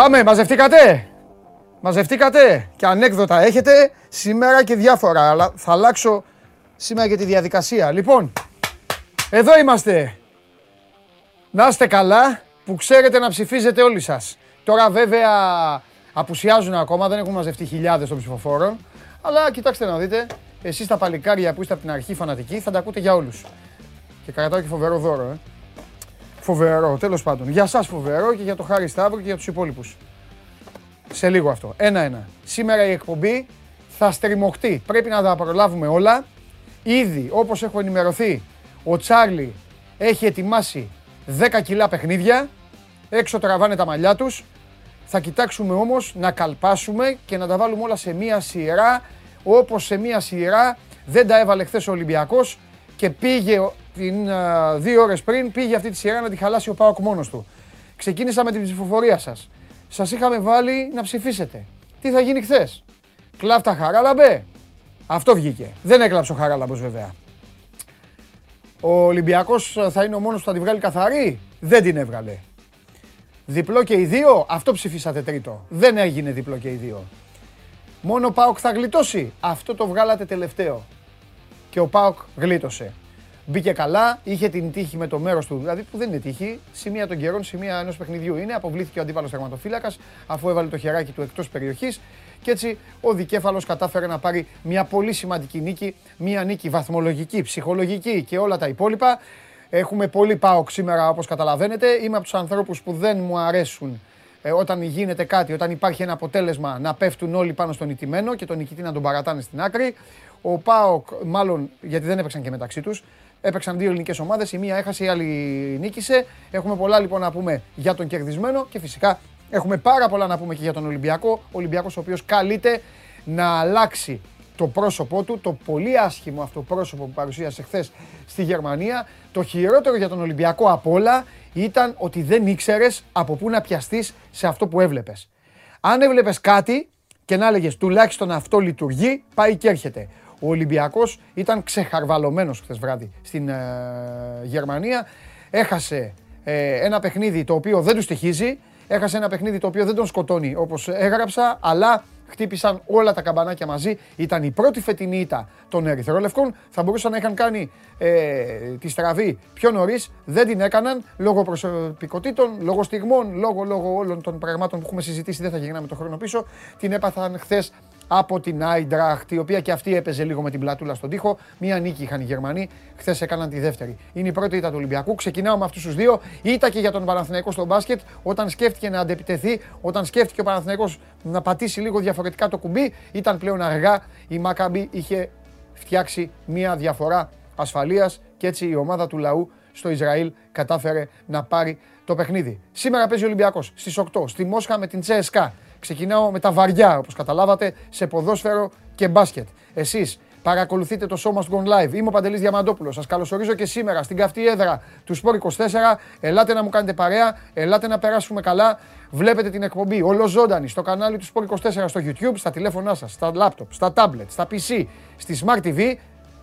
Πάμε, μαζευτήκατε; Μαζευτήκατε; Και ανέκδοτα έχετε σήμερα και διάφορα, αλλά θα αλλάξω σήμερα και τη διαδικασία. Λοιπόν, εδώ είμαστε. Να είστε καλά, που ξέρετε να ψηφίζετε όλοι σας. Τώρα βέβαια απουσιάζουν ακόμα, δεν έχουν μαζευτεί χιλιάδες των ψηφοφόρων. Αλλά κοιτάξτε να δείτε, εσείς τα παλικάρια που είστε από την αρχή φανατικοί θα τα ακούτε για όλους. Και κρατάω και φοβερό δώρο, ε. Φοβερό, τέλος πάντων. Για σας φοβερό και για το Χάρη Σταύρο και για τους υπόλοιπους. Σε λίγο αυτό. Ένα-ένα. Σήμερα η εκπομπή θα στριμωχτεί. Πρέπει να τα προλάβουμε όλα. Ήδη, όπως έχω ενημερωθεί, ο Τσάρλι έχει ετοιμάσει 10 κιλά παιχνίδια. Έξω τραβάνε τα μαλλιά τους. Θα κοιτάξουμε όμως να καλπάσουμε και να τα βάλουμε όλα σε μία σειρά. Όπως σε μία σειρά δεν τα έβαλε χθες ο Ολυμπιακός και πήγε την, α, δύο ώρες πριν, πήγε αυτή τη σειρά να τη χαλάσει ο Πάοκ μόνος του. Ξεκίνησα με την ψηφοφορία σας. Σας είχαμε βάλει να ψηφίσετε. Τι θα γίνει χθες; Κλάφτα Χαράλαμπε. Αυτό βγήκε. Δεν έκλαψε ο Χαράλαμπος βέβαια. Ο Ολυμπιακός θα είναι ο μόνος που θα τη βγάλει καθαρή; Δεν την έβγαλε. Διπλό και οι δύο, αυτό ψηφίσατε τρίτο. Δεν έγινε διπλό και οι δύο. Μόνο ο Πάοκ θα γλιτώσει. Αυτό το βγάλατε τελευταίο. Και ο Πάοκ γλίτωσε. Μπήκε καλά, είχε την τύχη με το μέρος του, δηλαδή που δεν είναι τύχη, σημεία των καιρών, σημεία ενός παιχνιδιού είναι. Αποβλήθηκε ο αντίπαλος τερματοφύλακα, αφού έβαλε το χεράκι του εκτός περιοχής. Και έτσι ο Δικέφαλος κατάφερε να πάρει μια πολύ σημαντική νίκη, μια νίκη βαθμολογική, ψυχολογική και όλα τα υπόλοιπα. Έχουμε πολύ πάοκ σήμερα όπως καταλαβαίνετε. Είμαι από τους ανθρώπους που δεν μου αρέσουν ε, όταν γίνεται κάτι, όταν υπάρχει ένα αποτέλεσμα να πέφτουν όλοι πάνω στον νικημένο και τον νικητή να τον παρατάνε στην άκρη. Ο ΠΑΟΚ, μάλλον γιατί δεν έπαιξαν και μεταξύ τους, έπαιξαν δύο ελληνικές ομάδες, η μία έχασε, η άλλη νίκησε. Έχουμε πολλά λοιπόν να πούμε για τον κερδισμένο και φυσικά έχουμε πάρα πολλά να πούμε και για τον Ολυμπιακό. Ο Ολυμπιακός ο οποίος καλείται να αλλάξει το πρόσωπό του, το πολύ άσχημο αυτό πρόσωπο που παρουσίασε χθες στη Γερμανία. Το χειρότερο για τον Ολυμπιακό απ' όλα ήταν ότι δεν ήξερες από πού να πιαστείς σε αυτό που έβλεπες. Αν έβλεπες κάτι και να έλεγες τουλάχιστον αυτό λειτουργεί, πάει και έρχεται. Ο Ολυμπιακός ήταν ξεχαρβαλωμένος χθες βράδυ στην ε, Γερμανία. Έχασε ε, ένα παιχνίδι το οποίο δεν του στοιχίζει. Έχασε ένα παιχνίδι το οποίο δεν τον σκοτώνει όπως έγραψα, αλλά χτύπησαν όλα τα καμπανάκια μαζί. Ήταν η πρώτη φετινή ήττα των Ερυθρόλευκων. Θα μπορούσαν να είχαν κάνει ε, τη στραβή πιο νωρίς. Δεν την έκαναν λόγω προσωπικότητων, λόγω στιγμών, λόγω, λόγω όλων των πραγμάτων που έχουμε συζητήσει. Δεν θα γυρνάμε το χρόνο πίσω. Την έπαθαν χθες από την Άιντραχτ, η οποία και αυτή έπαιζε λίγο με την πλατούλα στον τοίχο. Μία νίκη είχαν οι Γερμανοί, χθες έκαναν τη δεύτερη. Είναι η πρώτη ήττα του Ολυμπιακού. Ξεκινάω με αυτούς τους δύο. Ήτα και για τον Παναθηναϊκό στο μπάσκετ, όταν σκέφτηκε να αντεπιτεθεί, όταν σκέφτηκε ο Παναθηναϊκός να πατήσει λίγο διαφορετικά το κουμπί, ήταν πλέον αργά. Η Μακαμπή είχε φτιάξει μία διαφορά ασφαλείας και έτσι η ομάδα του λαού στο Ισραήλ κατάφερε να πάρει το παιχνίδι. Σήμερα παίζει ο Ολυμπιακός στις 8 στη Μόσχα με την Τσέσκα. Ξεκινάω με τα βαριά, όπως καταλάβατε, σε ποδόσφαιρο και μπάσκετ. Εσείς παρακολουθείτε το show Must Go Live. Είμαι ο Παντελής Διαμαντόπουλος. Σας καλωσορίζω και σήμερα στην καυτή έδρα του Sport 24. Ελάτε να μου κάνετε παρέα, ελάτε να περάσουμε καλά. Βλέπετε την εκπομπή ολοζώντανη στο κανάλι του Sport 24 στο YouTube, στα τηλέφωνά σας, στα laptop, στα tablet, στα PC, στη Smart TV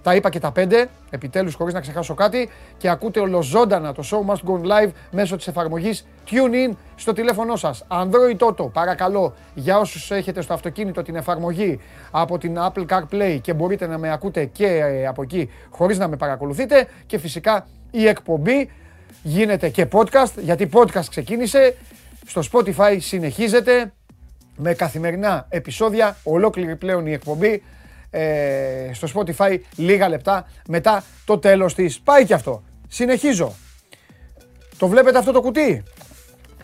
τα είπα και τα πέντε, επιτέλους χωρίς να ξεχάσω κάτι και ακούτε ολοζώντανα το show must go live μέσω της εφαρμογής TuneIn στο τηλέφωνο σας. Android Auto, παρακαλώ, για όσους έχετε στο αυτοκίνητο την εφαρμογή από την Apple CarPlay και μπορείτε να με ακούτε και ε, από εκεί χωρίς να με παρακολουθείτε. Και φυσικά η εκπομπή γίνεται και podcast, γιατί podcast ξεκίνησε, στο Spotify συνεχίζεται με καθημερινά επεισόδια, ολόκληρη πλέον η εκπομπή ε, στο Spotify λίγα λεπτά μετά το τέλος της. Πάει και αυτό. Συνεχίζω. Το βλέπετε αυτό το κουτί;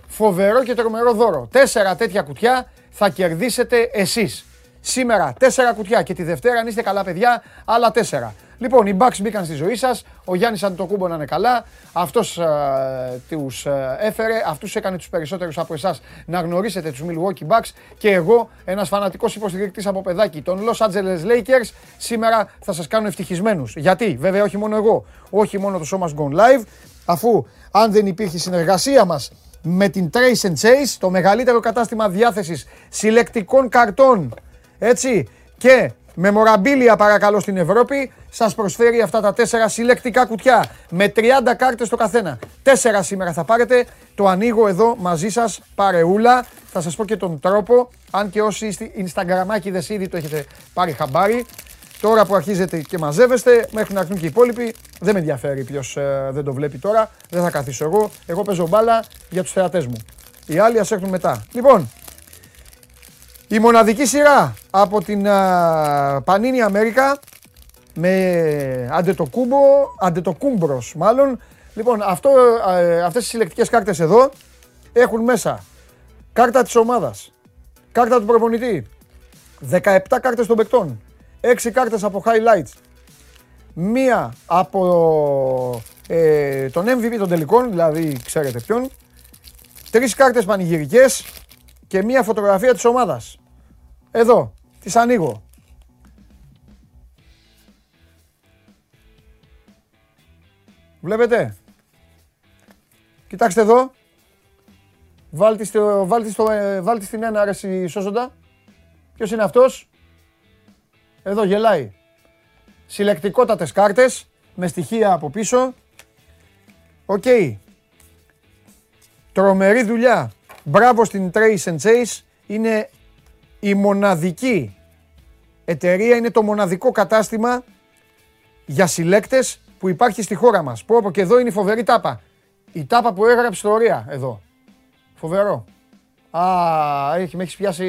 Φοβερό και τρομερό δώρο. Τέσσερα τέτοια κουτιά θα κερδίσετε εσείς. Σήμερα τέσσερα κουτιά και τη Δευτέρα αν είστε καλά παιδιά άλλα τέσσερα. Λοιπόν, οι Bucks μπήκαν στη ζωή σας. Ο Γιάννης Αντιτοκούμπο να είναι καλά. Αυτός ε, τους ε, έφερε, αυτούς έκανε τους περισσότερους από εσάς να γνωρίσετε τους Milwaukee Bucks. Και εγώ, ένας φανατικός υποστηρικτής από παιδάκι των Los Angeles Lakers, σήμερα θα σας κάνω ευτυχισμένους. Γιατί, βέβαια, όχι μόνο εγώ, όχι μόνο το Show Must Go Live, αφού αν δεν υπήρχε συνεργασία μας με την Trace and Chase, το μεγαλύτερο κατάστημα διάθεσης συλλεκτικών καρτών, έτσι, και Μεμοραμπίλια παρακαλώ στην Ευρώπη σας προσφέρει αυτά τα τέσσερα συλλεκτικά κουτιά με 30 κάρτες το καθένα. Τέσσερα σήμερα θα πάρετε. Το ανοίγω εδώ μαζί σας παρεούλα. Θα σας πω και τον τρόπο. Αν και όσοι είστε Instagramάκιδες ήδη το έχετε πάρει χαμπάρι. Τώρα που αρχίζετε και μαζεύεστε, μέχρι να έρθουν και οι υπόλοιποι, δεν με ενδιαφέρει ποιος δεν το βλέπει τώρα. Δεν θα καθίσω εγώ. Εγώ παίζω μπάλα για τους θεατές μου. Οι άλλοι ας έρθουν μετά. Λοιπόν, η μοναδική σειρά από την Πανίνη Αμέρικα με αντετοκούμπο, αντετοκούμπρος μάλλον. Λοιπόν, αυτό, αυτές οι συλλεκτικές κάρτες εδώ έχουν μέσα κάρτα της ομάδας, κάρτα του προπονητή, 17 κάρτες των παικτών, 6 κάρτες από highlights, μία από ε, τον MVP των τελικών, δηλαδή ξέρετε ποιον, τρεις κάρτες πανηγυρικές και μία φωτογραφία της ομάδας. Εδώ, τις ανοίγω. Βλέπετε; Κοιτάξτε εδώ. Βάλτε, στο, βάλτε, στο, ε, βάλτε στην ένα άρεση σώζοντα. Ποιος είναι αυτός; Εδώ γελάει. Συλλεκτικότατες κάρτες με στοιχεία από πίσω. Οκ. Τρομερή δουλειά. Μπράβο στην Trace and Chase. Είναι η μοναδική εταιρεία, είναι το μοναδικό κατάστημα για συλλέκτες που υπάρχει στη χώρα μας. Πω, και εδώ είναι η φοβερή τάπα. Η τάπα που έγραψε ιστορία εδώ. Φοβερό. Α, έχει, με έχεις πιάσει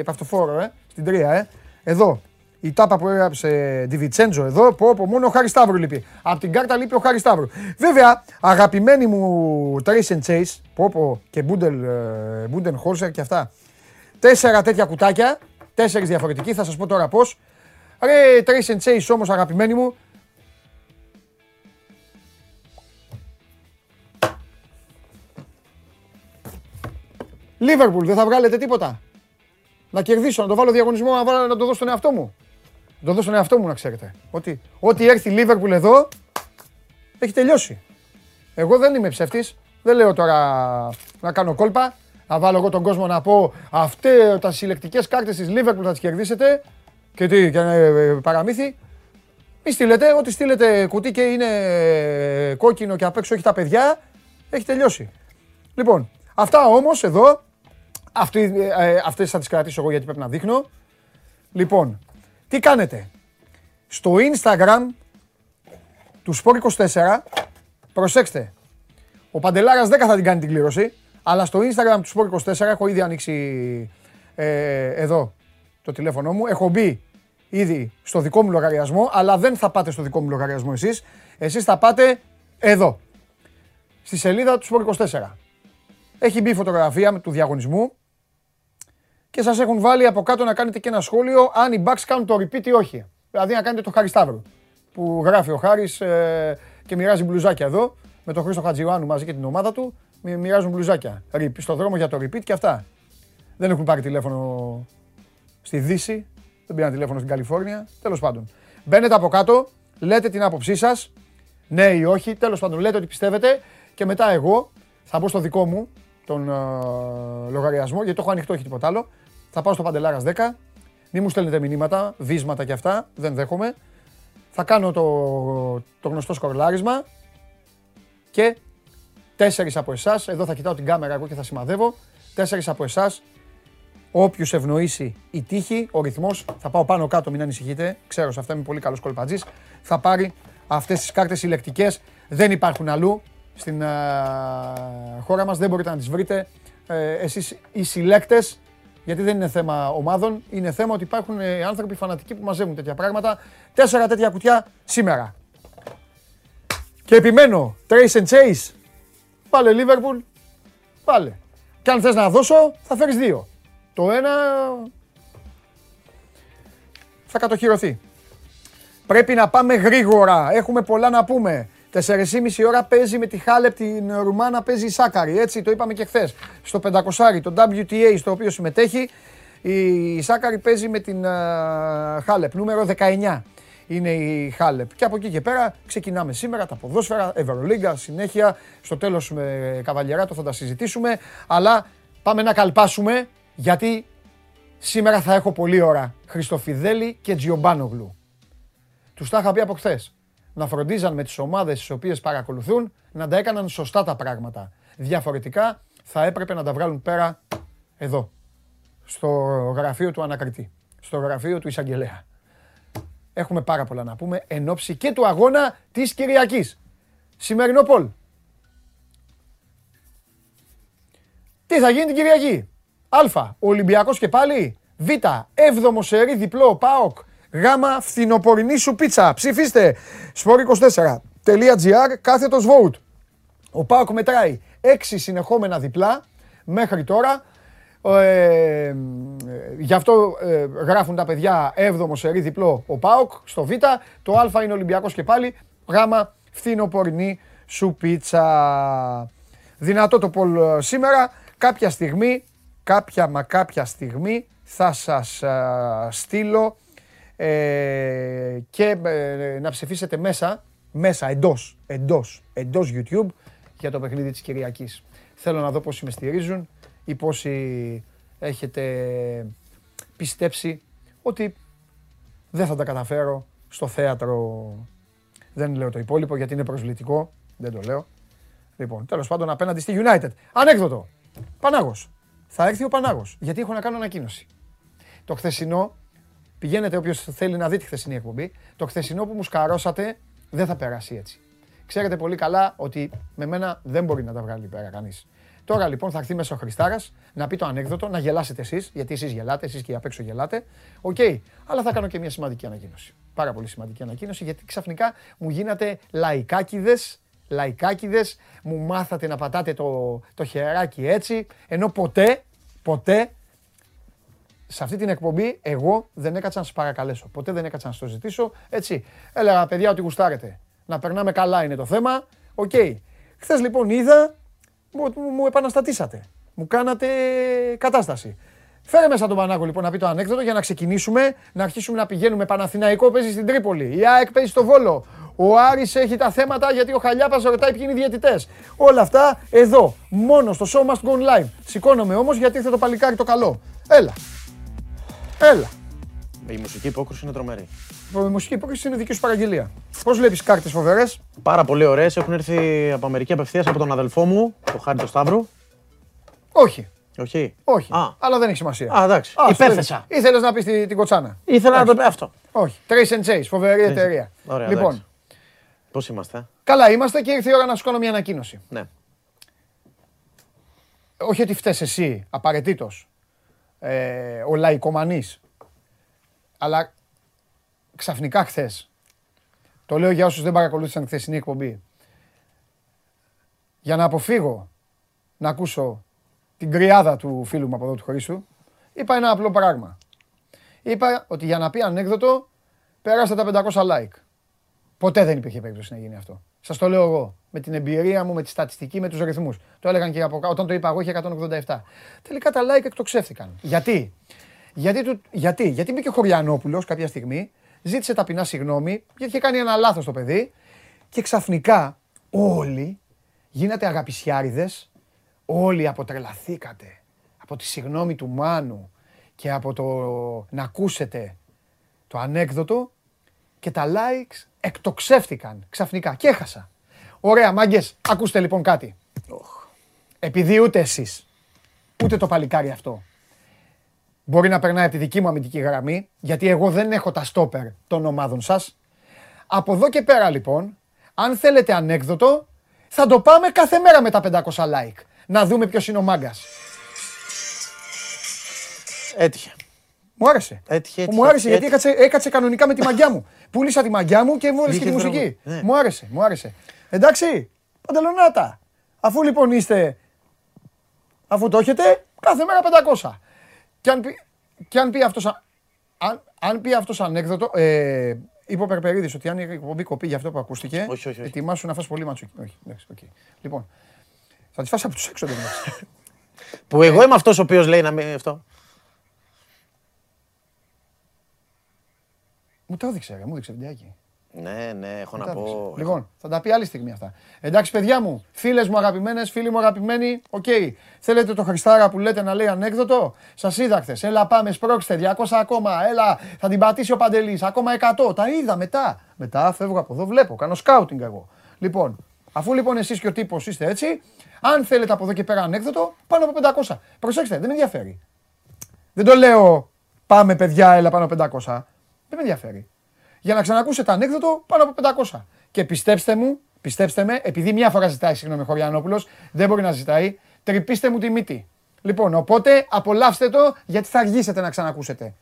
επαυτοφόρο, ε, στην τρία, ε. Εδώ. Η τάπα που έγραψε Διβιτσέντζο εδώ, πω, πω, μόνο ο Χάρης Σταύρου λείπει. Από την κάρτα λείπει ο Χάρης Σταύρου. Βέβαια, αγαπημένοι μου Trace and Chase, πω, πω και Μπούντεν Χόλσερ και αυτά. Τέσσερα τέτοια κουτάκια, τέσσερις διαφορετικοί, θα σας πω τώρα πώς. Ρε Trace and Chase όμως αγαπημένοι μου, Λίβερπουλ, δεν θα βγάλετε τίποτα. Να κερδίσω, να το βάλω διαγωνισμό, να, βάλω, να το δώσω στον εαυτό μου. Να το δώσω στον εαυτό μου να ξέρετε. Ότι ό,τι έρθει Λίβερπουλ εδώ, έχει τελειώσει. Εγώ δεν είμαι ψεύτης. Δεν λέω τώρα να κάνω κόλπα. Να βάλω εγώ τον κόσμο να πω αυτέ τα συλλεκτικές κάρτες της Λίβερπουλ θα τις κερδίσετε. Και τι, και ε, παραμύθι. Μη στείλετε, ό,τι στείλετε κουτί και είναι κόκκινο και απ' έξω έχει τα παιδιά, έχει τελειώσει. Λοιπόν, αυτά όμως εδώ αυτή, ε, αυτές θα τις κρατήσω εγώ γιατί πρέπει να δείχνω. Λοιπόν, τι κάνετε; Στο Instagram του Sport24, προσέξτε, ο Παντελάρας δεν θα την κάνει την κλήρωση, αλλά στο Instagram του Sport24 έχω ήδη ανοίξει ε, εδώ το τηλέφωνο μου. Έχω μπει ήδη στο δικό μου λογαριασμό, αλλά δεν θα πάτε στο δικό μου λογαριασμό εσείς. Εσείς θα πάτε εδώ, στη σελίδα του Sport24. Έχει μπει η φωτογραφία του διαγωνισμού και σας έχουν βάλει από κάτω να κάνετε και ένα σχόλιο αν οι Bucks κάνουν το repeat ή όχι. Δηλαδή να κάνετε το Χάρη Σταύρο που γράφει ο Χάρης ε, και μοιράζει μπλουζάκια εδώ με τον Χρήστο Χατζιωάννου μαζί και την ομάδα του. Μοιράζουν μπλουζάκια. Στο δρόμο για το repeat και αυτά. Δεν έχουν πάρει τηλέφωνο στη Δύση, δεν πήραν τηλέφωνο στην Καλιφόρνια. Τέλος πάντων. Μπαίνετε από κάτω, λέτε την άποψή σας, ναι ή όχι. Τέλος πάντων, λέτε ότι πιστεύετε και μετά εγώ θα μπω στο δικό μου τον uh, λογαριασμό, γιατί το έχω ανοιχτό, όχι τίποτα άλλο. Θα πάω στο Παντελάρας 10. Μην μου στέλνετε μηνύματα, βίσματα και αυτά. Δεν δέχομαι. Θα κάνω το, το γνωστό σκορλάρισμα και τέσσερις από εσάς, εδώ θα κοιτάω την κάμερα εγώ και θα σημαδεύω, τέσσερις από εσάς, όποιου ευνοήσει η τύχη, ο ρυθμός, θα πάω πάνω κάτω, μην ανησυχείτε, ξέρω σε αυτά είμαι πολύ καλός κολπατζής, θα πάρει αυτές τις κάρτες ηλεκτρικές, δεν υπάρχουν αλλού στην χώρα μας, δεν μπορείτε να τις βρείτε. Ε, εσείς οι συλλέκτες, γιατί δεν είναι θέμα ομάδων, είναι θέμα ότι υπάρχουν ε, άνθρωποι φανατικοί που μαζεύουν τέτοια πράγματα. Τέσσερα τέτοια κουτιά σήμερα. Και επιμένω, Trace and Chase, Πάλε Liverpool, πάλε. Και αν θες να δώσω, θα φέρεις δύο. Το ένα θα κατοχυρωθεί. Πρέπει να πάμε γρήγορα. Έχουμε πολλά να πούμε. 4,5 ώρα παίζει με τη Χάλεπ την Ρουμάνα, παίζει η Σάκαρη. Έτσι το είπαμε και χθες. Στο 500 το WTA στο οποίο συμμετέχει, η Σάκαρη παίζει με την Χάλεπ, νούμερο 19 είναι η Χάλεπ. Και από εκεί και πέρα ξεκινάμε σήμερα τα ποδόσφαιρα, Ευρωλίγκα, συνέχεια. Στο τέλος με Καβαλιεράτο θα τα συζητήσουμε. Αλλά πάμε να καλπάσουμε γιατί Σήμερα θα έχω πολλή ώρα Χριστοφιδέλη και Τζιομπάνογλου. Τους τα είχα πει από χθες. Να φροντίζαν με τις ομάδες τι οποίες παρακολουθούν να τα έκαναν σωστά τα πράγματα. Διαφορετικά θα έπρεπε να τα βγάλουν πέρα εδώ. Στο γραφείο του ανακριτή. Στο γραφείο του εισαγγελέα. Έχουμε πάρα πολλά να πούμε εν ώψη και του αγώνα της Κυριακής. Σημερινό Πολ. Τι θα γίνει την Κυριακή; Α. Ο Ολυμπιακός και πάλι. Β. Έβδομο σερί διπλό ΠΑΟΚ. Γ. Φθινοπορεινή σου πίτσα. Ψηφίστε. Sport24.gr κάθετος vote. Ο ΠΑΟΚ μετράει 6 συνεχόμενα διπλά μέχρι τώρα. Ε, γι' αυτό ε, γράφουν τα παιδιά 7ο σερί διπλό ο ΠΑΟΚ στο Β. Το Α είναι Ολυμπιακός και πάλι. Γ. Φθινοπορεινή σου πίτσα. Δυνατό το Πολ ε, σήμερα. Κάποια στιγμή, κάποια μα κάποια στιγμή θα σας στείλω ε, και ε, να ψηφίσετε μέσα, μέσα, εντός, εντός, εντός YouTube για το παιχνίδι της Κυριακής. Θέλω να δω πόσοι με στηρίζουν ή πόσοι έχετε πιστέψει ότι δεν θα τα καταφέρω στο θέατρο. Δεν λέω το υπόλοιπο γιατί είναι προσβλητικό, δεν το λέω. Λοιπόν, τέλος πάντων απέναντι στη United. Ανέκδοτο. Πανάγος. Θα έρθει ο Πανάγος, γιατί έχω να κάνω ανακοίνωση. Το χθεσινό Πηγαίνετε όποιος θέλει να δει τη χθεσινή εκπομπή. Το χθεσινό που μου σκαρώσατε δεν θα περάσει έτσι. Ξέρετε πολύ καλά ότι με μένα δεν μπορεί να τα βγάλει πέρα κανείς. Τώρα λοιπόν θα έρθει μέσα ο Χριστάρας να πει το ανέκδοτο, να γελάσετε εσείς, γιατί εσείς γελάτε, εσείς και απ' έξω γελάτε. OK, okay. αλλά θα κάνω και μια σημαντική ανακοίνωση. Πάρα πολύ σημαντική ανακοίνωση, γιατί ξαφνικά μου γίνατε λαϊκάκιδες, λαϊκάκιδες, μου μάθατε να πατάτε το, το χεράκι έτσι, ενώ ποτέ, ποτέ σε αυτή την εκπομπή εγώ δεν έκατσα να σας παρακαλέσω. Ποτέ δεν έκατσα να σας το ζητήσω. Έτσι. Έλεγα παιδιά ότι γουστάρετε. Να περνάμε καλά είναι το θέμα. OK. Okay. Χθες λοιπόν είδα, μου, μου, μου επαναστατήσατε. Μου κάνατε κατάσταση. Φέρε μέσα τον Πανάκο λοιπόν να πει το ανέκδοτο για να ξεκινήσουμε, να αρχίσουμε να πηγαίνουμε. Παναθηναϊκό παίζει στην Τρίπολη. Η ΑΕΚ παίζει στο Βόλο. Ο Άρης έχει τα θέματα γιατί ο Χαλιάπας ρωτάει ποιοι είναι οι διαιτητές. Όλα αυτά εδώ, μόνο στο show must go online. Σηκώνομαι όμως γιατί ήρθε το παλικάρι το καλό. Έλα. Έλα. Η μουσική υπόκριση είναι τρομερή. Η μουσική υπόκριση είναι δική σου παραγγελία. Πώς βλέπεις κάρτες φοβερές; Πάρα πολύ ωραίες. Έχουν έρθει από Αμερική απευθείας από τον αδελφό μου, τον Χάρη το Σταύρο. Όχι. Όχι. Όχι. Α. Αλλά δεν έχει σημασία. Α, εντάξει. Υπέθεσα. Ήθελες να πεις την, την κοτσάνα. Ήθελα να το πει αυτό. Όχι. Trace and Chase, φοβερή εταιρεία. Ωραία, λοιπόν. Πώς είμαστε; Καλά είμαστε και ήρθε η ώρα να σου κάνω μια ανακοίνωση. Ναι. Όχι ότι φταίει εσύ απαραίτητος ε, ο λαϊκομανής. Αλλά ξαφνικά χθες. Το λέω για όσους δεν παρακολούθησαν χθεσινή εκπομπή. Για να αποφύγω να ακούσω την κρυάδα του φίλου μου από εδώ του Χρήσου, είπα ένα απλό πράγμα. Είπα ότι για να πει ανέκδοτο, πέρασα τα 500 like. Ποτέ δεν υπήρχε περίπτωση να γίνει αυτό. Σας το λέω εγώ. Με την εμπειρία μου, με τη στατιστική, με τους ρυθμούς. Το έλεγαν και από Όταν το είπα εγώ είχε 187. Τελικά τα like εκτοξεύτηκαν. Γιατί, γιατί, γιατί, γιατί μπήκε ο Χωριανόπουλος κάποια στιγμή, ζήτησε ταπεινά συγγνώμη, γιατί είχε κάνει ένα λάθος το παιδί και ξαφνικά όλοι γίνατε αγαπησιάριδες, όλοι αποτρελαθήκατε από τη συγγνώμη του Μάνου και από το να ακούσετε το ανέκδοτο και τα likes εκτοξεύτηκαν ξαφνικά και έχασα. Ωραία, μάγκες, ακούστε λοιπόν κάτι. Επειδή ούτε εσείς, ούτε το παλικάρι αυτό μπορεί να περνάει από τη δική μου αμυντική γραμμή, γιατί εγώ δεν έχω τα στόπερ των ομάδων σας. Από εδώ και πέρα λοιπόν, αν θέλετε ανέκδοτο, θα το πάμε κάθε μέρα με τα 500 like. Να δούμε ποιος είναι ο μάγκας. Έτυχε. Μου άρεσε. Έτυχε, έτυχε, μου άρεσε έτυχε. γιατί έκατσε, έκατσε κανονικά με τη μαγιά μου. Πούλησα τη μαγιά μου και μου και τη μουσική. Ναι. Μου άρεσε, μου άρεσε. Εντάξει, παντελονάτα. Αφού λοιπόν είστε, αφού το έχετε, κάθε μέρα 500. Και αν πει, και αν πει αυτός, αν, αν πει αυτός ανέκδοτο, ε, είπε ο Περπερίδης ότι αν η εκπομπή κοπεί για αυτό που ακούστηκε, όχι, όχι, όχι. ετοιμάσου να φας πολύ ματσούκι. Όχι, εντάξει, okay. Λοιπόν, θα τη φας από τους έξω δεν Που εγώ είμαι αυτός ο οποίος λέει να μην αυτό. Μου το έδειξε, ρε, μου έδειξε βιντεάκι. Ναι, ναι, έχω να Κατάλαβες. πω. Λοιπόν, θα τα πει άλλη στιγμή αυτά. Εντάξει, παιδιά μου, φίλες μου αγαπημένες, φίλοι μου αγαπημένοι, οκ. Θέλετε το Χριστάρα που λέτε να λέει ανέκδοτο; Σας είδα χθες. Έλα, πάμε, σπρώξτε 200 ακόμα. Έλα, θα την πατήσει ο Παντελής. Ακόμα 100. Τα είδα μετά. Μετά φεύγω από εδώ, βλέπω. Κάνω σκάουτινγκ εγώ. Λοιπόν, αφού λοιπόν εσείς και ο τύπος είστε έτσι, αν θέλετε από εδώ και πέρα ανέκδοτο, πάνω από 500. Προσέξτε, δεν με ενδιαφέρει. Δεν το λέω πάμε παιδιά, έλα πάνω από 500. Δεν με ενδιαφέρει. Για να ξανακούσετε ανέκδοτο πάνω από 500. Και πιστέψτε μου, πιστέψτε με, επειδή μια φορά ζητάει, συγγνώμη, Χωριανόπουλος, δεν μπορεί να ζητάει, τρυπήστε μου τη μύτη. Λοιπόν, οπότε απολαύστε το γιατί θα αργήσετε να ξανακούσετε.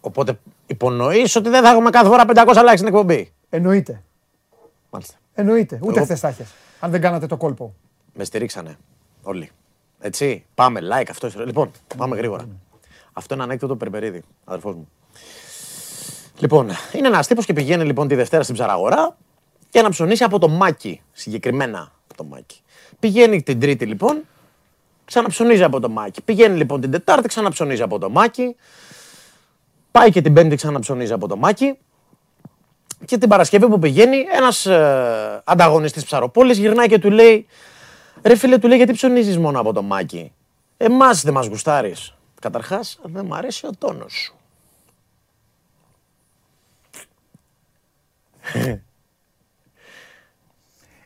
Οπότε υπονοείς ότι δεν θα έχουμε κάθε φορά 500 likes στην εκπομπή; Εννοείται. Μάλιστα. Εννοείται. Ούτε Εγώ- χθες τα είχες, Αν δεν κάνατε το κόλπο. Με στηρίξανε όλοι. Έτσι, πάμε, like, αυτό. είσαι- Λοιπόν, πάμε γρήγορα. Αυτό είναι ανέκδοτο Περπερίδη, αδερφός μου. Λοιπόν, είναι ένας τύπος και πηγαίνει λοιπόν τη Δευτέρα στην ψαραγορά για να ψωνίσει από το μάκι. Συγκεκριμένα από το μάκι. Πηγαίνει την Τρίτη λοιπόν, ξαναψωνίζει από το μάκι. Πηγαίνει λοιπόν την Τετάρτη, ξαναψωνίζει από το μάκι. Πάει και την Πέμπτη, ξαναψωνίζει από το μάκι. Και την Παρασκευή που πηγαίνει, ένας ε, ανταγωνιστής ψαροπόλης γυρνάει και του λέει: Ρε φίλε, του λέει γιατί ψωνίζεις μόνο από το μάκι. Εμάς δεν μας γουστάρεις. Καταρχάς, δεν μ' αρέσει ο τόνος σου.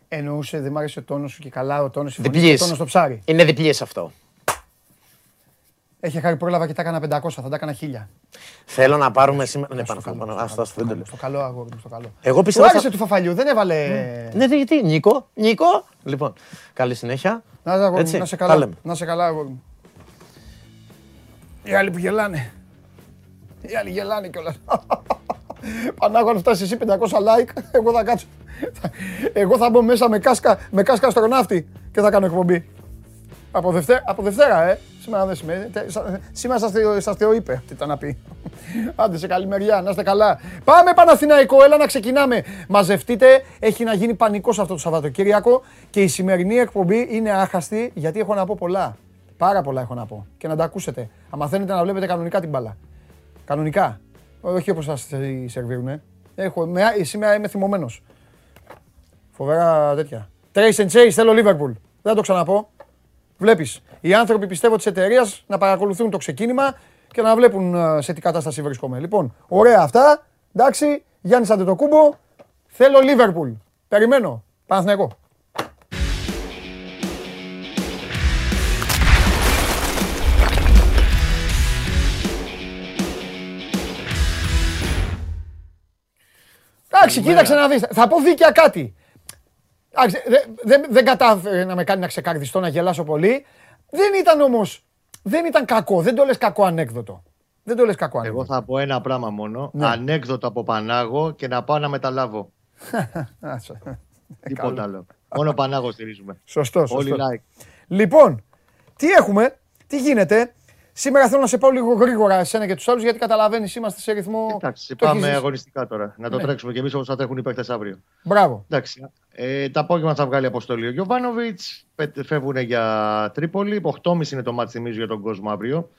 Εννοούσε, δεν μ' άρεσε ο τόνος σου και καλά ο τόνος σου. Διπλής. Ο τόνος στο ψάρι. Είναι διπλής αυτό. Έχει χάρη πρόλαβα και τα έκανα 500, θα τα έκανα 1000. Θέλω να πάρουμε σήμερα. Ναι, Στο πάνω, καλό, πάνω. στο Αυτό καλό, αυτό δεν το λέω. Στο καλό, αγόρι μου, στο καλό. Εγώ Του πιστεύω. άρεσε θα- του Φαφαλιού, δεν έβαλε. Ναι, τι, τι, Νίκο, Νίκο. Λοιπόν, καλή συνέχεια. Να, σε, αγόρι μου, Έτσι, να σε τα καλά. λέμε. Να σε καλά, αγόρι μου. Οι άλλοι που γελάνε. Οι άλλοι γελάνε κιόλας. Πανάγω αν φτάσεις εσύ 500 like, εγώ θα κάτσω. Εγώ θα μπω μέσα με κάσκα, με κάσκα αστροναύτη και θα κάνω εκπομπή. Από Δευτέρα, από Δευτέρα ε. Σήμερα δεν σημαίνει. τε- σα- Σήμερα σας θεο- σας θεοείπε, τι ήταν να πει. Άντε σε καλή μεριά, να είστε καλά. Πάμε Παναθηναϊκό, έλα να ξεκινάμε. Μαζευτείτε, έχει να γίνει πανικός αυτό το Σαββατοκύριακο και η σημερινή εκπομπή είναι άχαστη γιατί έχω να πω πολλά. Πάρα πολλά έχω να πω και να τα ακούσετε. Αν μαθαίνετε να βλέπετε κανονικά την μπάλα. Κανονικά. Όχι όπως σας τη σερβίρουνε. Έχω, με, σήμερα είμαι θυμωμένος. Φοβερά τέτοια. Trace and Chase, θέλω Liverpool. Δεν θα το ξαναπώ. Βλέπεις. Οι άνθρωποι πιστεύω της εταιρείας να παρακολουθούν το ξεκίνημα και να βλέπουν ε, σε τι κατάσταση βρίσκομαι. Λοιπόν, ωραία αυτά. Εντάξει, Γιάννης Αντετοκούμπο. Θέλω Liverpool. Περιμένω. Παναθηναϊκό. Εντάξει, κοίταξε να δεις. Θα πω δίκαια κάτι. Εντάξει, δεν- δεν- δεν κατάφερε να με κάνει να ξεκαρδιστώ, να γελάσω πολύ. Δεν ήταν όμως, δεν ήταν κακό. Δεν το λες κακό ανέκδοτο. Δεν το λες κακό Εγώ ανέκδοτο. θα πω ένα πράγμα μόνο. Ναι. Ανέκδοτο από Πανάγο και να πάω να μεταλάβω. Άσε. Τίποτα άλλο. Μόνο Πανάγο στηρίζουμε. Σωστό, Όλοι σωστό. like. Λοιπόν, τι έχουμε, τι γίνεται. Σήμερα θέλω να σε πάω λίγο γρήγορα εσένα και τους άλλους γιατί καταλαβαίνεις είμαστε σε ρυθμό. Εντάξει, το έχεις πάμε ζήσει. αγωνιστικά τώρα. Να το Ναι. τρέξουμε κι εμείς όπως θα τρέχουν οι παίκτες αύριο. Μπράβο. Εντάξει. Ε, τα απόγευμα θα βγάλει αποστολή ο Γιωβάνοβιτς. Φεύγουν για Τρίπολη. 8.30 είναι το μάτι, θυμίζω, για τον κόσμο αύριο.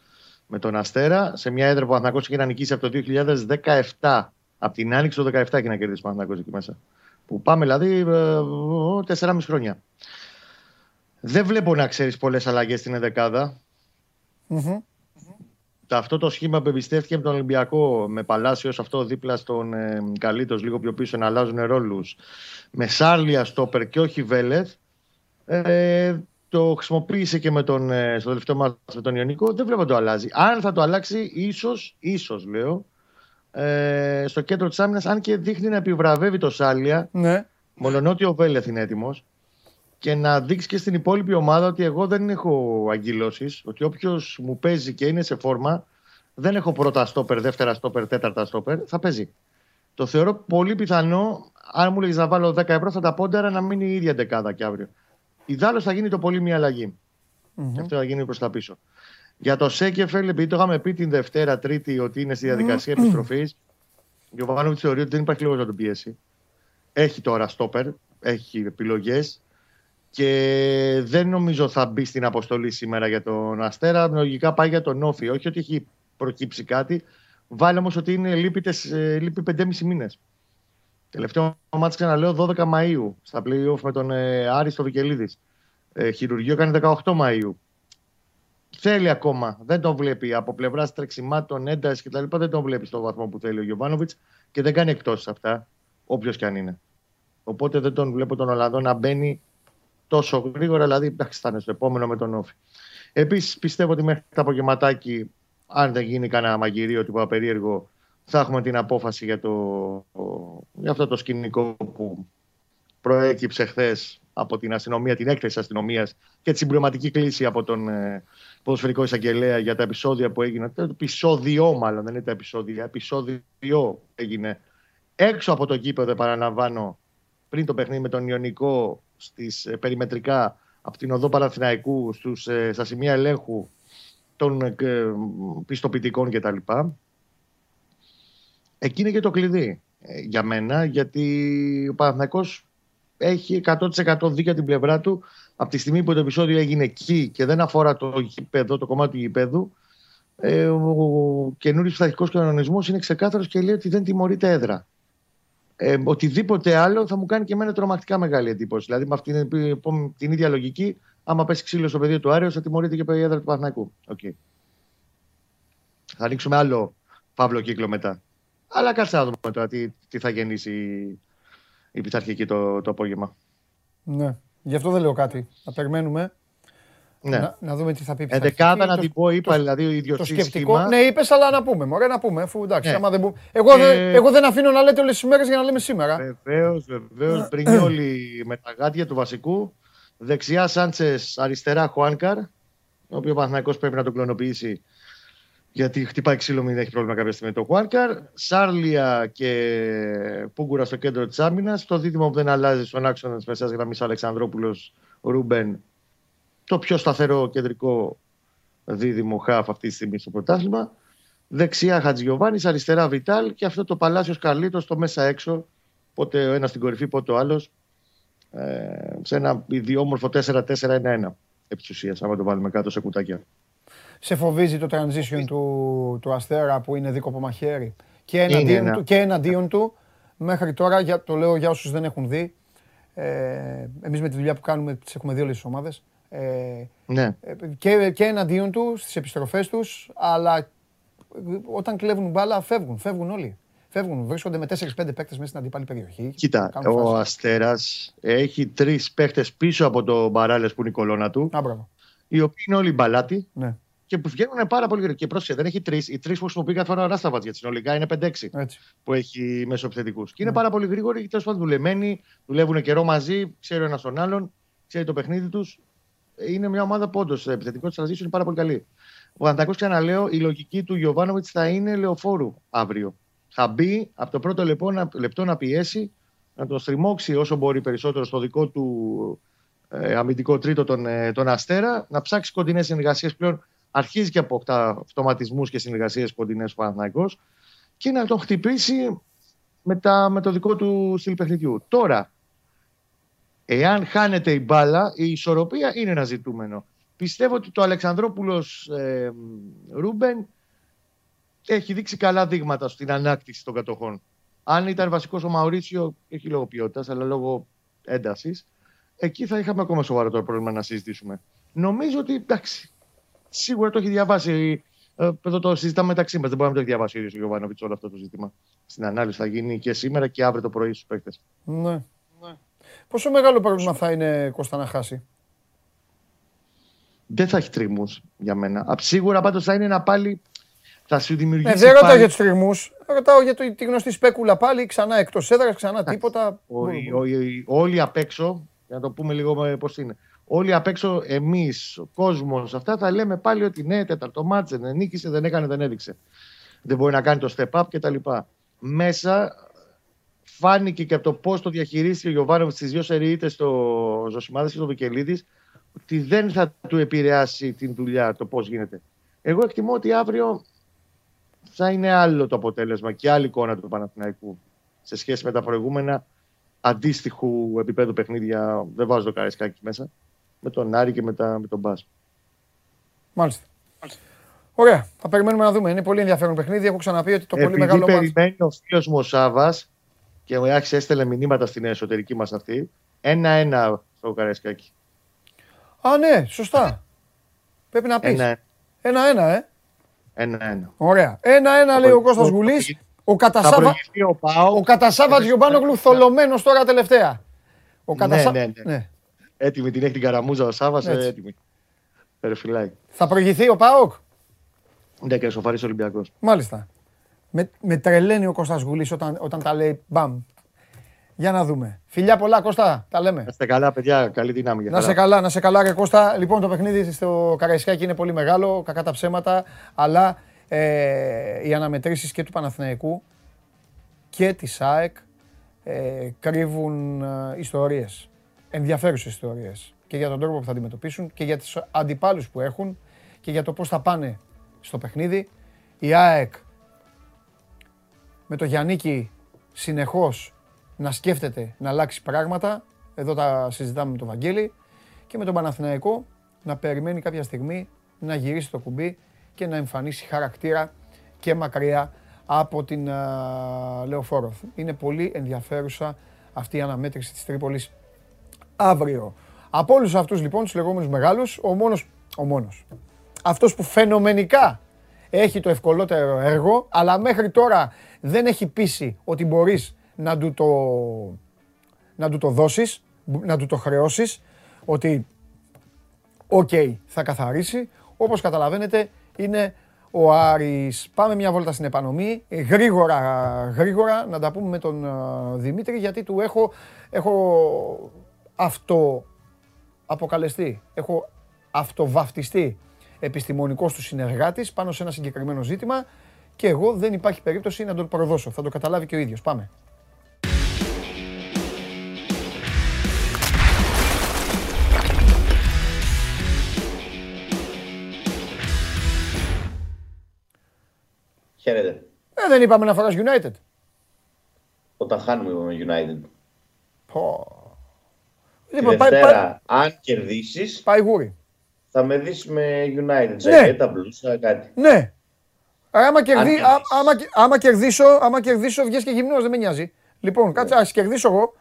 Με τον Αστέρα. Σε μια έδρα που ο Αθηνακός είχε να νικήσει από το 2017. Από την άνοιξη του 2017 και να κερδίσει ο Αθηνακός εκεί μέσα. Που πάμε δηλαδή ε, 4,5 χρόνια. Δεν βλέπω να ξέρεις πολλές αλλαγές στην ενδεκάδα. Μμμ. Τα- αυτό το σχήμα που εμπιστεύτηκε με τον Ολυμπιακό, με Παλάσιο αυτό δίπλα στον ε, Καλίτος, λίγο πιο πίσω να αλλάζουν ρόλους, με Σάρλια στόπερ και όχι Βέλεθ, ε, το χρησιμοποίησε και με τον, ε, στο τελευταίο μας με τον Ιωνικό, δεν βλέπω να το αλλάζει. Αν θα το αλλάξει, ίσως, ίσως λέω, ε, στο κέντρο της άμυνας, αν και δείχνει να επιβραβεύει το Σάρλια, Ναι. Μονονότι ο Βέλεθ είναι έτοιμος και να δείξεις και στην υπόλοιπη ομάδα ότι εγώ δεν έχω αγκυλώσει. Ότι όποιος μου παίζει και είναι σε φόρμα, δεν έχω πρώτα στόπερ, δεύτερα στόπερ, τέταρτα στόπερ, θα παίζει. Το θεωρώ πολύ πιθανό, αν μου έλεγε να βάλω 10 ευρώ, θα τα πόντερα να μείνει η ίδια δεκάδα και αύριο. Ιδάλω θα γίνει το πολύ μια αλλαγή. Μμμ. Και αυτό θα γίνει προς τα πίσω. Για το Σέκεφελ, επειδή το είχαμε πει την Δευτέρα, Τρίτη, ότι είναι στη διαδικασία επιστροφής, ο Γιωβάνοβιτς θεωρεί ότι δεν υπάρχει λόγος να τον πιέσει. Έχει τώρα στόπερ, έχει επιλογές και δεν νομίζω θα μπει στην αποστολή σήμερα για τον Αστέρα. Λογικά πάει για τον Όφη. Όχι ότι έχει προκύψει κάτι. Βάλει όμως ότι είναι λείπει, τεσ- ε, λείπει 5,5 μήνες. Τελευταίο μάτς ξαναλέω 12 Μαΐου στα play-off με τον ε, Άρη στο Βικελίδης. Ε, χειρουργείο κάνει 18 Μαΐου. Θέλει ακόμα. Δεν τον βλέπει από πλευράς τρεξιμάτων, ένταση κτλ. Δεν τον βλέπει στο βαθμό που θέλει ο Γιωβάνοβιτς και δεν κάνει εκτός αυτά, όποιος και αν είναι. Οπότε δεν τον βλέπω τον Ολλανδό να μπαίνει τόσο γρήγορα, δηλαδή εντάξει, θα είναι στο επόμενο με τον Όφη. Επίσης πιστεύω ότι μέχρι το απογευματάκι, αν δεν γίνει κανένα μαγειρίο τύπο περίεργο, θα έχουμε την απόφαση για, το, για αυτό το σκηνικό που προέκυψε χθες από την αστυνομία, την έκθεση αστυνομίας και τη συμπληρωματική κλίση από τον ε, ποδοσφαιρικό εισαγγελέα για τα επεισόδια που έγιναν. Το επεισόδιο, μάλλον δεν είναι τα επεισόδια. Επεισόδιο έγινε έξω από το γήπεδο, επαναλαμβάνω, πριν το παιχνίδι με τον Ιωνικό στις ε, περιμετρικά από την οδό Παναθηναϊκού στους, ε, στα σημεία ελέγχου των ε, πιστοποιητικών κτλ. Εκεί είναι και το κλειδί για μένα, γιατί ο Παναθηναϊκός έχει 100% δίκαια την πλευρά του από τη στιγμή που το επεισόδιο έγινε εκεί και δεν αφορά το γηπέδο, το κομμάτι του γηπέδου. Ε, ο καινούριος πειθαρχικός κανονισμός είναι ξεκάθαρος και λέει ότι δεν τιμωρείται έδρα ε, οτιδήποτε άλλο θα μου κάνει και εμένα τρομακτικά μεγάλη εντύπωση. Δηλαδή, με αυτήν την ίδια λογική, άμα πέσει ξύλο στο πεδίο του Άρεο, θα τιμωρείται και η έδρα του Παναθηναϊκού. Okay. Θα ανοίξουμε άλλο παύλο κύκλο μετά. Αλλά κάτσε να δούμε τώρα τι, τι θα γεννήσει η, η πειθαρχική το, το απόγευμα. Ναι. Γι' αυτό δεν λέω κάτι. Θα περιμένουμε. Ναι. Να, να δούμε τι θα πει. Εντεκάδα να την πω, είπα δηλαδή ο ίδιο το σκεπτικό. Σχήμα. Ναι, είπες, αλλά να πούμε. Μωρέ, να πούμε. Αφού εντάξει, ναι. άμα δεν πούμε. Εγώ, ε... εγώ δεν αφήνω να λέτε όλες τις μέρες για να λέμε σήμερα. Βεβαίως, βεβαίως. Πρινιόλι με τα γάτια του βασικού. Δεξιά Σάντσες, αριστερά Χουάνκαρ. Ο οποίος ο Παναθυναϊκό πρέπει να τον κλωνοποιήσει γιατί χτυπάει ξύλο, μην έχει πρόβλημα κάποια στιγμή το Χουάνκαρ. Σάρλια και Πούγκουρα στο κέντρο της άμυνας. Το δίδυμο που δεν αλλάζει στον άξονα της μεσαία γραμμής Αλεξανδρόπουλος Ρούμπεν το πιο σταθερό κεντρικό δίδυμο χάφ αυτή τη στιγμή στο πρωτάθλημα. Δεξιά Χατζιωβάνη, αριστερά Βιτάλ και αυτό το Παλάσιος Καρλίτο στο μέσα έξω. Πότε ο ένας στην κορυφή, πότε ο άλλος. Ε, σε ένα ιδιόμορφο 4-4-1-1 επί της ουσίας, άμα το βάλουμε κάτω σε κουτάκια. Σε φοβίζει το transition του, του Αστέρα που είναι δίκοπο μαχαίρι και εναντίον, του, και εναντίον του μέχρι τώρα, για, το λέω για όσους δεν έχουν δει, ε, εμείς με τη δουλειά που κάνουμε τις έχουμε δει όλες τις ομάδες, ε, ναι. Ε, και, και εναντίον του στις επιστροφές τους, αλλά όταν κλέβουν μπάλα φεύγουν, φεύγουν όλοι. Φεύγουν, βρίσκονται με 4-5 παίκτες μέσα στην αντίπαλη περιοχή. Κοίτα, ο Αστέρας έχει τρεις παίκτες πίσω από το Μπαράλες που είναι η κολόνα του. Α, οι οποίοι είναι όλοι μπαλάτοι ναι. και που βγαίνουν πάρα πολύ γρήγορα. Και πρόσεχε, δεν έχει τρεις. Οι τρεις που χρησιμοποιεί κάθε φορά ο Ράσταβατς για τη συνολικά είναι 5-6 που έχει μεσοπιθετικού. Και είναι ναι. πάρα πολύ γρήγοροι και τέλος πάντων δουλεμένοι, δουλεύουν καιρό μαζί, ξέρει ο ένας τον άλλον, ξέρει το παιχνίδι τους είναι μια ομάδα που όντω επιθετικός της transition είναι πάρα πολύ καλή. Ο Αντακό, ξαναλέω, η λογική του Γιωβάνοβιτς θα είναι λεωφόρου αύριο. Θα μπει από το πρώτο λεπτό να, λεπτό να πιέσει, να τον στριμώξει όσο μπορεί περισσότερο στο δικό του ε, αμυντικό τρίτο τον, ε, τον Αστέρα, να ψάξει κοντινές συνεργασίες πλέον. Αρχίζει και από αυτοματισμούς και συνεργασίες κοντινές ο Παναθναϊκό και να τον χτυπήσει με, τα, με το δικό του στυλ παιχνιδιού. Τώρα, Εάν χάνεται η μπάλα, η ισορροπία είναι ένα ζητούμενο. Πιστεύω ότι το Αλεξανδρόπουλος ε, Ρούμπεν έχει δείξει καλά δείγματα στην ανάκτηση των κατοχών. Αν ήταν βασικός ο Μαουρίσιο, όχι λόγω ποιότητας, αλλά λόγω έντασης, εκεί θα είχαμε ακόμα σοβαρότερο πρόβλημα να συζητήσουμε. Νομίζω ότι εντάξει, σίγουρα το έχει διαβάσει. Ε, εδώ το συζητάμε μεταξύ μας. Δεν μπορεί να το έχει διαβάσει ο ίδιος ο Γιωβάνοβιτς όλο αυτό το ζήτημα. Στην ανάλυση θα γίνει και σήμερα και αύριο το πρωί στους παίκτες. Ναι. Πόσο μεγάλο πρόβλημα θα είναι Κώστα να χάσει; Δεν θα έχει τρίμου για μένα. Σίγουρα πάντως θα είναι ένα πάλι. Θα σου δημιουργήσει. Ε, δεν ρωτάω για τους τριμού. Ρωτάω για το, τη γνωστή σπέκουλα πάλι. Ξανά εκτός έδρας, ξανά τίποτα. Όλοι απ' έξω, για να το πούμε λίγο πώς είναι. Όλοι απ' έξω, εμείς, ο κόσμος, αυτά θα λέμε πάλι ότι ναι, τέταρτο μάτσε, δεν νίκησε, δεν έκανε, δεν έδειξε. Δεν μπορεί να κάνει το step up κτλ. Μέσα φάνηκε και από το πώς το διαχειρίστηκε ο Γιωβάνοβιτς στις δύο σερίτες στο Ζωσιμάδες και στο Βικελίδης, ότι δεν θα του επηρεάσει την δουλειά το πώς γίνεται. Εγώ εκτιμώ ότι αύριο θα είναι άλλο το αποτέλεσμα και άλλη εικόνα του Παναθηναϊκού σε σχέση με τα προηγούμενα αντίστοιχου επίπεδου παιχνίδια. Δεν βάζω το καρεσκάκι μέσα. Με τον Άρη και με, τα, με τον Μπα. Μάλιστα. Ωραία. Θα περιμένουμε να δούμε. Είναι πολύ ενδιαφέρον παιχνίδι. Έχω ξαναπεί ότι το πολύ μεγάλο. Περιμένει ο φίλος μου ο Σάβας και ο Άκη έστελε μηνύματα στην εσωτερική μας αυτή. Ένα-ένα στο Καραϊσκάκι. Α, ναι, σωστά. Πρέπει να πεις. Ένα- Ένα-ένα, ε. Ένα-ένα. Ωραία. Ένα-ένα λέει ο Κώστας Θα Γουλής. Ο Θα Κατασάβα... προηγηθεί ο Πάο. Ο Κατασάβα Γιωμπάνογλου θολωμένος τώρα τελευταία. Ο Κατασά... ναι, ναι. Έτοιμη την έχει την καραμούζα ο Σάβας. Έτσι. Έτοιμη. Περφυλάκι. Θα προηγηθεί ο ΠΑΟΚ. Ναι, και σοφαρή Ολυμπιακός. Μάλιστα. Με, με τρελαίνει ο Κώστας Γουλής όταν, όταν τα λέει μπαμ. Για να δούμε. Φιλιά πολλά Κώστα, τα λέμε. Να είστε καλά, παιδιά. Καλή δύναμη. για Να σε χαρά. καλά, να σε καλά ρε Κώστα. Λοιπόν το παιχνίδι στο Καραϊσκάκι είναι πολύ μεγάλο, κακά τα ψέματα, αλλά ε, οι αναμετρήσεις και του Παναθηναϊκού και της ΑΕΚ ε, κρύβουν ε, ιστορίες, ενδιαφέρουσες ιστορίες και για τον τρόπο που θα αντιμετωπίσουν και για τις αντιπάλους που έχουν και για το πώς θα πάνε στο παιχνίδι. Η ΑΕΚ με το Γιαννίκη συνεχώς να σκέφτεται να αλλάξει πράγματα. Εδώ τα συζητάμε με τον Βαγγέλη. Και με τον Παναθηναϊκό να περιμένει κάποια στιγμή να γυρίσει το κουμπί και να εμφανίσει χαρακτήρα και μακριά από την α, Λεωφόρο. Είναι πολύ ενδιαφέρουσα αυτή η αναμέτρηση της Τρίπολης αύριο. Από όλους αυτούς λοιπόν τους λεγόμενους μεγάλους, ο μόνος, ο μόνος, αυτός που φαινομενικά έχει το ευκολότερο έργο, αλλά μέχρι τώρα δεν έχει πείσει ότι μπορείς να του το, να του το δώσεις, να του το χρεώσεις, ότι οκ, θα καθαρίσει. Όπως καταλαβαίνετε είναι ο Άρης. Πάμε μια βόλτα στην επανομή. Ε, Γρήγορα, γρήγορα να τα πούμε με τον ε, Δημήτρη γιατί του έχω, έχω αυτό αποκαλεστεί. Έχω αυτοβαφτιστεί επιστημονικός του συνεργάτης πάνω σε ένα συγκεκριμένο ζήτημα και εγώ δεν υπάρχει περίπτωση να τον προδώσω. Θα το καταλάβει και ο ίδιος. Πάμε. Χαίρετε. Ε, δεν είπαμε να φοράς United. Όταν χάνουμε είπαμε United. Πω. Τη Λοιπόν, πάει, Δευτέρα, πάει, αν κερδίσεις, πάει γούρι. Θα με δεις με United. Ζακέτα, μπλούσα, κάτι. Ναι. Άμα, κερδί, κερδίσεις. α, άμα, κε- άμα κερδίσω, άμα κερδίσω, βγες και γυμνός, δεν με νοιάζει. Λοιπόν, κάτσε, ας κερδίσω εγώ.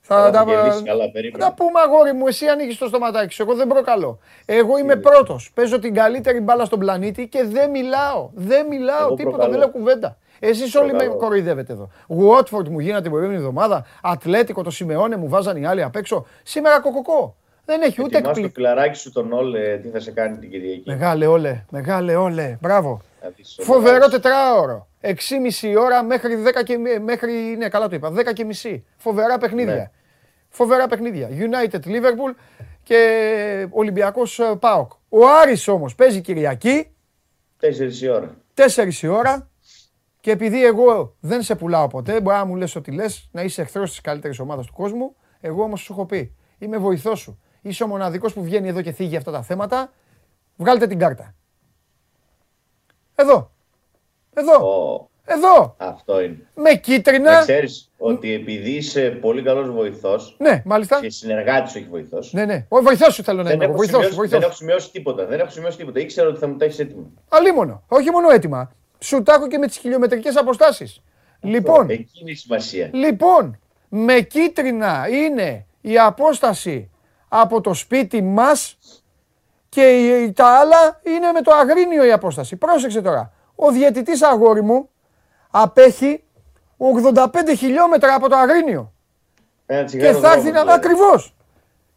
Θα Θα τα, κερδίσει καλά, θα περίμενε. τα πούμε αγόρι μου, εσύ ανοίγεις το στοματάκι σου, εγώ δεν προκαλώ. Εγώ είμαι πρώτος, παίζω την καλύτερη μπάλα στον πλανήτη και δεν μιλάω. Δεν μιλάω, Εγώ τίποτα, προκαλώ. δεν λέω κουβέντα. Εσείς όλοι με Προκαλώ. κοροϊδεύετε εδώ. Watford μου γίνατε την προηγούμενη εβδομάδα, Ατλέτικο το Σιμεώνε μου βάζαν οι άλλοι απ' έξω. Σήμερα κοκοκό. Δεν έχει ούτε Ετοιμάσου το εκπληκτικό. φιλαράκι σου τον Όλε, τι θα σε κάνει την Κυριακή. Μεγάλε όλε, μεγάλε όλε. Μπράβο. Θα δεις ο Φοβερό μεγάλος. τετράωρο. 6,5 ώρα μέχρι 10 και, μέχρι, ναι, καλά το είπα, 10 και μισή. Φοβερά παιχνίδια. Ναι. Φοβερά παιχνίδια. United Liverpool και Ολυμπιακός ε, ΠΑΟΚ. Ο Άρης όμως παίζει Κυριακή, Τέσσερις η ώρα. 4 η ώρα και επειδή εγώ δεν σε πουλάω ποτέ, μπορεί να μου λες ό,τι λες, να είσαι εχθρός της καλύτερης ομάδας του κόσμου, εγώ όμως σου έχω πει, είμαι βοηθός σου. Είσαι ο μοναδικός που βγαίνει εδώ και θίγει αυτά τα θέματα, βγάλτε την κάρτα. Εδώ. Εδώ. Ω, Εδώ. αυτό είναι. Με κίτρινα. Να ξέρεις ότι επειδή είσαι πολύ καλός βοηθός Ναι, μάλιστα. και συνεργάτης, όχι βοηθός. Ναι, ναι. Ο βοηθός σου θέλω να Δεν, είμαι. εγώ. έχω Βοηθός, σημειώσει, δεν βοηθός. έχω σημειώσει τίποτα. Δεν έχω σημειώσει τίποτα. Ήξερα ότι θα μου τα έχεις έτοιμο. Αλίμονο. Όχι μόνο έτοιμα. Σου τα έχω και με τις χιλιομετρικές αποστάσεις. Λοιπόν, Εκεί είναι η σημασία. λοιπόν, με κίτρινα είναι η απόσταση από το σπίτι μας και η- τα άλλα είναι με το αγρίνιο η απόσταση. Πρόσεξε τώρα. Ο διαιτητής αγόρι μου απέχει 85 χιλιόμετρα από το αγρίνιο. Ένα Και τσιγάρο θα έρθει δρόμος, να. δηλαδή. Ακριβώς.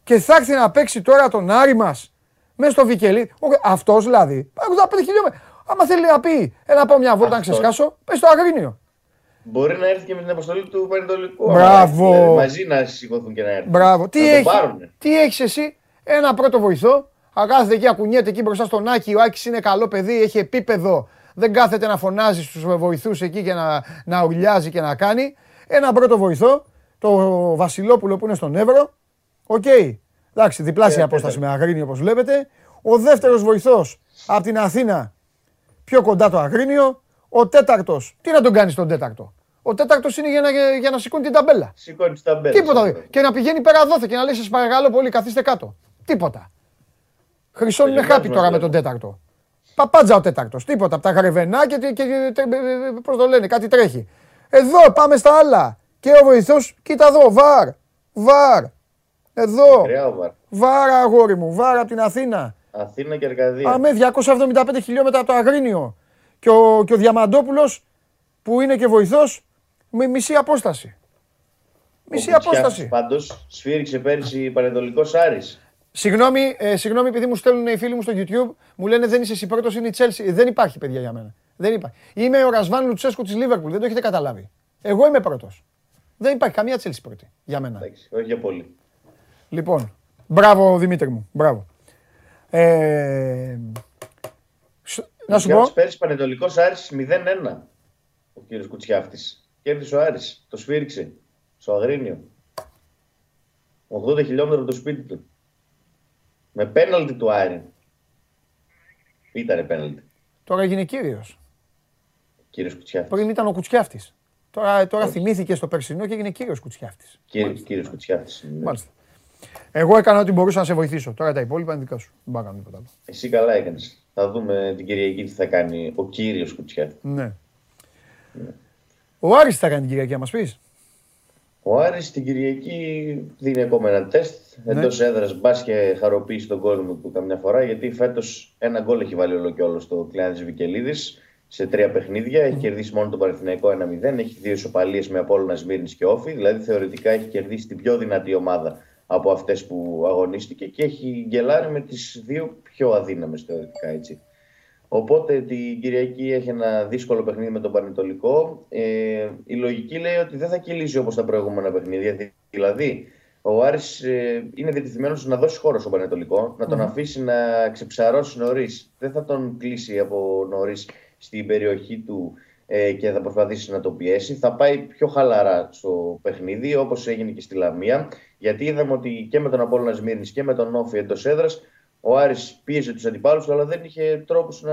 Και θα έρθει να παίξει τώρα τον Άρη μας μέσα στο Βικελί. Αυτός δηλαδή. 85 χιλιόμετρα. Άμα θέλει να πει, έλα να πάω μια βόλτα να Αυτός. ξεσκάσω, πες στο Αγρίνιο. Μπορεί να έρθει και με την αποστολή του Πανετολικού. Μπράβο. Δηλαδή, μαζί να σηκωθούν και να έρθουν. Μπράβο. Τι, να τον έχει, πάρουνε. τι έχεις εσύ, ένα πρώτο βοηθό. Να κάθεται εκεί, να κουνιέται εκεί μπροστά στον Άκη. Ο Άκης είναι καλό παιδί, έχει επίπεδο. Δεν κάθεται να φωνάζει στους βοηθούς εκεί και να, να ουρλιάζει και να κάνει. Ένα πρώτο βοηθό, το Βασιλόπουλο που είναι στον Εύρο. Οκ. Εντάξει, διπλάσια Ε, απόσταση με τέταρτο. Αγρίνιο όπως βλέπετε. Ο δεύτερος βοηθός από την Αθήνα πιο κοντά το Αγρίνιο. Ο τέταρτος, τι να τον κάνεις τον τέταρτο; Ο τέταρτος είναι για να, για να σηκώνει την ταμπέλα. Σηκώνει την ταμπέλα. Τίποτα. Σηκώνει. Και να πηγαίνει πέρα δόθε και να λέει: Σας παρακαλώ πολύ, καθίστε κάτω. Τίποτα. Χρυσώνουν Το χάπι γυμνάσιο τώρα μας με τον τέταρτο. Παπάντζα ο τέταρτος. Τίποτα. Από τα γρεβενά και, και, και, πώς το λένε, κάτι τρέχει. Εδώ πάμε στα άλλα. Και ο βοηθός, κοίτα εδώ, βαρ. Βαρ. Εδώ. Μακριά ο Βαρ. Βαρ, αγόρι μου, βαρ από την Αθήνα. Αθήνα και Αρκαδία. Αμέ 275 χιλιόμετρα από το Αγρίνιο. Και ο, και ο Διαμαντόπουλος που είναι και βοηθός με μισή απόσταση. Μισή απόσταση. Πάντως σφύριξε πέρυσι Πανετολικός Άρης. Συγγνώμη, ε, συγγνώμη, επειδή μου στέλνουν οι φίλοι μου στο YouTube, μου λένε δεν είσαι εσύ πρώτος, είναι η Chelsea. Δεν υπάρχει, παιδιά, για μένα. Δεν υπάρχει. Είμαι ο Ρασβάν Λουτσέσκου της Λίβερπουλ, δεν το έχετε καταλάβει. Εγώ είμαι πρώτος. Δεν υπάρχει καμία Chelsea πρώτη για μένα. Εντάξει, όχι για πολύ. Λοιπόν, μπράβο Δημήτρη μου, μπράβο. Ε, σ- να σου πω, Πέρυσι Πανετολικός Άρης 0-1 ο κύριος Κουτσιάφτη. Κέρδισε ο Άρης, το σφύριξε στο Αγρίνιο. 80 χιλιόμετρα από το σπίτι του. Με πέναλτι του Άρη. Ήτανε πέναλτι. τώρα έγινε κύριος. Κύριος Κουτσιάφτη. Πριν ήταν ο Κουτσιάφτη. Τώρα, τώρα θυμήθηκε στο περσινό και έγινε κύριος Κουτσιάφτη. Κύριος Κουτσιάφτη. Μάλιστα. Εγώ έκανα ό,τι μπορούσα να σε βοηθήσω. Τώρα τα υπόλοιπα είναι δικά σου. Δεν πάω να κάνω τίποτα άλλο. Εσύ καλά έκανες. Θα δούμε την Κυριακή τι θα κάνει ο κύριος Κουτσιάφτη. Ναι. Ο Άρης θα κάνει την Κυριακή, να μας πεις. Ο Άρης την Κυριακή δίνει ακόμα ένα τεστ Ναι. εντός έδρας. Μπας και χαροποιήσει τον κόσμο του καμιά φορά γιατί φέτος ένα γκολ έχει βάλει όλο και όλο στο Κλειάνδη Βικελίδης σε τρία παιχνίδια. Έχει κερδίσει μόνο τον Παναθηναϊκό 1-0. Έχει δύο ισοπαλίες με Απόλλωνα Σμύρνης και Όφη. Δηλαδή θεωρητικά έχει κερδίσει την πιο δυνατή ομάδα από αυτές που αγωνίστηκε και έχει γκελάρει με τις δύο πιο αδύναμες θεωρητικά έτσι. Οπότε την Κυριακή έχει ένα δύσκολο παιχνίδι με τον Πανετολικό. Ε, η λογική λέει ότι δεν θα κυλήσει όπως τα προηγούμενα παιχνίδια. Δηλαδή, ο Άρης ε, είναι διατεθειμένος να δώσει χώρο στον Πανετολικό, να τον αφήσει να ξεψαρώσει νωρίς. Δεν θα τον κλείσει από νωρίς στην περιοχή του ε, και θα προσπαθήσει να το πιέσει. Θα πάει πιο χαλαρά στο παιχνίδι, όπως έγινε και στη Λαμία. Γιατί είδαμε ότι και με τον Απόλλωνα Σμύρνης και με τον Όφη εντός έδρας ο Άρης πίεζε τους αντιπάλους του, αλλά δεν είχε τρόπους να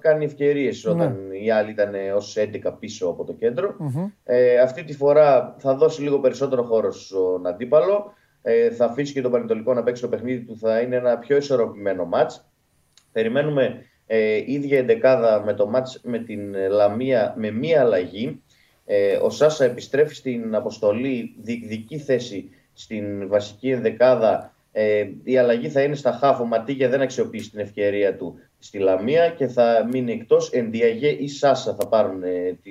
κάνει ευκαιρίες όταν οι άλλοι ήταν ως 11 πίσω από το κεντρο Ε, αυτή τη φορά θα δώσει λίγο περισσότερο χώρο στον αντίπαλο. Ε, θα αφήσει και τον Πανετολικό να παίξει το παιχνίδι του. Θα είναι ένα πιο ισορροπημένο μάτς. Περιμένουμε ε, ίδια εντεκάδα με το μάτς με την Λαμία με μία αλλαγή. Ε, ο Σάσα επιστρέφει στην αποστολή διεκδική θέση στην βασική ενδεκάδα. Ε, η αλλαγή θα είναι στα χάφο. Ο Ματίγια δεν αξιοποιήσει την ευκαιρία του στη Λαμία και θα μείνει εκτός. Ενδιαγέ ή Σάσα θα, πάρουν, ε, τη,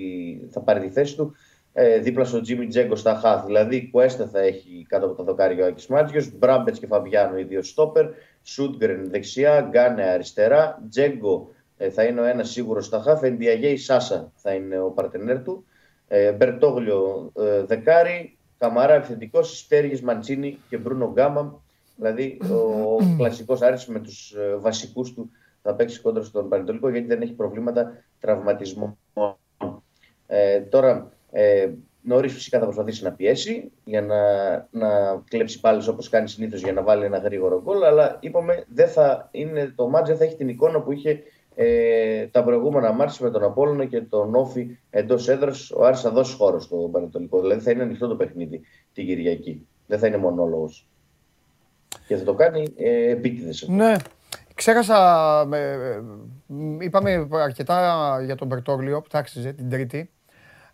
θα πάρει τη θέση του ε, δίπλα στο Τζίμι Τζέγκο στα χάφ. Δηλαδή, Κουέστα θα έχει κάτω από το δοκάρι ο Άκης Μάτζιο, Μπράμπετς και Φαμπιάνο οι δύο στόπερ, Σούτγκρεν δεξιά, Γκάνε αριστερά, Τζέγκο ε, θα είναι ο ένας σίγουρος στα χάφ, Ενδιαγέ ή Σάσα θα είναι ο παρτενέρ του, ε, Μπερτόγλιο ε, δεκάρι, Καμαρά επιθετικός, Στέργε Μαντσίνη και Μπρούνο Γκάμα. Δηλαδή, ο κλασικός Άρης με τους βασικούς του θα παίξει κόντρα στον Πανετολικό γιατί δεν έχει προβλήματα τραυματισμού. Ε, τώρα, ε, νωρίς φυσικά θα προσπαθήσει να πιέσει για να, να κλέψει πάλι όπως κάνει συνήθως για να βάλει ένα γρήγορο γκολ. Αλλά είπαμε, δεν θα είναι, το μάτζ δεν θα έχει την εικόνα που είχε ε, τα προηγούμενα μάτια με τον Απόλλωνα και τον Όφη εντός έδρας. Ο Άρης θα δώσει χώρο στο Πανετολικό. Δηλαδή θα είναι ανοιχτό το παιχνίδι την Κυριακή. Δεν θα είναι μονόλογος. Και θα το κάνει ε, επίτηδες. Ναι. Ξέχασα, ε, ε, είπαμε αρκετά για τον Μπερτόγλιο που τάξιζε την Τρίτη.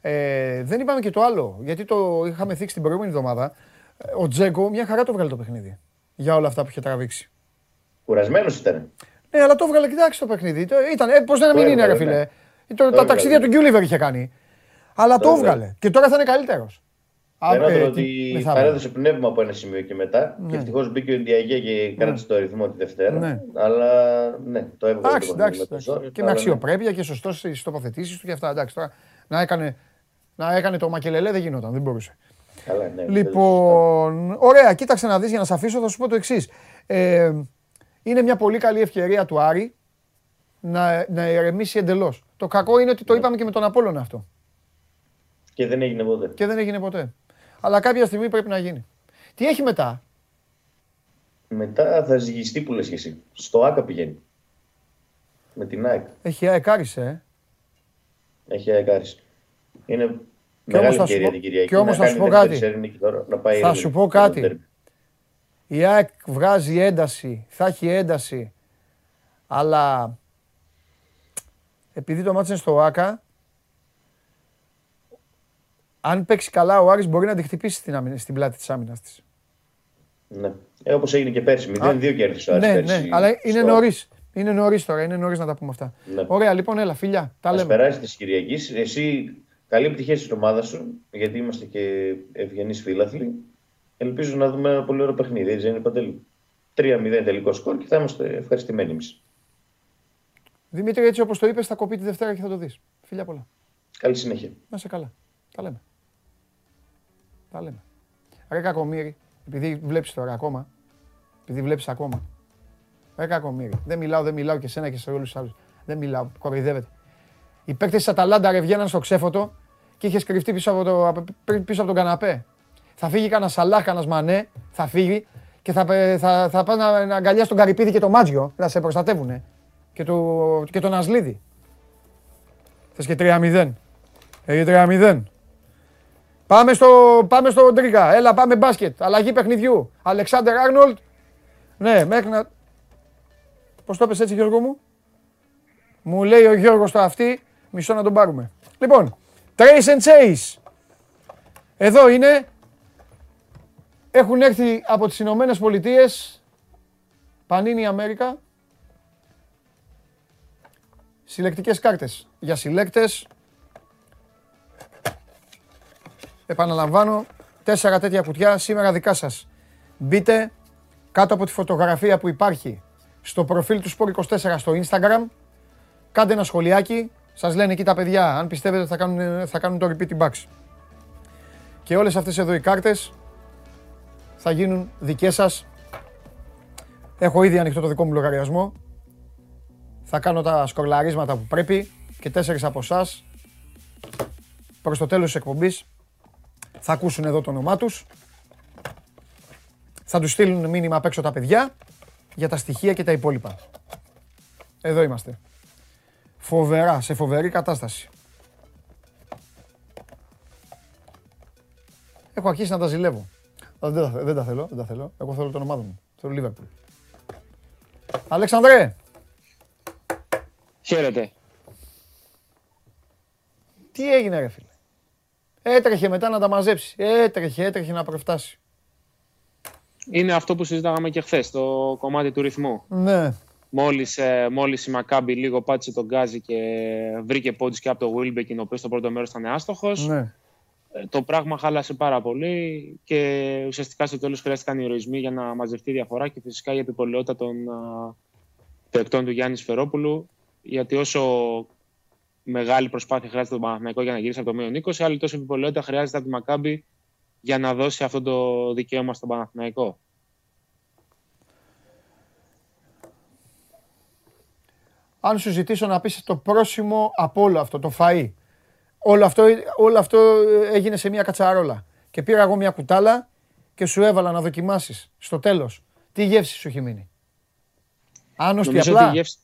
Ε, δεν είπαμε και το άλλο, γιατί το είχαμε θίξει την προηγούμενη εβδομάδα. Ε, Ο Τζέγκο μια χαρά το βγάλε το παιχνίδι για όλα αυτά που είχε τραβήξει. Κουρασμένος ήταν. Ναι, αλλά το έβγαλε, κοιτάξτε το παιχνίδι. Το- Ήταν, ε, πώς να μην Το είναι, ρε έβγαλε, φίλε. ναι. Το- Το τα έβγαλε. ταξίδια του Γκιούλιβερ είχε κάνει. Αλλά το Το έβγαλε. έβγαλε. Και τώρα θα είναι καλύτερος. Φαίνεται ότι παρέδωσε πνεύμα από ένα σημείο και μετά. Και ευτυχώς μπήκε ο Ιντιαγέ και κράτησε το ρυθμό τη Δευτέρα. Ναι. Αλλά ναι, το έβγαλε. Εντάξει, το εντάξει. παιχνίδι με το εντάξει. ζόρι, Και με αλλά ναι. αξιοπρέπεια και σωστό στις τοποθετήσεις του και αυτά. Εντάξει, τώρα να έκανε, να έκανε το μακελελέ δεν γινόταν, δεν μπορούσε. Καλά, ναι, Λοιπόν, ωραία, κοίταξε να δεις για να σε αφήσω, θα σου πω το εξής. Ε, είναι μια πολύ καλή ευκαιρία του Άρη να, να ηρεμήσει εντελώς. Το κακό είναι ότι το είπαμε και με τον Απόλλωνα αυτό. Και δεν έγινε ποτέ. Και δεν έγινε ποτέ. Αλλά κάποια στιγμή πρέπει να γίνει. Τι έχει μετά; Μετά θα ζυγιστεί που λες και εσύ. Στο ΑΚΑ πηγαίνει. Με την ΑΕΚ. Έχει ΑΕΚ Άρης, ε. Έχει ΑΕΚ Άρης. Είναι όμως μεγάλη θα σου ευκαιρία πω- την Κυριακή. και όμως να θα σου κάνει πω δεύτερη κάτι. σέρια νίκη τώρα, να πάει Θα ειρήνη σου πω στο κάτι. Ντέρμπι. Η ΑΕΚ βγάζει ένταση, θα έχει ένταση, αλλά επειδή το μάτς είναι στο ΆΚΑ, αν παίξει καλά ο Άρης μπορεί να τη χτυπήσει στην, άμυνα, στην πλάτη της άμυνας της. Ναι. Ε, Όπως έγινε και πέρσι. 0-2 κέρδισε ο Άρης Ναι, πέρσι ναι, αλλά είναι στο- νωρίς. Είναι νωρίς τώρα, είναι νωρίς να τα πούμε αυτά. Ναι. Ωραία, λοιπόν, έλα, φιλιά. Τα Ας λέμε. περάσεις τη Κυριακής. Εσύ καλή επιτυχία στην ομάδα σου, γιατί είμαστε και ευγενείς φίλαθλοι. Ελπίζω να δούμε ένα πολύ ωραίο παιχνίδι. Έτσι δεν είναι παντελή. 3-0 τελικό σκορ και θα είμαστε ευχαριστημένοι εμείς. Δημήτρη, έτσι όπως το είπες, θα κοπεί τη Δευτέρα και θα το δεις. Φιλιά πολλά. Καλή συνέχεια. Να είσαι καλά. Τα λέμε. Τα λέμε. Ρε κακομύρι, επειδή βλέπεις τώρα ακόμα. Επειδή βλέπεις ακόμα. Ρε κακομύρι. Δεν μιλάω, δεν μιλάω και σένα και σε όλους τους άλλους. Δεν μιλάω. Κοροϊδεύεται. Οι παίκτες της Αταλάντα ρε βγαίναν στο ξέφωτο και είχες κρυφτεί πίσω από, το, απ- πίσω από τον καναπέ. Θα φύγει κανένας Σαλάχ, κανένας Μανέ, θα φύγει και θα, πε- θα, θα πάει να, να αγκαλιάσει τον Καρυπίδη και τον Μάτζιο. Να σε προστατεύουνε. Και, το, και τον Ασλίδη. Θες και 3-0. Έχει 3-0. Πάμε στο, πάμε στο Τρίγκα. Έλα, πάμε μπάσκετ. Αλλαγή παιχνιδιού. Αλεξάνδερ Άρνολτ. Ναι, μέχρι να... Πώς το πες έτσι Γιώργο μου; Μου λέει ο Γιώργος το αυτή. Μισό να τον πάρουμε. Λοιπόν, Trace and Chase. Εδώ είναι. Έχουν έρθει από τις Ηνωμένες Πολιτείες. Πανίνη Αμέρικα. Συλλεκτικές κάρτες για συλλέκτες. Επαναλαμβάνω, τέσσερα τέτοια κουτιά σήμερα δικά σας. Μπείτε κάτω από τη φωτογραφία που υπάρχει στο προφίλ του Sport24 στο Instagram. Κάντε ένα σχολιάκι. Σας λένε εκεί τα παιδιά, αν πιστεύετε θα κάνουν, θα κάνουν το repeat box. Και όλες αυτές εδώ οι κάρτες θα γίνουν δικές σας. Έχω ήδη ανοιχτό το δικό μου λογαριασμό. Θα κάνω τα σκορλαρίσματα που πρέπει και τέσσερις από εσάς προς το τέλος της εκπομπής θα ακούσουν εδώ το όνομά τους. Θα τους στείλουν μήνυμα απ' έξω τα παιδιά για τα στοιχεία και τα υπόλοιπα. Εδώ είμαστε. Φοβερά, σε φοβερή κατάσταση. Έχω αρχίσει να τα ζηλεύω. Α, Δεν τα, δεν τα θέλω, δεν τα θέλω. Εγώ θέλω τον ομάδα μου. Θέλω Λίβερπουλ. Αλέξανδρε, Χαίρετε. τι έγινε ρε φίλε; Έτρεχε μετά να τα μαζέψει. Έτρεχε, έτρεχε να προφτάσει. Είναι αυτό που συζητάγαμε και χθες, το κομμάτι του ρυθμού. Ναι. Μόλις, ε, μόλις η Μακάμπη λίγο πάτησε τον γκάζι και βρήκε πόντους και από το Wilbekin, ο οποίος στο πρώτο μέρος ήταν άστοχος, ναι. Ε, το πράγμα χάλασε πάρα πολύ και ουσιαστικά στο τέλος χρειάστηκαν οι ηρωισμοί για να μαζευτεί η διαφορά και φυσικά η επιπολαιότητα των α, παικτών του Γιάννης Σφερόπουλου, γιατί όσο μεγάλη προσπάθεια χρειάζεται τον Παναθηναϊκό για να γυρίσει από το μείον 20, άλλη τόσο επιπολαιότητα χρειάζεται από τη Μακάμπη για να δώσει αυτό το δικαίωμα στον Παναθηναϊκό. αν σου ζητήσω να πεις το πρόσημο από όλο αυτό, το φαΐ. Όλο αυτό, όλο αυτό έγινε σε μια κατσαρόλα. Και πήρα εγώ μια κουτάλα και σου έβαλα να δοκιμάσεις στο τέλος. Τι γεύση σου έχει μείνει; Άνοστη Νομίζω απλά; ότι η γεύση,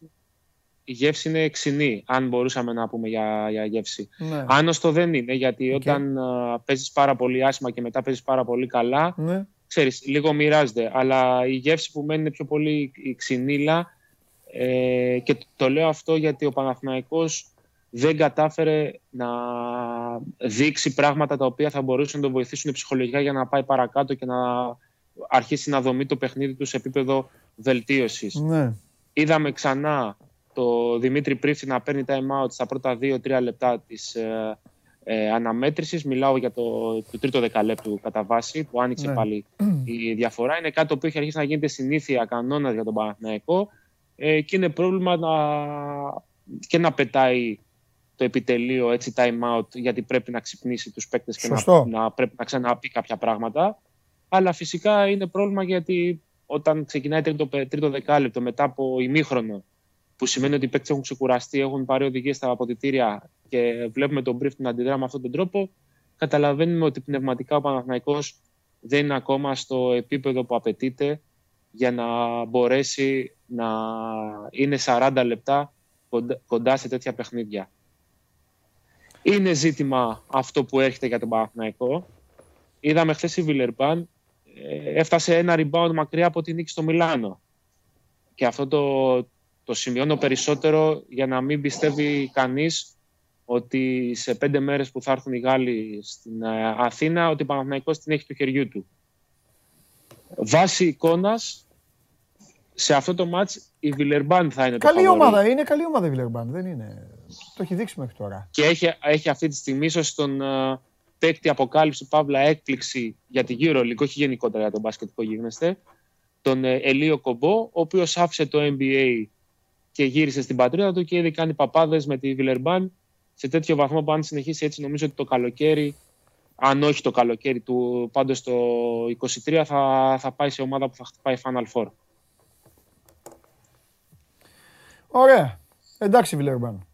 η γεύση είναι ξινή, αν μπορούσαμε να πούμε για, για γεύση. Ναι. Άνοστο δεν είναι, γιατί Οκ. όταν α, παίζεις πάρα πολύ άσχημα και μετά παίζεις πάρα πολύ καλά, Ναι. ξέρεις, λίγο μοιράζεται. Αλλά η γεύση που μένει είναι πιο πολύ η ξινίλα ε, και το λέω αυτό γιατί ο Παναθηναϊκός δεν κατάφερε να δείξει πράγματα τα οποία θα μπορούσαν να τον βοηθήσουν ψυχολογικά για να πάει παρακάτω και να αρχίσει να δομεί το παιχνίδι του σε επίπεδο βελτίωσης. ναι. Είδαμε ξανά το Δημήτρη Πρίφτη να παίρνει time out στα πρώτα 2-3 λεπτά της ε, ε, αναμέτρησης. Μιλάω για το, το τρίτο δεκαλέπτου κατά βάση που άνοιξε Ναι. πάλι η διαφορά. Είναι κάτι το οποίο έχει αρχίσει να γίνεται συνήθεια κανόνας για τον Παναθηναϊκό ε, και είναι πρόβλημα να, και να πετάει το επιτελείο έτσι time out γιατί πρέπει να ξυπνήσει τους παίκτες και Σωστό. να, να πρέπει να ξαναπεί κάποια πράγματα. Αλλά φυσικά είναι πρόβλημα γιατί όταν ξεκινάει τρίτο, τρίτο δεκάλεπτο μετά από ημίχρονο, που σημαίνει ότι οι παίκτες έχουν ξεκουραστεί, έχουν πάρει οδηγίες στα αποδητήρια και βλέπουμε τον Μπρίφτη να αντιδρά με αυτόν τον τρόπο, καταλαβαίνουμε ότι πνευματικά ο Παναθηναϊκός δεν είναι ακόμα στο επίπεδο που απαιτείται για να μπορέσει να είναι 40 λεπτά κοντά- κοντά σε τέτοια παιχνίδια. Είναι ζήτημα αυτό που έρχεται για τον Παναθηναϊκό. Είδαμε χθες η Βιλερμπάν ε, έφτασε ένα rebound μακριά από τη νίκη στο Μιλάνο. Και αυτό το, το σημειώνω περισσότερο για να μην πιστεύει κανείς ότι σε πέντε μέρες που θα έρθουν οι Γάλλοι στην ε, Αθήνα, ότι ο Παναθηναϊκός την έχει του χεριού του. Βάσει εικόνας, σε αυτό το μάτς η Βιλερμπάν θα είναι το Καλή φαβορί. ομάδα, είναι καλή ομάδα η Βιλερμπάν. Δεν είναι. Το έχει δείξει μέχρι τώρα. Και έχει, έχει αυτή τη στιγμή ίσως τον ε, παίκτη αποκάλυψη, παύλα έκπληξη για τη EuroLeague, όχι γενικότερα για τον μπάσκετ που γίνεστε, τον ε, Ελίο Κομπό, ο οποίος άφησε το NBA και γύρισε στην πατρίδα του και ήδη κάνει παπάδες με τη Βιλερμπάν σε τέτοιο βαθμό που αν συνεχίσει έτσι νομίζω ότι το καλοκαίρι, αν όχι το καλοκαίρι του, πάντως το 23 θα, θα πάει σε ομάδα που θα χτυπάει Final Four. Ωραία. Εντάξει, Βιλερμπάν.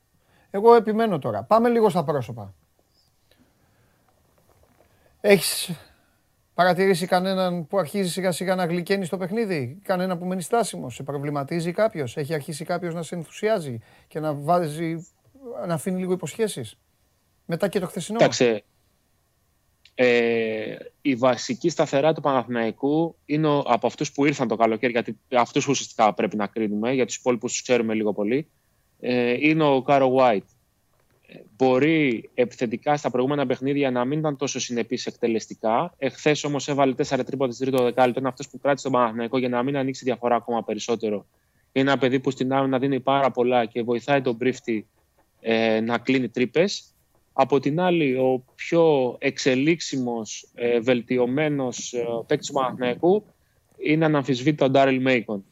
Εγώ επιμένω τώρα. Πάμε λίγο στα πρόσωπα. Έχεις παρατηρήσει κανέναν που αρχίζει σιγά σιγά να γλυκαίνει στο παιχνίδι, κανένα που μένει στάσιμο, σε προβληματίζει κάποιος, έχει αρχίσει κάποιος να σε ενθουσιάζει και να βάζει, να αφήνει λίγο υποσχέσεις; Μετά και το χθεσινό. Κοίταξε, ε, η βασική σταθερά του Παναθηναϊκού είναι ο- από αυτούς που ήρθαν το καλοκαίρι, γιατί αυτούς ουσιαστικά πρέπει να κρίνουμε, για τους υπόλοιπους τους ξέρουμε λίγο πολύ, ε, είναι ο Κάρο White. Ε, Μπορεί επιθετικά στα προηγούμενα παιχνίδια να μην ήταν τόσο συνεπής εκτελεστικά. Εχθές όμως έβαλε 4 τρίποτα στη τρίτο δεκάλεπτο. Είναι αυτός που κράτησε τον Παναθηναϊκό για να μην ανοίξει διαφορά ακόμα περισσότερο. Είναι ένα παιδί που στην άμυνα δίνει πάρα πολλά και βοηθάει τον πρίφτη ε, να κλείνει τρύπες. Από την άλλη, ο πιο εξελίξιμος, ε, βελτιωμένος ε, παίκτης του Παναθηναϊκού είναι αναμφισβήτητα ο Ντάρελ Μέικον.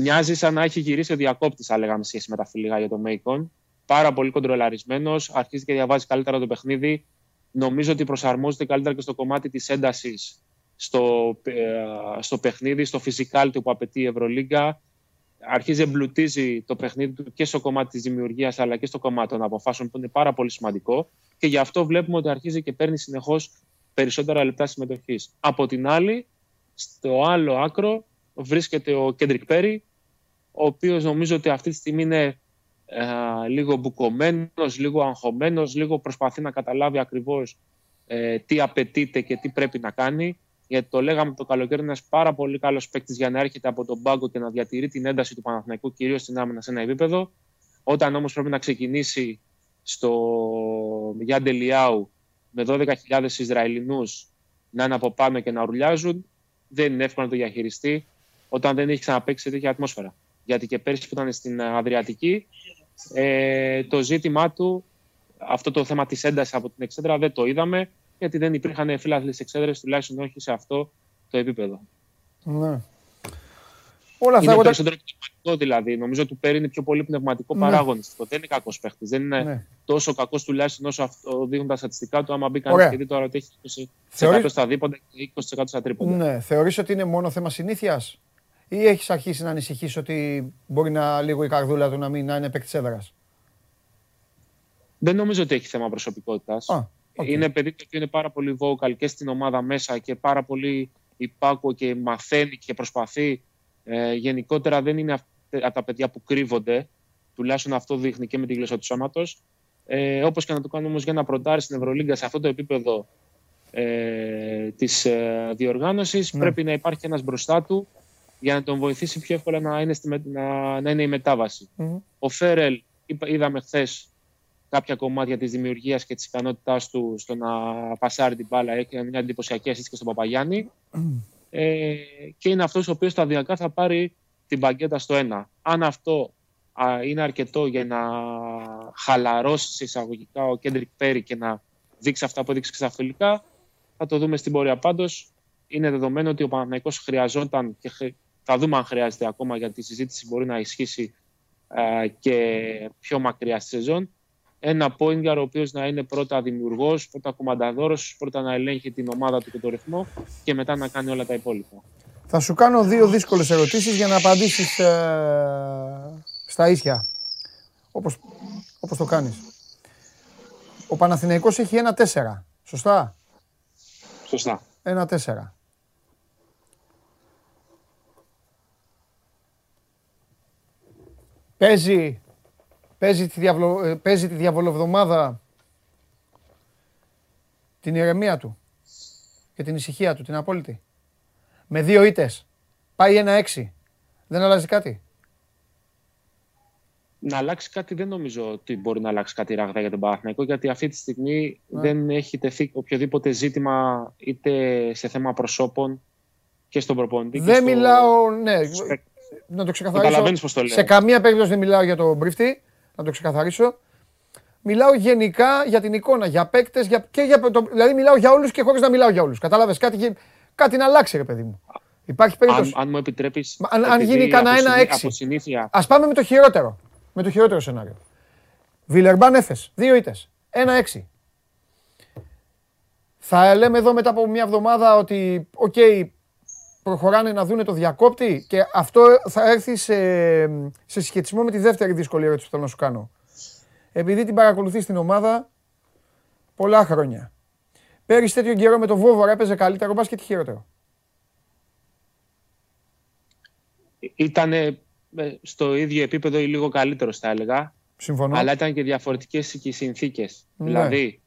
Μοιάζει σαν να έχει γυρίσει ο διακόπτης, θα λέγαμε, σε σχέση με τα φιλικά για τον Μέικον. Πάρα πολύ κοντρολαρισμένος, αρχίζει και διαβάζει καλύτερα το παιχνίδι. Νομίζω ότι προσαρμόζεται καλύτερα και στο κομμάτι της έντασης στο, ε, στο παιχνίδι, στο physicality που απαιτεί η Ευρωλίγκα. Αρχίζει να εμπλουτίζει το παιχνίδι του και στο κομμάτι της δημιουργίας αλλά και στο κομμάτι των αποφάσεων που είναι πάρα πολύ σημαντικό. Και γι' αυτό βλέπουμε ότι αρχίζει και παίρνει συνεχώς περισσότερα λεπτά συμμετοχής. Από την άλλη, στο άλλο άκρο βρίσκεται ο Κέντρικ Πέρι, ο οποίος νομίζω ότι αυτή τη στιγμή είναι ε, λίγο μπουκωμένος, λίγο αγχωμένος, λίγο προσπαθεί να καταλάβει ακριβώς ε, τι απαιτείται και τι πρέπει να κάνει. Γιατί το λέγαμε το καλοκαίρι, είναι ένας πάρα πολύ καλός παίκτης για να έρχεται από τον πάγκο και να διατηρεί την ένταση του Παναθηναϊκού, κυρίως στην άμυνα σε ένα επίπεδο. Όταν όμως πρέπει να ξεκινήσει στο Γιάντε Λιάου με 12.000 Ισραηλινούς να είναι από πάνω και να ουρλιάζουν, δεν είναι εύκολο να το διαχειριστεί όταν δεν έχει ξαναπέξει σε τέτοια ατμόσφαιρα. Γιατί και πέρσι που ήταν στην Αδριατική, ε, το ζήτημά του, αυτό το θέμα της έντασης από την εξέδρα δεν το είδαμε, γιατί δεν υπήρχαν φίλαθλε εξέδρες, τουλάχιστον όχι σε αυτό το επίπεδο. Ναι. Όλα αυτά Είναι εγώ τα... περισσότερο πνευματικό δηλαδή. Νομίζω ότι του Πέρι είναι πιο πολύ πνευματικό Ναι. παράγονιστικό. Δεν είναι κακός παίχτης. Δεν είναι Ναι. τόσο κακός τουλάχιστον όσο αυτό δείχνουν τα στατιστικά του. Άμα μπει Ωραία. κανεί και δει τώρα ότι έχει 20% Θεωρείς- στα δίποντα και 20% στα τρίποντα. Ναι, θεωρείς ότι είναι μόνο θέμα συνήθειας; Ή έχεις αρχίσει να ανησυχείς ότι μπορεί να λίγο η καρδούλα του να μην να είναι παίκτης έδρας. Δεν νομίζω ότι έχει θέμα προσωπικότητας. Α, οκ. Είναι παιδί το οποίο είναι πάρα πολύ vocal και στην ομάδα μέσα και πάρα πολύ υπάκουο και μαθαίνει και προσπαθεί. Ε, γενικότερα δεν είναι αυ- από τα παιδιά που κρύβονται. Τουλάχιστον αυτό δείχνει και με τη γλώσσα του σώματος. Ε, Όπως και να το κάνουμε όμως για να προτάρει στην Ευρωλίγκα σε αυτό το επίπεδο ε, της ε, διοργάνωσης, Ναι. πρέπει να υπάρχει ένας μπροστά του για να τον βοηθήσει πιο εύκολα να είναι, στη, με- να, να είναι η μετάβαση. Μμμ. Ο Φέρελ, είπα- είδαμε χθες κάποια κομμάτια της δημιουργίας και της ικανότητάς του στο να πασάρει την μπάλα. Έχει μια εντυπωσιακή assist και στον Παπαγιάννη. Ε, και είναι αυτός ο οποίος σταδιακά θα πάρει την παγκέτα στο ένα. Αν αυτό α, είναι αρκετό για να χαλαρώσει σε εισαγωγικά ο Κέντρικ Πέρι και να δείξει αυτά που έδειξε και στα φιλικά, θα το δούμε στην πορεία. Πάντως, είναι δεδομένο ότι ο Παναθηναϊκός χρειαζόταν και χρ- θα δούμε αν χρειάζεται ακόμα γιατί η συζήτηση μπορεί να ισχύσει ε, και πιο μακριά στη σεζόν. Ένα point guard ο οποίος να είναι πρώτα δημιουργός, πρώτα κομμανταδόρο, πρώτα να ελέγχει την ομάδα του και το ρυθμό και μετά να κάνει όλα τα υπόλοιπα. Θα σου κάνω δύο δύσκολες ερωτήσεις για να απαντήσεις ε, στα ίσια. Όπως, όπως το κάνεις. Ο Παναθηναϊκός έχει ένα τέσσερα. Σωστά; Σωστά. Ένα τέσσερα. Παίζει, παίζει, τη διαβλο, ε, παίζει τη διαβολοβδομάδα την ηρεμία του και την ησυχία του, την απόλυτη. Με δύο ήττες. Πάει ένα έξι. Δεν αλλάζει κάτι. να αλλάξει κάτι δεν νομίζω ότι μπορεί να αλλάξει κάτι ραγδαία για τον Παναθηναϊκό γιατί αυτή τη στιγμή Ναι. δεν έχει τεθεί οποιοδήποτε ζήτημα είτε σε θέμα προσώπων και στον προπονητή. και Δεν στο- μιλάω, ναι, στο- να το ξεκαθαρίσω. Καταλαβαίνεις πώς το λέω. Σε καμία περίπτωση δεν μιλάω για τον μπρίφτη, να το ξεκαθαρίσω. Μιλάω γενικά για την εικόνα, για παίκτες, για, και για, το, δηλαδή μιλάω για όλους και χωρίς να μιλάω για όλους. Κατάλαβες κάτι, κάτι να αλλάξει, ρε παιδί μου. Υπάρχει Αν, περίπτωση. αν μου επιτρέπεις... Μα αν- αν επειδή γίνει κανένα από ένα συνή- έξι. Από συνήθεια... Α πάμε με το χειρότερο. Με το χειρότερο σενάριο. Βιλερμπάν έφε. Δύο ήττες. Ένα έξι. Θα λέμε εδώ μετά από μια εβδομάδα ότι, οκ, προχωράνε να δούνε το διακόπτη και αυτό θα έρθει σε, σε συσχετισμό με τη δεύτερη δύσκολη ερώτηση που θέλω να σου κάνω. Επειδή την παρακολουθείς στην ομάδα πολλά χρόνια. Πέρυσι τέτοιο καιρό με το Βόβορα έπαιζε καλύτερο μπάσκετ ή χειρότερο. Ήταν στο ίδιο επίπεδο ή λίγο καλύτερος, θα έλεγα. Συμφωνώ. Αλλά ήταν και διαφορετικές οι συνθήκες. Ναι. Δηλαδή,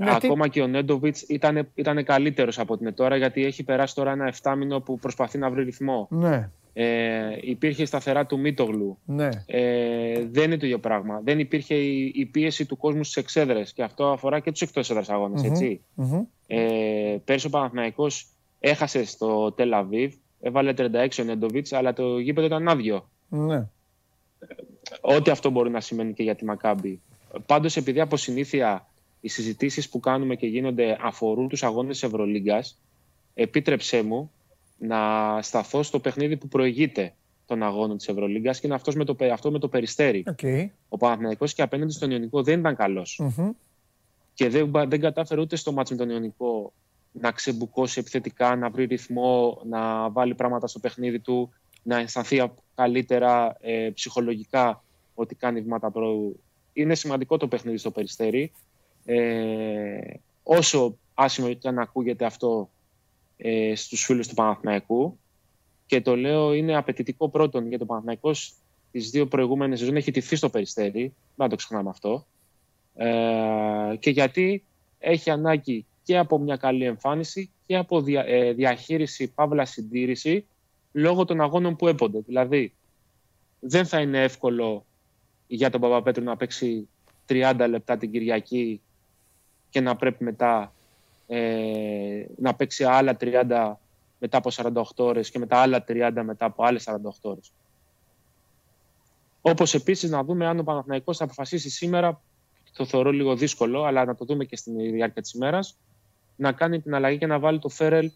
Ναι, τι- ακόμα και ο Νέντοβιτς ήταν, ήταν καλύτερος από την τώρα, γιατί έχει περάσει τώρα ένα 7 μήνο που προσπαθεί να βρει ρυθμό. Ναι, Ε, υπήρχε η σταθερά του Μίτογλου. ναι. Ε, δεν είναι το ίδιο πράγμα. Δεν υπήρχε η, η πίεση του κόσμου στις εξέδρες. Και αυτό αφορά και τους εκτός έδρας αγώνες. έτσι. Μμμ. Ε, πέρσι ο Παναθηναϊκός έχασε στο Τελ Αβίβ, έβαλε 36 ο Νέντοβιτς, αλλά το γήπεδο ήταν άδειο. Ναι. Ό,τι αυτό μπορεί να σημαίνει και για τη Μακάμπη. Πάντως, επειδή από συνήθεια οι συζητήσεις που κάνουμε και γίνονται αφορούν τους αγώνες της Ευρωλίγκας, επίτρεψέ μου να σταθώ στο παιχνίδι που προηγείται των αγώνων της Ευρωλίγκας και είναι αυτός με το, πε- αυτό με το Περιστέρι. Οκ. Ο Παναθηναϊκός και απέναντι στον Ιωνικό δεν ήταν καλός. Μμμ. Και δεν, μπα- δεν κατάφερε ούτε στο μάτς με τον Ιωνικό να ξεμπουκώσει επιθετικά, να βρει ρυθμό, να βάλει πράγματα στο παιχνίδι του, να αισθανθεί α- καλύτερα ε, ψυχολογικά ότι κάνει βήματα πρόοδου. Είναι σημαντικό το παιχνίδι στο Περιστέρι. Ε, όσο άσχημο και αν ακούγεται αυτό ε, στους φίλους του Παναθηναϊκού. Και το λέω είναι απαιτητικό πρώτον για τον Παναθηναϊκό τις δύο προηγούμενες σεζόν. Έχει τηθεί στο Περιστέρι, να το ξεχνάμε αυτό. Ε, και γιατί έχει ανάγκη και από μια καλή εμφάνιση και από δια, ε, διαχείριση, παύλα συντήρηση λόγω των αγώνων που έπονται. Δηλαδή, δεν θα είναι εύκολο για τον Παπαπέτρου να παίξει 30 λεπτά την Κυριακή και να πρέπει μετά ε, να παίξει άλλα 30 μετά από 48 ώρες και μετά άλλα 30 μετά από άλλες 48 ώρες. Όπως επίσης να δούμε αν ο Παναθηναϊκός θα αποφασίσει σήμερα το θεωρώ λίγο δύσκολο, αλλά να το δούμε και στην διάρκεια της ημέρας, να κάνει την αλλαγή και να βάλει το Φέρελ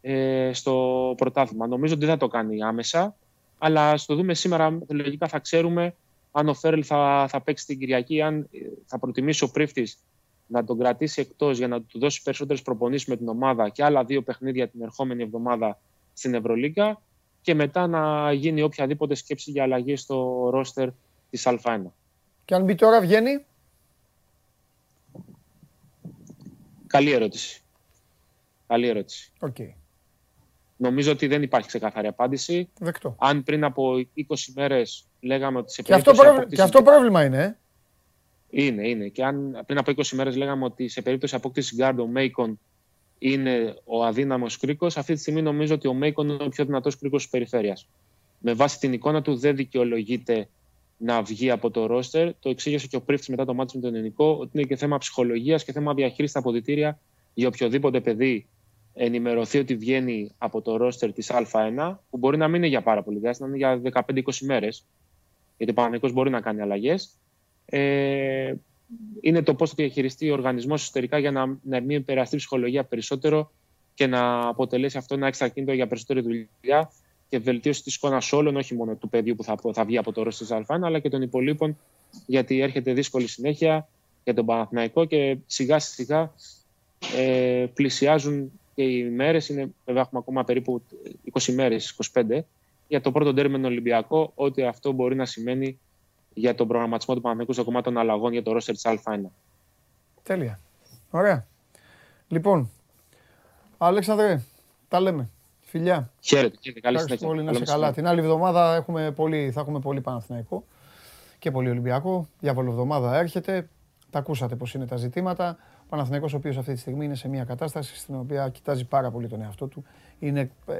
ε, στο πρωτάθλημα. Νομίζω ότι δεν θα το κάνει άμεσα, αλλά στο δούμε σήμερα, λογικά θα ξέρουμε αν ο Φέρελ θα, θα παίξει την Κυριακή, αν ε, θα προτιμήσει ο Πρίφτης να τον κρατήσει εκτός για να του δώσει περισσότερες προπονήσεις με την ομάδα και άλλα δύο παιχνίδια την ερχόμενη εβδομάδα στην Ευρωλίγκα και μετά να γίνει οποιαδήποτε σκέψη για αλλαγή στο ρόστερ της Α1. Και αν μπει τώρα βγαίνει; Καλή ερώτηση. Καλή ερώτηση. Οκ. Νομίζω ότι δεν υπάρχει ξεκάθαρη απάντηση. Δεκτό. Αν πριν από 20 μέρες λέγαμε ότι σε Και αυτό, περίπτωση πρόβλημα, και απόκτησης- αυτό πρόβλημα είναι. Ε. Είναι, είναι. Και αν πριν από 20 μέρες λέγαμε ότι σε περίπτωση απόκτησης γκάρντ ο Μέικον είναι ο αδύναμος κρίκος, αυτή τη στιγμή νομίζω ότι ο Μέικον είναι ο πιο δυνατός κρίκος της περιφέρειας. Με βάση την εικόνα του δεν δικαιολογείται να βγει από το ρόστερ. Το εξήγησε και ο Πρίφτης μετά το μάτι με τον Ελληνικό, ότι είναι και θέμα ψυχολογίας και θέμα διαχείρισης στα αποδητήρια για οποιοδήποτε παιδί ενημερωθεί ότι βγαίνει από το ρόστερ της Α1, που μπορεί να μην είναι για πάρα πολύ διάστημα, να είναι για 15-20 μέρες, γιατί ο Παναγικός μπορεί να κάνει αλλαγές. Ε, είναι το πώς θα διαχειριστεί ο οργανισμός εσωτερικά για να, να μην επηρεαστεί η ψυχολογία περισσότερο και να αποτελέσει αυτό ένα έξτρα κίνητρο για περισσότερη δουλειά και βελτίωση της εικόνας όλων, όχι μόνο του παιδιού που θα, θα βγει από το ρόλο της Α1, αλλά και των υπολείπων, γιατί έρχεται δύσκολη συνέχεια για τον Παναθηναϊκό και σιγά σιγά ε, πλησιάζουν και οι μέρες. Βέβαια, έχουμε ακόμα περίπου 20 μέρες, 25, για το πρώτο τέρμι με τον Ολυμπιακό, ό,τι αυτό μπορεί να σημαίνει για τον προγραμματισμό του Παναθηναϊκού στο κομμάτι των αλλαγών για το ρόστερ της Α1. Τέλεια. Ωραία. Λοιπόν, Αλέξανδρε, τα λέμε. Φιλιά. Χαίρετε, χαίρετε. Καλή Ευχαριστώ συνέχεια. πολύ, να Καλό είσαι καλά. μεσημέρι. Την άλλη εβδομάδα έχουμε πολύ, θα έχουμε πολύ Παναθηναϊκό και πολύ Ολυμπιακό. Διαβολοβδομάδα έρχεται. Τα ακούσατε πώς είναι τα ζητήματα. Ο Παναθηναϊκός ο οποίος αυτή τη στιγμή είναι σε μια κατάσταση στην οποία κοιτάζει πάρα πολύ τον εαυτό του. Είναι, ε,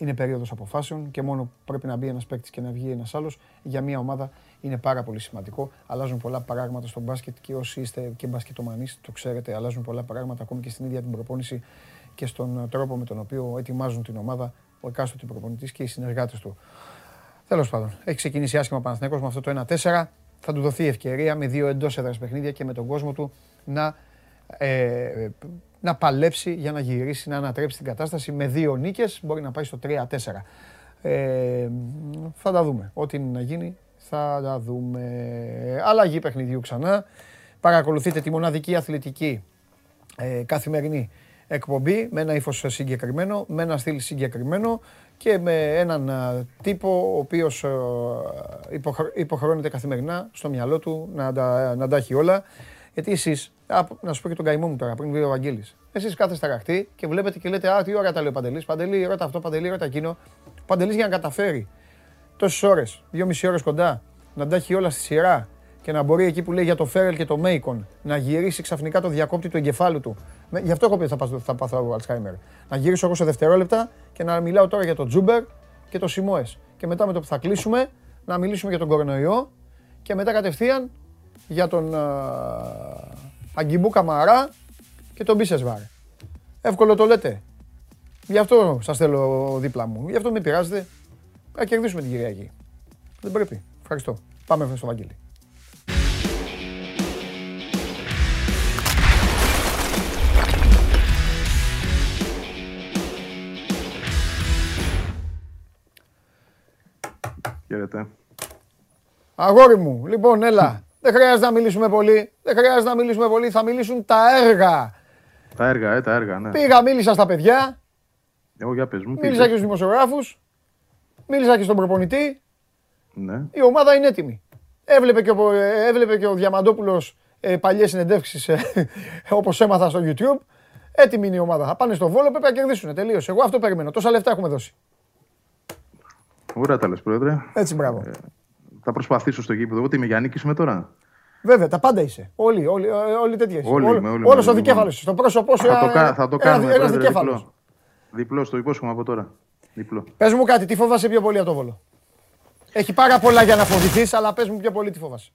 είναι περίοδος αποφάσεων και μόνο πρέπει να μπει ένας παίκτης και να βγει ένας άλλος. Για μια ομάδα είναι πάρα πολύ σημαντικό. Αλλάζουν πολλά πράγματα στο μπάσκετ και όσοι είστε και μπασκετομανείς, το ξέρετε, αλλάζουν πολλά πράγματα ακόμη και στην ίδια την προπόνηση και στον τρόπο με τον οποίο ετοιμάζουν την ομάδα ο εκάστοτε προπονητής και οι συνεργάτες του. Τέλος πάντων, έχει ξεκινήσει άσχημα ο Παναθηναϊκός με αυτό το 1-4. Θα του δοθεί ευκαιρία με δύο εντός έδρας παιχνίδια και με τον κόσμο του να, ε, να παλέψει για να γυρίσει, να ανατρέψει την κατάσταση. Με δύο νίκες μπορεί να πάει στο 3-4. Ε, θα τα δούμε. Ό,τι είναι να γίνει θα τα δούμε. Αλλαγή παιχνιδιού ξανά. Παρακολουθείτε τη μοναδική αθλητική ε, καθημερινή εκπομπή με ένα ύφος συγκεκριμένο, με ένα στυλ συγκεκριμένο και με έναν τύπο ο οποίος υποχρεώνεται καθημερινά στο μυαλό του να τα, να τα έχει όλα. Γιατί εσείς, να σου πω και τον καημό μου τώρα, πριν βγει ο Βαγγέλης, εσείς κάθεστε ραχτή και βλέπετε και λέτε «Α, τι ώρα τα λέει ο Παντελής, Παντελή, ρώτα αυτό, Παντελή, ρώτα εκείνο». Ο Παντελής για να καταφέρει τόσες ώρες, δύο μισή ώρες κοντά, να τα έχει όλα στη σειρά και να μπορεί εκεί που λέει για το Φέρελ και το Μέικον να γυρίσει ξαφνικά το διακόπτη του εγκεφάλου του. Γι' αυτό έχω πει θα, θα πάθω Αλτσχάιμερ. Να γυρίσω εγώ σε δευτερόλεπτα και να μιλάω τώρα για το Τζούμπερ και το Σιμόες. Και μετά με το που θα κλείσουμε να μιλήσουμε για τον κορονοϊό και μετά κατευθείαν για τον Αγκιμπού Καμαρά και τον Μπίσεσβάρ. Εύκολο το λέτε. Γι' αυτό σας θέλω δίπλα μου. Γι' αυτό με πειράζετε. Να κερδίσουμε την Κυριακή. Δεν πρέπει. Ευχαριστώ. Πάμε στο Βαγγέλη. Χαίρετε. Αγόρι μου, λοιπόν, έλα. Δεν χρειάζεται να μιλήσουμε πολύ. Δεν χρειάζεται να μιλήσουμε πολύ. Θα μιλήσουν τα έργα. Τα έργα, ε, τα έργα, ναι. Πήγα, μίλησα στα παιδιά. Εγώ για πες μου. Μίλησα και στους δημοσιογράφους. Μίλησα και στον προπονητή. Ναι. Η ομάδα είναι έτοιμη. Έβλεπε και ο, έβλεπε και ο Διαμαντόπουλος ε, παλιές συνεντεύξεις ε, όπως έμαθα στο YouTube. Έτοιμη είναι η ομάδα. Θα πάνε στο Βόλο, πρέπει να κερδίσουν. Τελείωσε. Εγώ αυτό περιμένω. Τόσα λεφτά έχουμε δώσει. Ωραία τα λες, Πρόεδρε. Έτσι, μπράβο. Ε, θα προσπαθήσω στο γήπεδο. Εγώ τι είμαι Γιάννη, είμαι τώρα. Βέβαια, τα πάντα είσαι. Όλοι, όλοι, όλοι τέτοια Όλοι, Όλο, με, όλοι, όλος με, ο δικέφαλος. Στο πρόσωπό σου Θα το, κα- θα το κάνουμε. ένας Πρόεδρε, δικέφαλος. διπλό. διπλό, στο υπόσχομαι από τώρα. Διπλό. Πες μου κάτι, τι φοβάσαι πιο πολύ από το Βόλο; Έχει πάρα πολλά για να φοβηθείς, αλλά πες μου πιο πολύ τι φοβάσαι.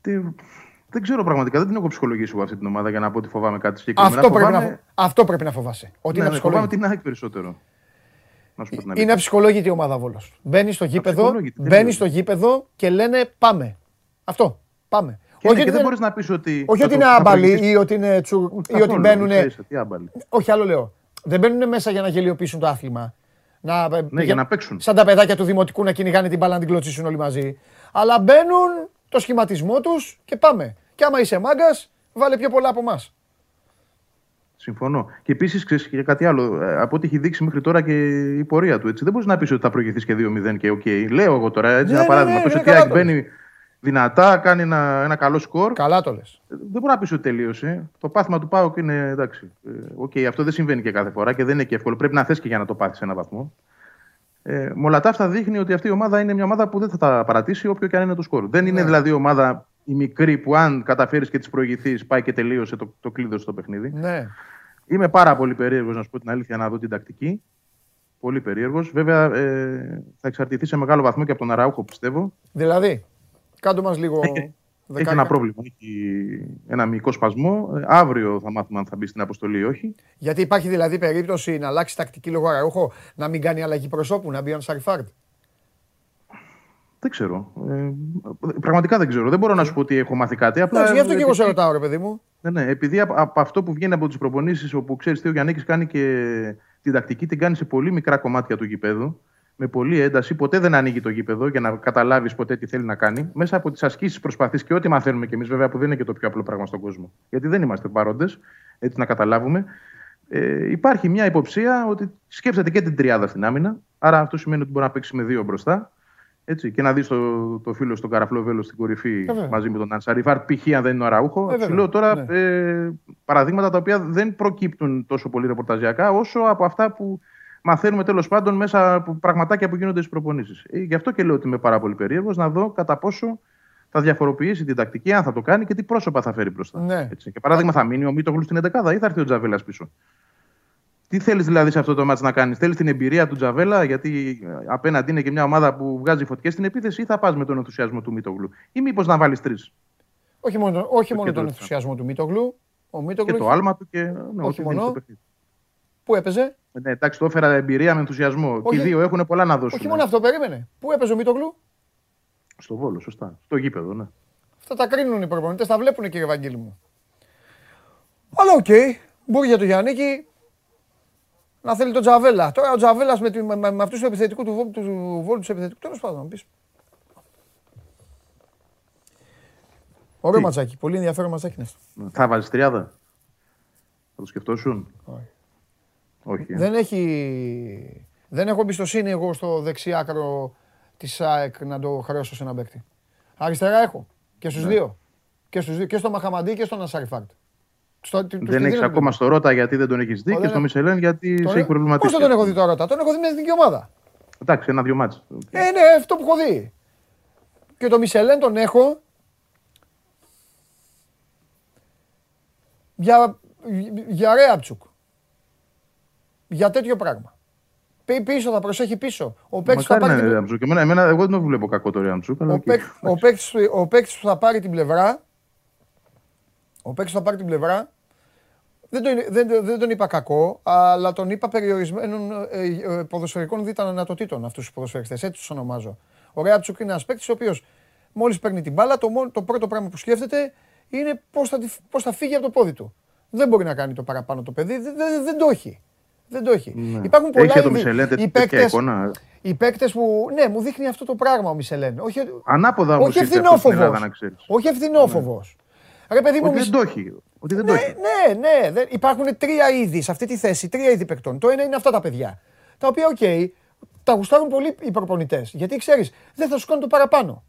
Τι... Δεν ξέρω πραγματικά, δεν την έχω ψυχολογήσει εγώ αυτή την ομάδα για να πω ότι φοβάμαι κάτι συγκεκριμένο. Αυτό πρέπει, να, Φοβάμαι- φο- αυτό πρέπει να φοβάσαι. Ότι Ναι, είναι ναι, φοβάμαι αψυχολόγητη. την ΑΕΚ περισσότερο. Να σου πω την Είναι αλήθεια. αψυχολόγητη η ομάδα Βόλος. Μπαίνει στο γήπεδο, Αψυχολόγητη, δεν μπαίνει είναι. στο γήπεδο και λένε πάμε. Αυτό. Πάμε. Και, ναι, ότι και δεν δεν- μπορείς να πεις ότι. όχι θα ότι το- είναι θα άμπαλοι προηγηθείς- ή ότι είναι τσου, ή ότι Καθόλου, μπαίνουν. ίσα ίσα, Τι άμπαλοι. Όχι, άλλο λέω. Δεν μπαίνουν μέσα για να γελιοποιήσουν το άθλημα. Να, Ναι, για να παίξουν. Σαν τα παιδάκια του δημοτικού να κυνηγάνε την μπάλα να την κλωτσίσουν όλοι μαζί. Αλλά μπαίνουν το σχηματισμό τους και πάμε. Και άμα είσαι μάγκας, βάλε πιο πολλά από εμάς. Συμφωνώ. Και επίσης ξέρεις και κάτι άλλο. ε, Από ό,τι έχει δείξει μέχρι τώρα και η πορεία του. Έτσι. Δεν μπορείς να πεις ότι θα προηγηθείς και 2-0 και οκ. Λέω εγώ τώρα έτσι, Ναι, ένα ναι, παράδειγμα. ναι, Πες ναι, ότι η καλά ΑΕΚ το λες. μπαίνει δυνατά, κάνει ένα, ένα καλό σκορ. Καλά το λες. Δεν μπορεί να πεις ότι τελείωσε. Το πάθημα του ΠΑΟΚ είναι εντάξει. Ε, Οκ, αυτό δεν συμβαίνει και κάθε φορά και δεν είναι και εύκολο. Πρέπει να θες και για να το πάθεις ένα βαθμό. Ε, με όλα τα αυτά δείχνει ότι αυτή η ομάδα είναι μια ομάδα που δεν θα τα παρατήσει όποιο και αν είναι το σκορ. Δεν είναι Ναι. δηλαδή ομάδα η μικρή που αν καταφέρεις και τη προηγηθείς πάει και τελείωσε το, το κλείδωσες το παιχνίδι. Ναι. Είμαι πάρα πολύ περίεργος να σου πω την αλήθεια να δω την τακτική. Πολύ περίεργος. Βέβαια ε, θα εξαρτηθεί σε μεγάλο βαθμό και από τον Αραούχο πιστεύω. Δηλαδή, κάτω μας λίγο. Έχει, έχει δεκάρια. ένα πρόβλημα. Έχει ένα μυϊκό σπασμό. Ε, αύριο θα μάθουμε αν θα μπει στην αποστολή ή όχι. Γιατί υπάρχει δηλαδή περίπτωση να αλλάξει τακτική λόγω αραούχο, να μην κάνει αλλαγή προσώπου, να μπει ο Σαριφάρντ. Δεν ξέρω. Ε, πραγματικά δεν ξέρω. Δεν μπορώ να σου πω ότι έχω μάθει κάτι. Απλά, Εντάξει, γι' αυτό και εγώ σε επειδή- ρωτάω, ρε παιδί μου. Ναι, ναι, επειδή από, από αυτό που βγαίνει από τις προπονήσεις, όπου ξέρεις τι ο Γιάννη κάνει και την τακτική, την κάνεις σε πολύ μικρά κομμάτια του γηπέδου, με πολλή ένταση. Ποτέ δεν ανοίγει το γήπεδο για να καταλάβεις ποτέ τι θέλει να κάνει. Μέσα από τις ασκήσεις προσπαθείς και ό,τι μαθαίνουμε κι εμείς, βέβαια, που δεν είναι και το πιο απλό πράγμα στον κόσμο. Γιατί δεν είμαστε παρόντες, έτσι να καταλάβουμε. Ε, υπάρχει μια υποψία ότι σκέφτεται και την τριάδα στην άμυνα. Άρα αυτό σημαίνει ότι μπορεί να παίξει με δύο μπροστά. Έτσι, και να δεις το, το φίλο στον Καραφλό Βέλο στην κορυφή βέβαια. μαζί με τον Ανσαριφάρ, π.χ. αν δεν είναι ο Αραούχο. βέβαια, Σου λέω τώρα ναι. ε, παραδείγματα τα οποία δεν προκύπτουν τόσο πολύ ρεπορταζιακά, όσο από αυτά που μαθαίνουμε τέλος πάντων μέσα από πραγματάκια που γίνονται στις προπονήσεις. Ε, γι' αυτό και λέω ότι είμαι πάρα πολύ περίεργος να δω κατά πόσο θα διαφοροποιήσει την τακτική, αν θα το κάνει και τι πρόσωπα θα φέρει μπροστά. Ναι. Έτσι. Και παράδειγμα, θα μείνει ο Μίτογλου στην 11η ή θα έρθει ο Τζαβέλας πίσω. Τι θέλεις δηλαδή σε αυτό το μάτς να κάνεις, Θέλεις την εμπειρία του Τζαβέλα, γιατί ε, απέναντι είναι και μια ομάδα που βγάζει φωτιές στην επίθεση, ή θα πας με τον ενθουσιασμό του Μίτογλου, ή μήπως να βάλεις τρεις; Όχι μόνο, όχι μόνο Και τον το- ενθουσιασμό του Μίτογλου. Ο Μίτογλου Και το έχει- άλμα του και. Ναι, όχι ό,τι μόνο. δίνει στο παιχνίδι. Πού έπαιζε; Ναι, εντάξει, το έφερα εμπειρία με ενθουσιασμό. Όχι. Και οι δύο έχουν πολλά να δώσουν. Όχι μόνο αυτό, περίμενε. Πού έπαιζε ο Μίτογλου; Στο βόλο, σωστά. Στο γήπεδο, ναι. Αυτά τα κρίνουν οι προπονητές, τα βλέπουν κύριε Βαγγέλη μου. Αλλά οκ, μπορεί για το Γιάννικη να θέλει τον Τζαβέλα. Τώρα ο Τζαβέλας με, τη- με, με, με αυτούς τους επιθετικούς του, Βόλου- του βόλου τους επιθετικούς, τέλος πάντων να πεις. Ωραίο Τι; ματσάκι, πολύ ενδιαφέρον ματσάκι είναι αυτό. Θα βάζεις τριάδα; Θα το σκεφτόσουν; Όχι. Όχι. ε. Δεν έχει. Δεν έχω εμπιστοσύνη εγώ στο δεξιάκρο της ΑΕΚ να το χρεώσω σε ένα παίκτη. Αριστερά έχω. Και Ναι. στου δύο. Και, στους δύο. και στο Μαχαμαντή και στον Ασαριφάρτ. Στο, του- τους τη Δεν έχεις δίνω ακόμα την- στο Ρότα γιατί δεν τον έχεις δει Ω, και δεν στο έχω. Μισελέν γιατί Τον σε ε- έχει προβληματίσει. Πώς δεν τον έχω δει τώρα, τον έχω δει με την εθνική ομάδα. Εντάξει, ένα-δυο μάτς. Ε, ναι, αυτό που έχω δει. Και το Μισελέν τον έχω για, για Ρέαψουκ. Για τέτοιο πράγμα. Πι- Πίσω, θα προσέχει πίσω. Ο παίκτης που θα Μακάρι να πάρει είναι την... Ριάμψουκ. Εμένα, εμένα, εγώ δεν το βλέπω κακό το Ριάμψουκ. αλλά Ο, οκ. παίκ, ο, παίκτης, ο παίκτης που θα πάρει την πλευρά, ο παίκτης που θα πάρει την πλευρά, δεν τον, δεν, δεν τον είπα κακό, αλλά τον είπα περιορισμένων ε, ε, ποδοσφαιρικών δυνατοτήτων αυτούς τους ποδοσφαιριστές, έτσι τους ονομάζω. Ο Ρέαψουκ είναι ένας παίκτης ο οποίος μόλις παίρνει την μπάλα, το, μόνο- το πρώτο πράγμα που σκέφτεται είναι πώς θα, τη- πώς θα φύγει από το πόδι του. Δεν μπορεί να κάνει το παραπάνω το παιδί, δεν, δεν, δεν το έχει. Δεν το έχει. Ναι. Υπάρχουν πολλά Έχει για το είδη. Μισελέν Οι τέτοια παίκτες- εικόνα. οι παίκτες που. Ναι, μου δείχνει αυτό το πράγμα ο Μισελέν. Όχι, Ανάποδα όμως όχι ήρθε αυτός στην Ελλάδα, ευθυνόφοβος. να ξέρεις. Όχι ευθυνόφοβος. Ρε παιδί μου, Ότι Μισ- δεν το έχει. Ότι δεν το ναι, έχει. ναι, ναι. δεν- Υπάρχουν τρία είδη σε αυτή τη θέση. Τρία είδη παικτών. Το ένα είναι αυτά τα παιδιά. Τα οποία, οκ, τα γουστάρουν πολύ οι προπονητές. Γιατί ξέρεις, δεν θα σου κάνουν το παραπάνω.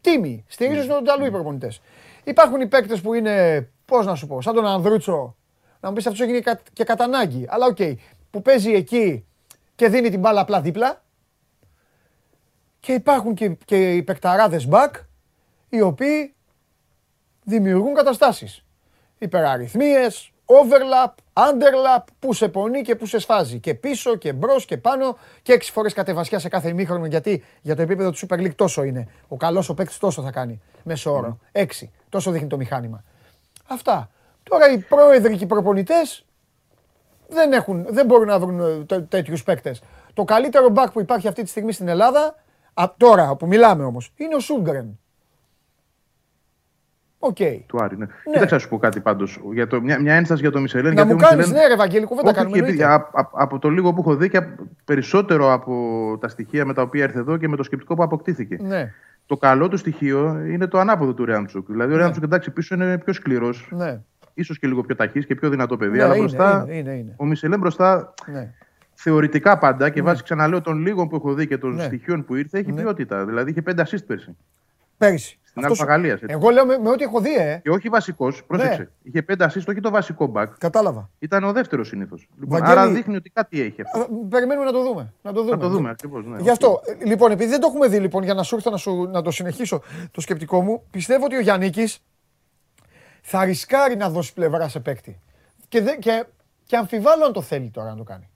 Τίμοι. Στηρίζουν τον ταλού οι προπονητές. Υπάρχουν οι παίκτες που είναι, πώς να σου πω, σαν τον Ανδρούτσο. Να μου πεις αυτός έγινε κα- και κατά ανάγκη. Αλλά οκ, που παίζει εκεί και δίνει την μπάλα απλά δίπλα. Και υπάρχουν και, και οι παικταράδες back, οι οποίοι δημιουργούν καταστάσεις. Υπεραριθμίες, overlap, underlap, που σε πονεί και που σε σφάζει. Και πίσω και μπρος και πάνω και έξι φορές κατεβασιά σε κάθε ημίχρονο γιατί για το επίπεδο του Super League τόσο είναι. Ο καλός ο παίκτης τόσο θα κάνει μέσω όρο. Έξι. Τόσο δείχνει το μηχάνημα. Αυτά. Τώρα οι πρόεδροι και οι προπονητές δεν, έχουν, δεν μπορούν να βρουν ε, τέ- τέτοιους παίκτες. Το καλύτερο back που υπάρχει αυτή τη στιγμή στην Ελλάδα, α, τώρα που μιλάμε όμως, είναι ο Σούλγκρεν. Οκ. Του Άρη, ναι. Κοίταξε να σου πω κάτι πάντως. Μια, μια ένσταση για το Μισελέν. Να γιατί μου ο κάνεις, Μισελέν- ναι ρε Βαγγέλη, κουβέντα Όχι, κάνουμε. και επειδή- εννοείται. α- α- από το λίγο που έχω δει και απ- περισσότερο από τα στοιχεία με τα οποία ήρθε εδώ και με το σκεπτικό που αποκτήθηκε. Ναι, Το καλό του στοιχείο είναι το ανάποδο του Ρέαμτσουκ. Δηλαδή, ο Ρέαμτσουκ εντάξει πίσω είναι πιο σκληρός, ναι. ίσως και λίγο πιο ταχύς και πιο δυνατό παιδί. Ναι, αλλά είναι, μπροστά, είναι, είναι, είναι. ο Μισελέν μπροστά Ναι. θεωρητικά πάντα και βάσει ξαναλέω των λίγων που έχω δει και των Ναι. στοιχείων που ήρθε, έχει Ναι. ποιότητα. Δηλαδή είχε πέντε assist πέρσι. Πέρυσι. Στην Αυτός σου- Αλφα Γαλλίας, έτσι. Εγώ λέω με, με ό,τι έχω δει, ε. Και όχι βασικός, πρόσεξε. Ναι. Είχε πέντε assist, όχι το βασικό back. Κατάλαβα. Ήταν ο δεύτερος συνήθως. Λοιπόν, Βαγγέλη- άρα δείχνει ότι κάτι έχει αυτό. Α, Περιμένουμε να το δούμε. Να το δούμε. Να το δούμε ακριβώς. Ναι, Γι' αυτό, ε, λοιπόν, επειδή δεν το έχουμε δει, λοιπόν, για να σου έρθω να, σου, να το συνεχίσω το σκεπτικό μου, πιστεύω ότι ο Γιάννη θα ρισκάρει να δώσει πλευρά σε παίκτη. Και, δε, και, και αμφιβάλλω αν το θέλει τώρα να το κάνει.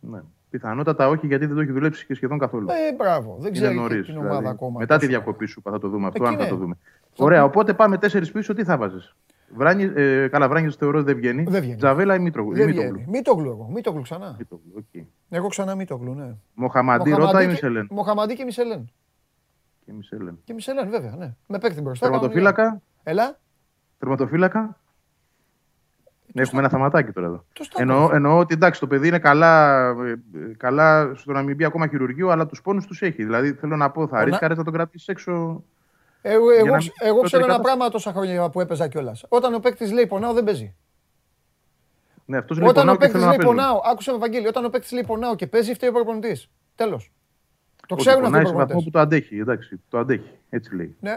Ναι. Πιθανότατα όχι, γιατί δεν το έχει δουλέψει και σχεδόν καθόλου. Ε, μπράβο. Δεν Είναι ξέρει νωρίς. την ομάδα ακόμα. μετά τη Τόσο. διακοπή σου θα το δούμε αυτό, Εκεί αν θα ναι. το δούμε. Θα Ωραία, πει- οπότε πάμε τέσσερις πίσω, τι θα βάζεις; Βράνι, ε, καλά, Βράνι θεωρώ ότι δεν βγαίνει. Δεν βγαίνει. Τζαβέλα ή Μήτρογλου. Δεν ή βγαίνει. Μήτογλου. Μήτογλου εγώ. Μήτογλου ξανά. Μήτογλου, οκ. Εγώ ξανά Μήτογλου, ναι. Μοχαμαντή, Ρώτα ή και- Μισελέν; Μοχαμαντή και Μισελέν. Και Μισελέν. Και Μισελέν, βέβαια, ναι. Με παίκτη μπροστά. Τερματοφύλακα; Έλα. Τερματοφύλακα; Έχουμε ένα θαματάκι τώρα εδώ. Το Στάκο. Εννοώ, εννοώ ότι εντάξει, το παιδί είναι καλά, ε, ε, καλά στο να μην μπει ακόμα χειρουργείο, αλλά τους πόνους τους έχει. Δηλαδή θέλω να πω, θα να- ρίσκαρε να τον κρατήσει έξω. Εγώ, Για εγώ, να ξ- μην- εγώ τότε ξέρω ένα κατά- πράγμα τόσα χρόνια που έπαιζα κιόλας. Όταν ο παίκτης λέει πονάω, δεν παίζει. Ναι, αυτός λέει Όταν πονάω ο και παίκτης θέλω να λέει παίζω. πονάω, άκουσε με Βαγγέλη, όταν ο παίκτης λέει πονάω και παίζει, φταίει ο προπονητής. Τέλος. Το Ότι ξέρουν αυτοί πονάει οι σε βαθμό προπονητές. που το αντέχει. Εντάξει, το αντέχει. Έτσι λέει. Ναι.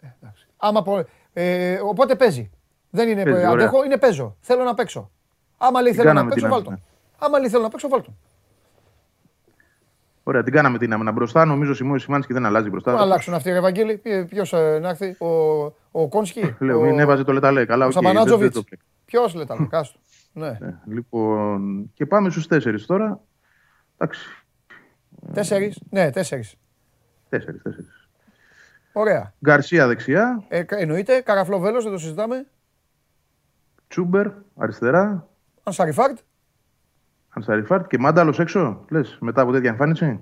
Ε, εντάξει. Άμα πο- ε, οπότε παίζει. Δεν είναι Παίζει, ε, ωραία. αντέχω, είναι παίζω. Θέλω να παίξω. Άμα λέει Την θέλω να κάναμε παίξω, την βάλ τον. άμυνα. Άμα λέει θέλω να παίξω, βάλ τον. Ωραία, την κάναμε την άμυνα μπροστά. Νομίζω ο Σιμώη Σιμάνσκι δεν αλλάζει μπροστά. Πού να αλλάξουν αυτοί, ρε Βαγγέλη; Ποιος να έρθει, ο, ο Κόνσκι; Λέω, ο- μην έβαζε το λεταλέ. Καλά, ο οκ, δεν- δεν Σαμανάτζοβιτ. το πλέκ. Ποιος λέει τα λεκά του. Ναι. Ναι, λοιπόν, και πάμε στους τέσσερις τώρα. Εντάξει, Τέσσερις. Ναι, τέσσερις. τέσσερις, τέσσερις. Ωραία. Γκαρσία δεξιά, Ε, κα- εννοείται. Καραφλό βέλος, δεν το συζητάμε. Τσούμπερ αριστερά, Ανσαριφάρτ. Ανσαριφάρτ και Μάνταλος έξω, λες, μετά από τέτοια εμφάνιση.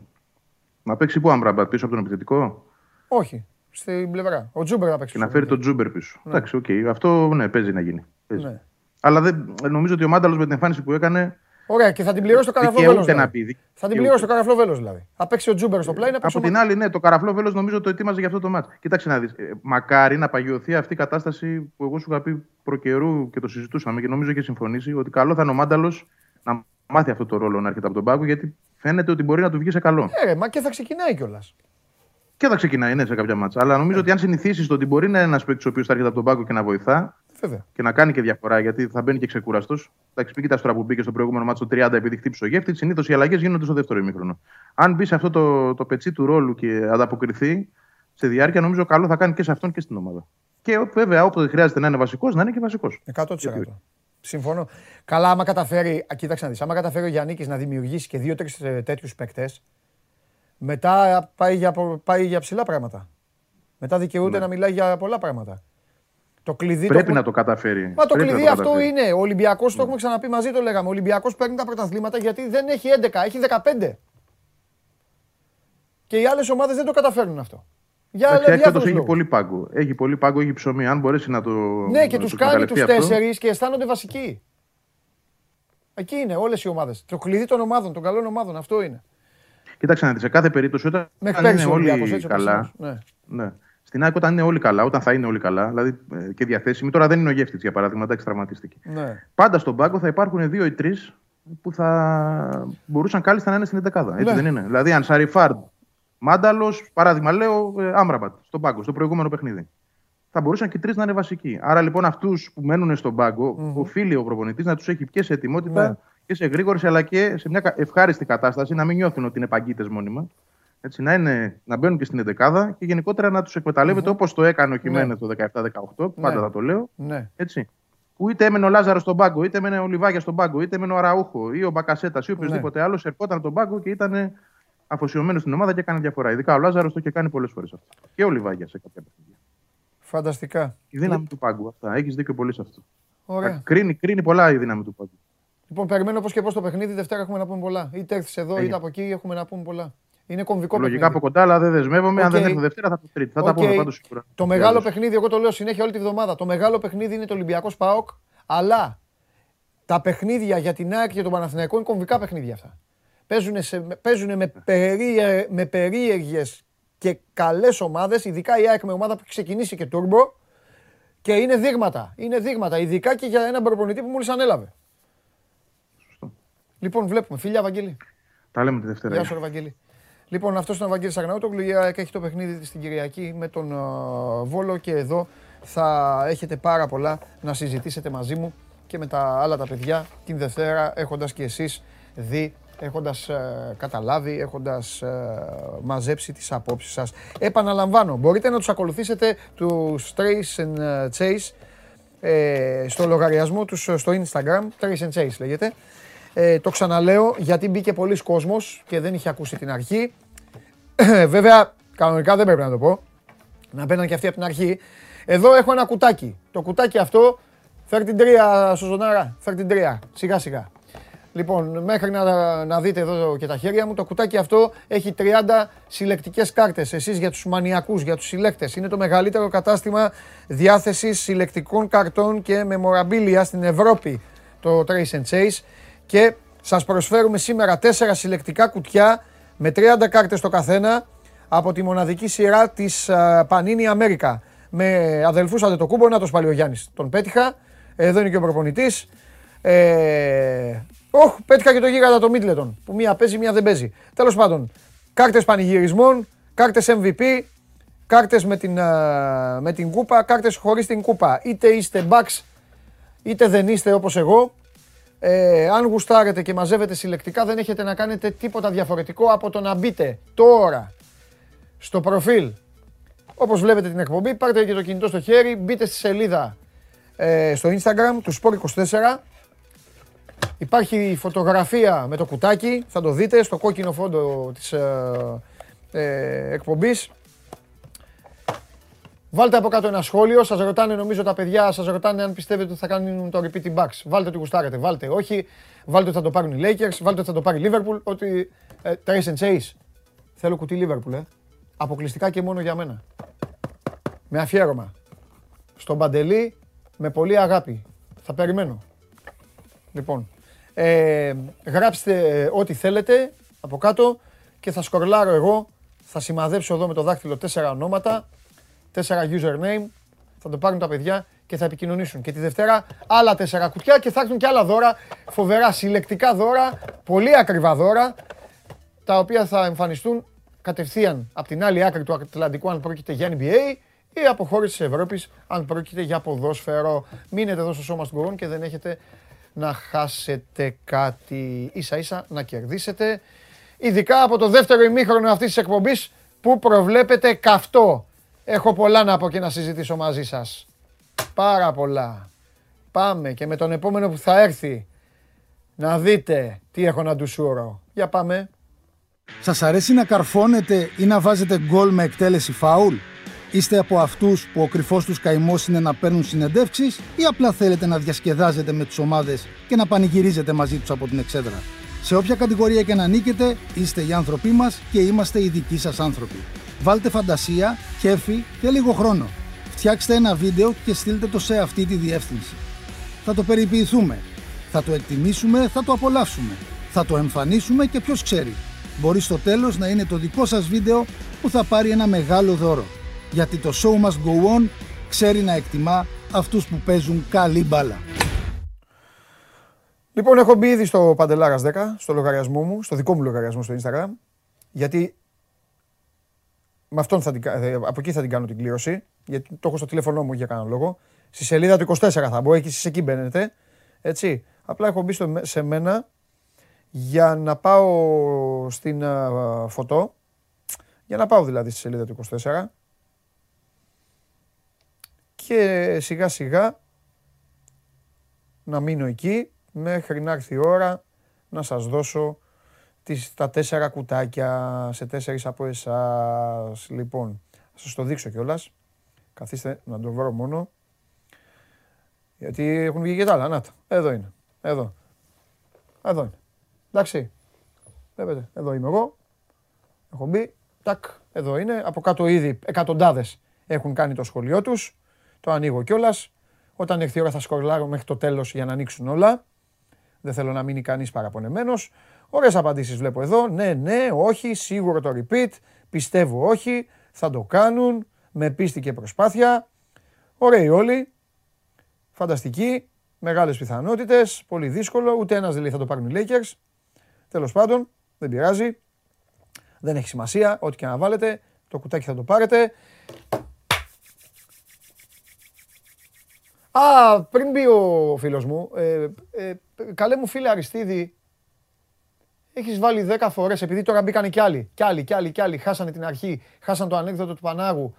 Να παίξει πού Αμραμπάτ πίσω από τον επιθετικό; Όχι. Στην πλευρά. Ο Τσούμπερ να παίξει. και να στο φέρει τον παιχνίδι. Τσούμπερ πίσω. Εντάξει, οκ, αυτό ναι, παίζει να γίνει. Παίζει. Ναι. Αλλά δεν, νομίζω ότι ο Μάνταλος με την εμφάνιση που έκανε Ωραία, και θα την πληρώσει το καραφλό βέλος. δικαιούται να πει. Θα την δικαιούται. πληρώσει το καραφλό βέλος δηλαδή. Θα παίξει ο Τσούμπερ στο πλάι να παίξει Από ο την άλλη, ναι, το καραφλό βέλος νομίζω το ετοίμαζε για αυτό το ματς. Κοίταξε να δεις. μακάρι να παγιωθεί αυτή η κατάσταση που εγώ σου είχα πει προ καιρού και το συζητούσαμε και νομίζω και συμφωνήσει ότι καλό θα είναι ο Μάνταλος να μάθει αυτό το ρόλο να έρχεται από τον πάγκο γιατί φαίνεται ότι μπορεί να του βγει σε καλό. Ε, ρε, μα και θα ξεκινάει κιόλας. Και θα ξεκινάει ναι, σε κάποια μάτσα. Αλλά νομίζω ότι αν συνηθίσεις το ότι μπορεί να είναι ένας παίκτης ο οποίος θα έρχεται από τον πάγκο και να βοηθά Βέβαια. και να κάνει και διαφορά γιατί θα μπαίνει και ξεκούραστος. Εντάξει, μην κοιτάς τώρα που μπήκε στο προηγούμενο ματς στο 30 επειδή χτύπησε ο γεύτης. Συνήθως οι αλλαγές γίνονται στο δεύτερο ημίχρονο. Αν μπει σε αυτό το, το πετσί του ρόλου και ανταποκριθεί σε διάρκεια, νομίζω καλό θα κάνει και σε αυτόν και στην ομάδα. Και βέβαια, όποτε χρειάζεται να είναι βασικός, να είναι και βασικός. 100%. Συμφωνώ. Καλά, άμα καταφέρει, α, κοίταξε να δεις, άμα καταφέρει ο Γιάννη να δημιουργήσει και δύο-τρεις τέτοιους παίκτες, μετά πάει για, πο- πάει για ψηλά πράγματα. Μετά δικαιούται να μιλάει για πολλά πράγματα. Το κλειδί Πρέπει έχουμε- να το καταφέρει. Μα το Πρέπει να κλειδί αυτό καταφέρει. είναι. Ο Ολυμπιακός, το έχουμε ξαναπεί μαζί, το λέγαμε. Ο Ολυμπιακός παίρνει τα πρωταθλήματα γιατί δεν έχει 11, έχει 15. Και οι άλλες ομάδες δεν το καταφέρνουν αυτό. Για Εντάξει, διάφορους φέτος έχει λόγους. πολύ πάγκο. Έχει πολύ πάγκο, έχει ψωμί. Αν μπορέσει να το. Ναι, και να τους το κάνει τους εκμεταλλευτεί αυτό, τέσσερις και αισθάνονται βασικοί. Εκεί είναι όλες οι ομάδες. Το κλειδί των ομάδων, των καλών ομάδων, αυτό είναι. Κοίταξε να δεις, σε κάθε περίπτωση όταν Μέχρι είναι πέρσι ο Ολυμπιακός, όλοι έτσι ο καλά. περσινός. Ναι. Ναι. Στην ΑΕΚ όταν είναι όλοι καλά, όταν θα είναι όλοι καλά, δηλαδή ε, και διαθέσιμοι. Τώρα δεν είναι ο γεύτης για παράδειγμα, εντάξει, τραυματίστηκε. Ναι. Πάντα στον πάγκο θα υπάρχουν δύο ή τρεις που θα μπορούσαν κάλλιστα να είναι στην 11 Έτσι Ναι. δεν είναι. Δηλαδή, αν Σαριφάρντ, Μάνταλος, παράδειγμα, λέω ε, Άμραμπατ στον πάγκο, στο προηγούμενο παιχνίδι. Θα μπορούσαν και οι τρεις να είναι βασικοί. Άρα λοιπόν αυτούς που μένουν στον πάγκο, οφείλει ο προπονητής να τους έχει και σε ετοιμότητα Ναι. Και σε γρήγορη αλλά και σε μια κα- ευχάριστη κατάσταση, να μην νιώθουν ότι είναι παγκίτε μόνιμα. Έτσι, να, είναι, να μπαίνουν και στην 11 και γενικότερα να τους εκμεταλλεύεται όπως το έκανε ο Χιμένες το 17-18, πάντα Ναι. θα το λέω. ναι. Έτσι. Που είτε έμενε ο Λάζαρος στον πάγκο, είτε έμενε ο Λιβάγια στον πάγκο, είτε έμενε ο Αραούχο ή ο Μπακασέτας ή οποιοδήποτε άλλος, ερχόταν τον πάγκο και ήταν αφοσιωμένος στην ομάδα και έκανε διαφορά. Ειδικά ο Λάζαρος το είχε κάνει πολλές φορές αυτό. Και ο Λιβάγιας σε κάποια παιχνίδια. Φανταστικά. Η δύναμη του πάγκου. Αυτά. Έχεις δίκιο πολύ σε αυτό. Ωραία. Κρίνει, κρίνει πολλά η δύναμη του πάγκου. Λοιπόν, περιμένω πώς και πώς το παιχνίδι. Δευτέρα έχουμε να πούμε πολλά. Είτε έρθεις εδώ, είτε Έγινε. από εκεί έχουμε να πούμε πολλά. Είναι κομβικό Λογικά παιχνίδι. από κοντά, αλλά δεν δεσμεύομαι. Αν Οκ. δεν έρθω Δευτέρα θα το Τρίτη. Θα τα Οκ. πούμε πάντως σίγουρα. Το μεγάλο παιχνίδι, εγώ το λέω συνέχεια όλη τη βδομάδα. Το μεγάλο παιχνίδι είναι το Ολυμπιακός Πάοκ, αλλά τα παιχνίδια για την ΑΕΚ και τον Παναθηναϊκό είναι κομβικά παιχνίδια αυτά. Παίζουν, σε, παίζουνε με, περίε, με περίεργες και καλές ομάδες, ειδικά η ΑΕΚ με ομάδα που έχει ξεκινήσει και τούρμπο και είναι δείγματα. Είναι δείγματα, ειδικά και για έναν προπονητή που μόλις ανέλαβε. Λοιπόν, βλέπουμε. Φιλιά, Βαγγέλη. Τα λέμε τη Δευτέρα. Γεια σου, ρε Βαγγέλη. Λοιπόν, αυτός είναι ο Βαγγέλης Αγναούτογλου. Η ΑΕΚ έχει το παιχνίδι της την Κυριακή με τον ε, Βόλο και εδώ θα έχετε πάρα πολλά να συζητήσετε μαζί μου και με τα άλλα τα παιδιά την Δευτέρα έχοντας και εσείς δει, έχοντας ε, καταλάβει, έχοντας ε, μαζέψει τις απόψεις σας. Επαναλαμβάνω, μπορείτε να τους ακολουθήσετε τους Trace and ε, Chase ε, στο λογαριασμό τους στο Instagram, Trace and Chase λέγεται. Ε, το ξαναλέω γιατί μπήκε πολλοί κόσμος και δεν είχε ακούσει την αρχή. Βέβαια, κανονικά δεν πρέπει να το πω. Να μπαίναν και αυτοί από την αρχή. Εδώ έχω ένα κουτάκι. Το κουτάκι αυτό, φέρ την τρία στο ζωνάρα. Φέρ την τρία. Σιγά σιγά. Λοιπόν, μέχρι να, να δείτε εδώ και τα χέρια μου, το κουτάκι αυτό έχει 30 συλλεκτικές κάρτες. Εσείς για τους μανιακούς, για τους συλλέκτες. Είναι το μεγαλύτερο κατάστημα διάθεσης συλλεκτικών καρτών και μεμοραμπίλια στην Ευρώπη, το Trace and Chase. Και σας προσφέρουμε σήμερα 4 συλλεκτικά κουτιά με 30 κάρτες το καθένα από τη μοναδική σειρά της Panini America. Με αδελφούς Αντετοκούμπο, να το σπαλεί ο Γιάννης. Τον πέτυχα. Εδώ είναι και ο προπονητής. Ε, Όχ, πέτυχα και το γίγαντα το Μίτλετον που μία παίζει, μία δεν παίζει. Τέλος πάντων, κάρτες πανηγυρισμών, κάρτες MVP, κάρτες με, την, α, με την κούπα, κάρτες χωρίς την κούπα. Είτε είστε backs, είτε δεν είστε όπως εγώ. Ε, αν γουστάρετε και μαζεύετε συλλεκτικά, δεν έχετε να κάνετε τίποτα διαφορετικό από το να μπείτε τώρα στο προφίλ. Όπως βλέπετε την εκπομπή, πάρτε και το κινητό στο χέρι, μπείτε στη σελίδα ε, στο Instagram του Sport24 Υπάρχει η φωτογραφία με το κουτάκι, θα το δείτε στο κόκκινο φόντο της ε, ε, εκπομπής. Βάλτε από κάτω ένα σχόλιο. Σας ρωτάνε, νομίζω τα παιδιά, σας ρωτάνε αν πιστεύετε ότι θα κάνουν το repeat backs. Βάλτε ότι γουστάρετε. Βάλτε όχι. Βάλτε ότι θα το πάρουν οι Lakers. Βάλτε ότι θα το πάρει η Liverpool. Ότι. Ε, Trace and Chase. Θέλω κουτί Liverpool, ε. Αποκλειστικά και μόνο για μένα. Με αφιέρωμα. Στον Παντελή με πολύ αγάπη. Θα περιμένω. Λοιπόν. Ε, γράψτε ε, ό,τι θέλετε από κάτω και θα σκορλάρω εγώ. Θα σημαδέψω εδώ με το δάχτυλο τέσσερα ονόματα τέσσερα username, θα το πάρουν τα παιδιά και θα επικοινωνήσουν. Και τη Δευτέρα άλλα τέσσερα κουτιά και θα έρθουν και άλλα δώρα, φοβερά συλλεκτικά δώρα, πολύ ακριβά δώρα, τα οποία θα εμφανιστούν κατευθείαν από την άλλη άκρη του Ατλαντικού αν πρόκειται για NBA ή από χώρες της Ευρώπης αν πρόκειται για ποδόσφαιρο. Μείνετε εδώ στο σώμα του Γκορών και δεν έχετε να χάσετε κάτι ίσα ίσα να κερδίσετε. Ειδικά από το δεύτερο ημίχρονο αυτής της εκπομπής που προβλέπετε καυτό. Έχω πολλά να πω και να συζητήσω μαζί σας. Πάρα πολλά. Πάμε και με τον επόμενο που θα έρθει να δείτε τι έχω να του σούρω. Για πάμε. Σας αρέσει να καρφώνετε ή να βάζετε γκολ με εκτέλεση φάουλ; Είστε από αυτούς που ο κρυφός τους καημός είναι να παίρνουν συνεντεύξεις ή απλά θέλετε να διασκεδάζετε με τις ομάδες και να πανηγυρίζετε μαζί τους από την εξέδρα; Σε όποια κατηγορία και να νίκετε, είστε οι άνθρωποι μας και είμαστε οι δικοί σας άνθρωποι. Βάλτε φαντασία, κέφι και λίγο χρόνο. Φτιάξτε ένα βίντεο και στείλτε το σε αυτή τη διεύθυνση. Θα το περιποιηθούμε. Θα το εκτιμήσουμε, θα το απολαύσουμε. Θα το εμφανίσουμε και ποιος ξέρει. Μπορεί στο τέλος να είναι το δικό σας βίντεο που θα πάρει ένα μεγάλο δώρο. Γιατί το show must go on ξέρει να εκτιμά αυτούς που παίζουν καλή μπάλα. Λοιπόν, έχω μπει ήδη στο Παντελάρας 10, στο λογαριασμό μου, στο δικό μου λογαριασμό στο Instagram, γιατί με αυτόν θα την, ε, από εκεί θα την κάνω την κλήρωση, γιατί το έχω στο τηλέφωνό μου για κανένα λόγο. Στη σελίδα του 24 θα μπω, εκεί, εσείς εκεί μπαίνετε. Έτσι. Απλά έχω μπει στο, σε μένα για να πάω στην uh, φωτό. Για να πάω δηλαδή στη σελίδα του 24. Και σιγά σιγά να μείνω εκεί μέχρι να έρθει η ώρα να σας δώσω τις, τα τέσσερα κουτάκια σε τέσσερις από εσάς. Λοιπόν, θα σας το δείξω κιόλας. Καθίστε να το βρω μόνο. Γιατί έχουν βγει και τα άλλα. Να Εδώ είναι. Εδώ. Εδώ είναι. Εντάξει. Βλέπετε. Εδώ είμαι εγώ. Έχω μπει. Τάκ. Εδώ είναι. Από κάτω ήδη εκατοντάδες έχουν κάνει το σχολείο τους. Το ανοίγω κιόλας. Όταν έρθει η ώρα θα σκορλάρω μέχρι το τέλος για να ανοίξουν όλα. Δεν θέλω να μείνει κανείς παραπονεμένος. Ωραίες απαντήσεις βλέπω εδώ. Ναι, ναι, όχι, σίγουρο το repeat. Πιστεύω όχι, θα το κάνουν. Με πίστη και προσπάθεια. Ωραίοι όλοι. Φανταστικοί. Μεγάλες πιθανότητες. Πολύ δύσκολο. Ούτε ένας δεν λέει θα το πάρουν οι Lakers. Τέλος πάντων, δεν πειράζει. Δεν έχει σημασία. Ό,τι και να βάλετε, το κουτάκι θα το πάρετε. Α, πριν μπει ο φίλος μου, ε, ε, καλέ μου φίλε Αριστίδη, έχεις βάλει 10 φορές, επειδή τώρα μπήκαν κι άλλοι. Κι άλλοι, κι άλλοι, κι άλλοι. Χάσανε την αρχή, χάσαν το ανέκδοτο του Πανάγου.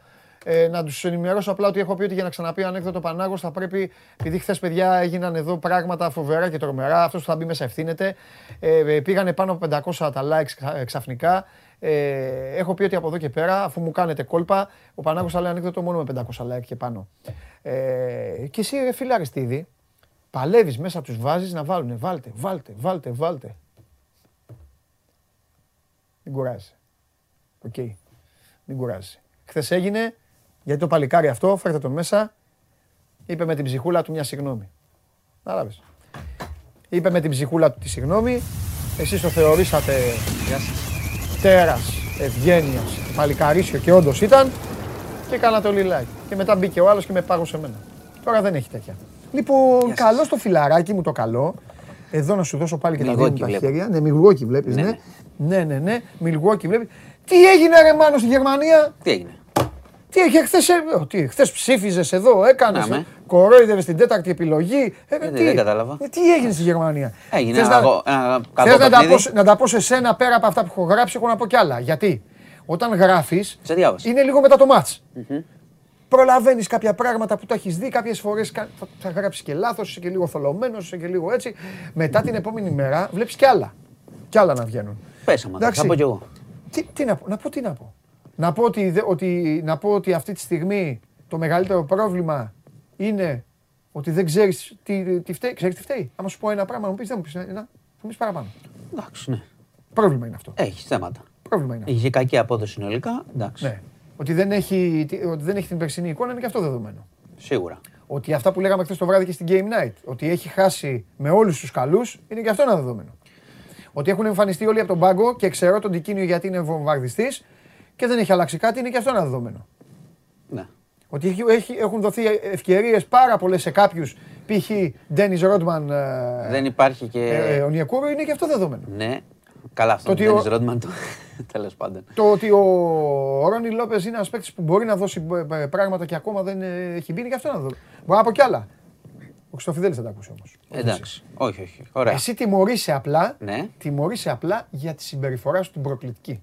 Ε, να τους ενημερώσω απλά ότι έχω πει ότι για να ξαναπεί ανέκδοτο Πανάγου θα πρέπει, επειδή χθες παιδιά έγιναν εδώ πράγματα φοβερά και τρομερά, αυτός που θα μπει μέσα ευθύνεται. Ε, ε πήγανε πάνω από 500 τα likes ε, ξαφνικά. Ε, έχω πει ότι από εδώ και πέρα, αφού μου κάνετε κόλπα, ο Πανάγος θα λέει ανέκδοτο μόνο με 500 like και πάνω. Ε, και εσύ, φίλε Αριστίδη, παλεύεις μέσα, τους βάζεις να βάλουν. Βάλτε, βάλτε, βάλτε, βάλτε. Μην κουράζει. Ok. Okay. Μην κουράζει. Χθες έγινε, γιατί το παλικάρι αυτό, φέρτε το μέσα, είπε με την ψυχούλα του μια συγγνώμη. Κατάλαβε. Είπε με την ψυχούλα του τη συγγνώμη, εσείς το θεωρήσατε τέρας, ευγένειας, παλικαρίσιο και όντως ήταν και κάνατε το λιλάκι. Και μετά μπήκε ο άλλος και με πάγωσε εμένα. Τώρα δεν έχει τέτοια. Λοιπόν, καλό στο φιλαράκι μου το καλό. Εδώ να σου δώσω πάλι και τα δύο τα χέρια. Ναι, Μιλγόκι βλέπεις, ναι. Ναι, ναι, ναι. Μιλγόκι βλέπει. Τι έγινε ρε Μάνο στη Γερμανία; Τι έγινε; Τι έγινε, χθε τι, χθες ψήφιζες εδώ, έκανες. Κορόιδευε στην τέταρτη επιλογή. Ε, τι, δεν κατάλαβα. Ε, τι έγινε στη Γερμανία; Έγινε ένα, να, ένα καλό να, τα πω, να τα πω σε σένα πέρα από αυτά που έχω γράψει, έχω να πω κι άλλα. Γιατί όταν γράφεις, είναι λίγο μετά το μάτς. Προλαβαίνεις κάποια πράγματα που το έχεις δει, κάποιες φορές θα, θα γράψεις και λάθος, είσαι και λίγο θολωμένος, είσαι και λίγο έτσι. Μετά την επόμενη μέρα βλέπεις κι άλλα. Κι άλλα να βγαίνουν. Πέσαμε. Εντάξει. Θα πω κι εγώ. Τι, τι να πω, να πω, τι να πω. Να πω ότι, δε- ότι, να πω ότι αυτή τη στιγμή το μεγαλύτερο πρόβλημα είναι ότι δεν ξέρεις τι, τι φταίει. Ξέρεις τι φταίει. Άμα σου πω ένα πράγμα, να μου πεις δεν μου πεις ένα, θα μου πεις παραπάνω. Εντάξει, ναι. Πρόβλημα είναι αυτό. Έχεις θέματα. Πρόβλημα είναι αυτό. Είχε κακή απόδοση συνολικά. Εντάξει. Ναι. Ότι δεν, έχει, τι- ότι δεν έχει την περσινή εικόνα είναι και αυτό δεδομένο. Σίγουρα. Ότι αυτά που λέγαμε χθες το βράδυ και στην Game Night, ότι έχει χάσει με όλους τους καλούς, είναι και αυτό ένα δεδομένο. Ότι έχουν εμφανιστεί όλοι από τον πάγκο και ξέρω τον Τικίνιο γιατί είναι βομβαρδιστής και δεν έχει αλλάξει κάτι, είναι και αυτό ένα δεδομένο. Ναι. Ότι έχει, έχει- έχουν δοθεί ευκαιρίες πάρα πολλές σε κάποιους, π.χ. Ντένι Ρόντμαν, Δεν υπάρχει και. ε, ο Νιακούρο, είναι και αυτό δεδομένο. Ναι. Καλά, αυτό Το το ότι ο- Ντένις Ρόντμαν το. Τέλος πάντων. Το ότι ο Ρόνι Λόπες είναι ένας παίκτης που μπορεί να δώσει ε, ε, πράγματα και ακόμα δεν ε, έχει μπει, είναι και αυτό ένα δεδομένο. Μπορεί να πω κι άλλα. Ο Χρυστοφιδέλη θα τα ακούσει όμως. Εντάξει. Όχι, όχι. Ωραία. Εσύ τιμωρείσαι απλά, Ναι. τιμωρείσαι απλά για τη συμπεριφορά σου την προκλητική.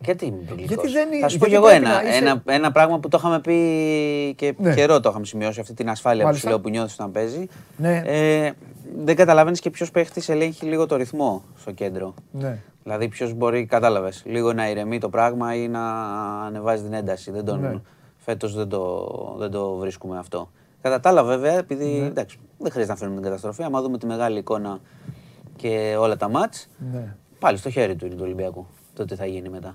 Γιατί είμαι προκλητικός. Γιατί δεν είναι- Θα σου πω γιατί κι εγώ πρέπει ένα, να είσαι- ένα, ένα πράγμα που το είχαμε πει και Ναι. καιρό το είχαμε σημειώσει, αυτή την ασφάλεια Μάλιστα. που σου λέω που νιώθεις όταν παίζει. Ναι. Ε, δεν καταλαβαίνεις και ποιος παίχτης ελέγχει λίγο το ρυθμό στο κέντρο. Ναι. Δηλαδή ποιος μπορεί, κατάλαβες, λίγο να ηρεμεί το πράγμα ή να ανεβάζει την ένταση. Δεν τον, Ναι. Φέτος δεν το, δεν το βρίσκουμε αυτό. Κατά τα άλλα βέβαια, επειδή Ναι. εντάξει, δεν χρειάζεται να φέρνουμε την καταστροφή, άμα δούμε τη μεγάλη εικόνα και όλα τα μάτς, ναι. πάλι στο χέρι του είναι του Ολυμπιακού. Το τι θα γίνει μετά.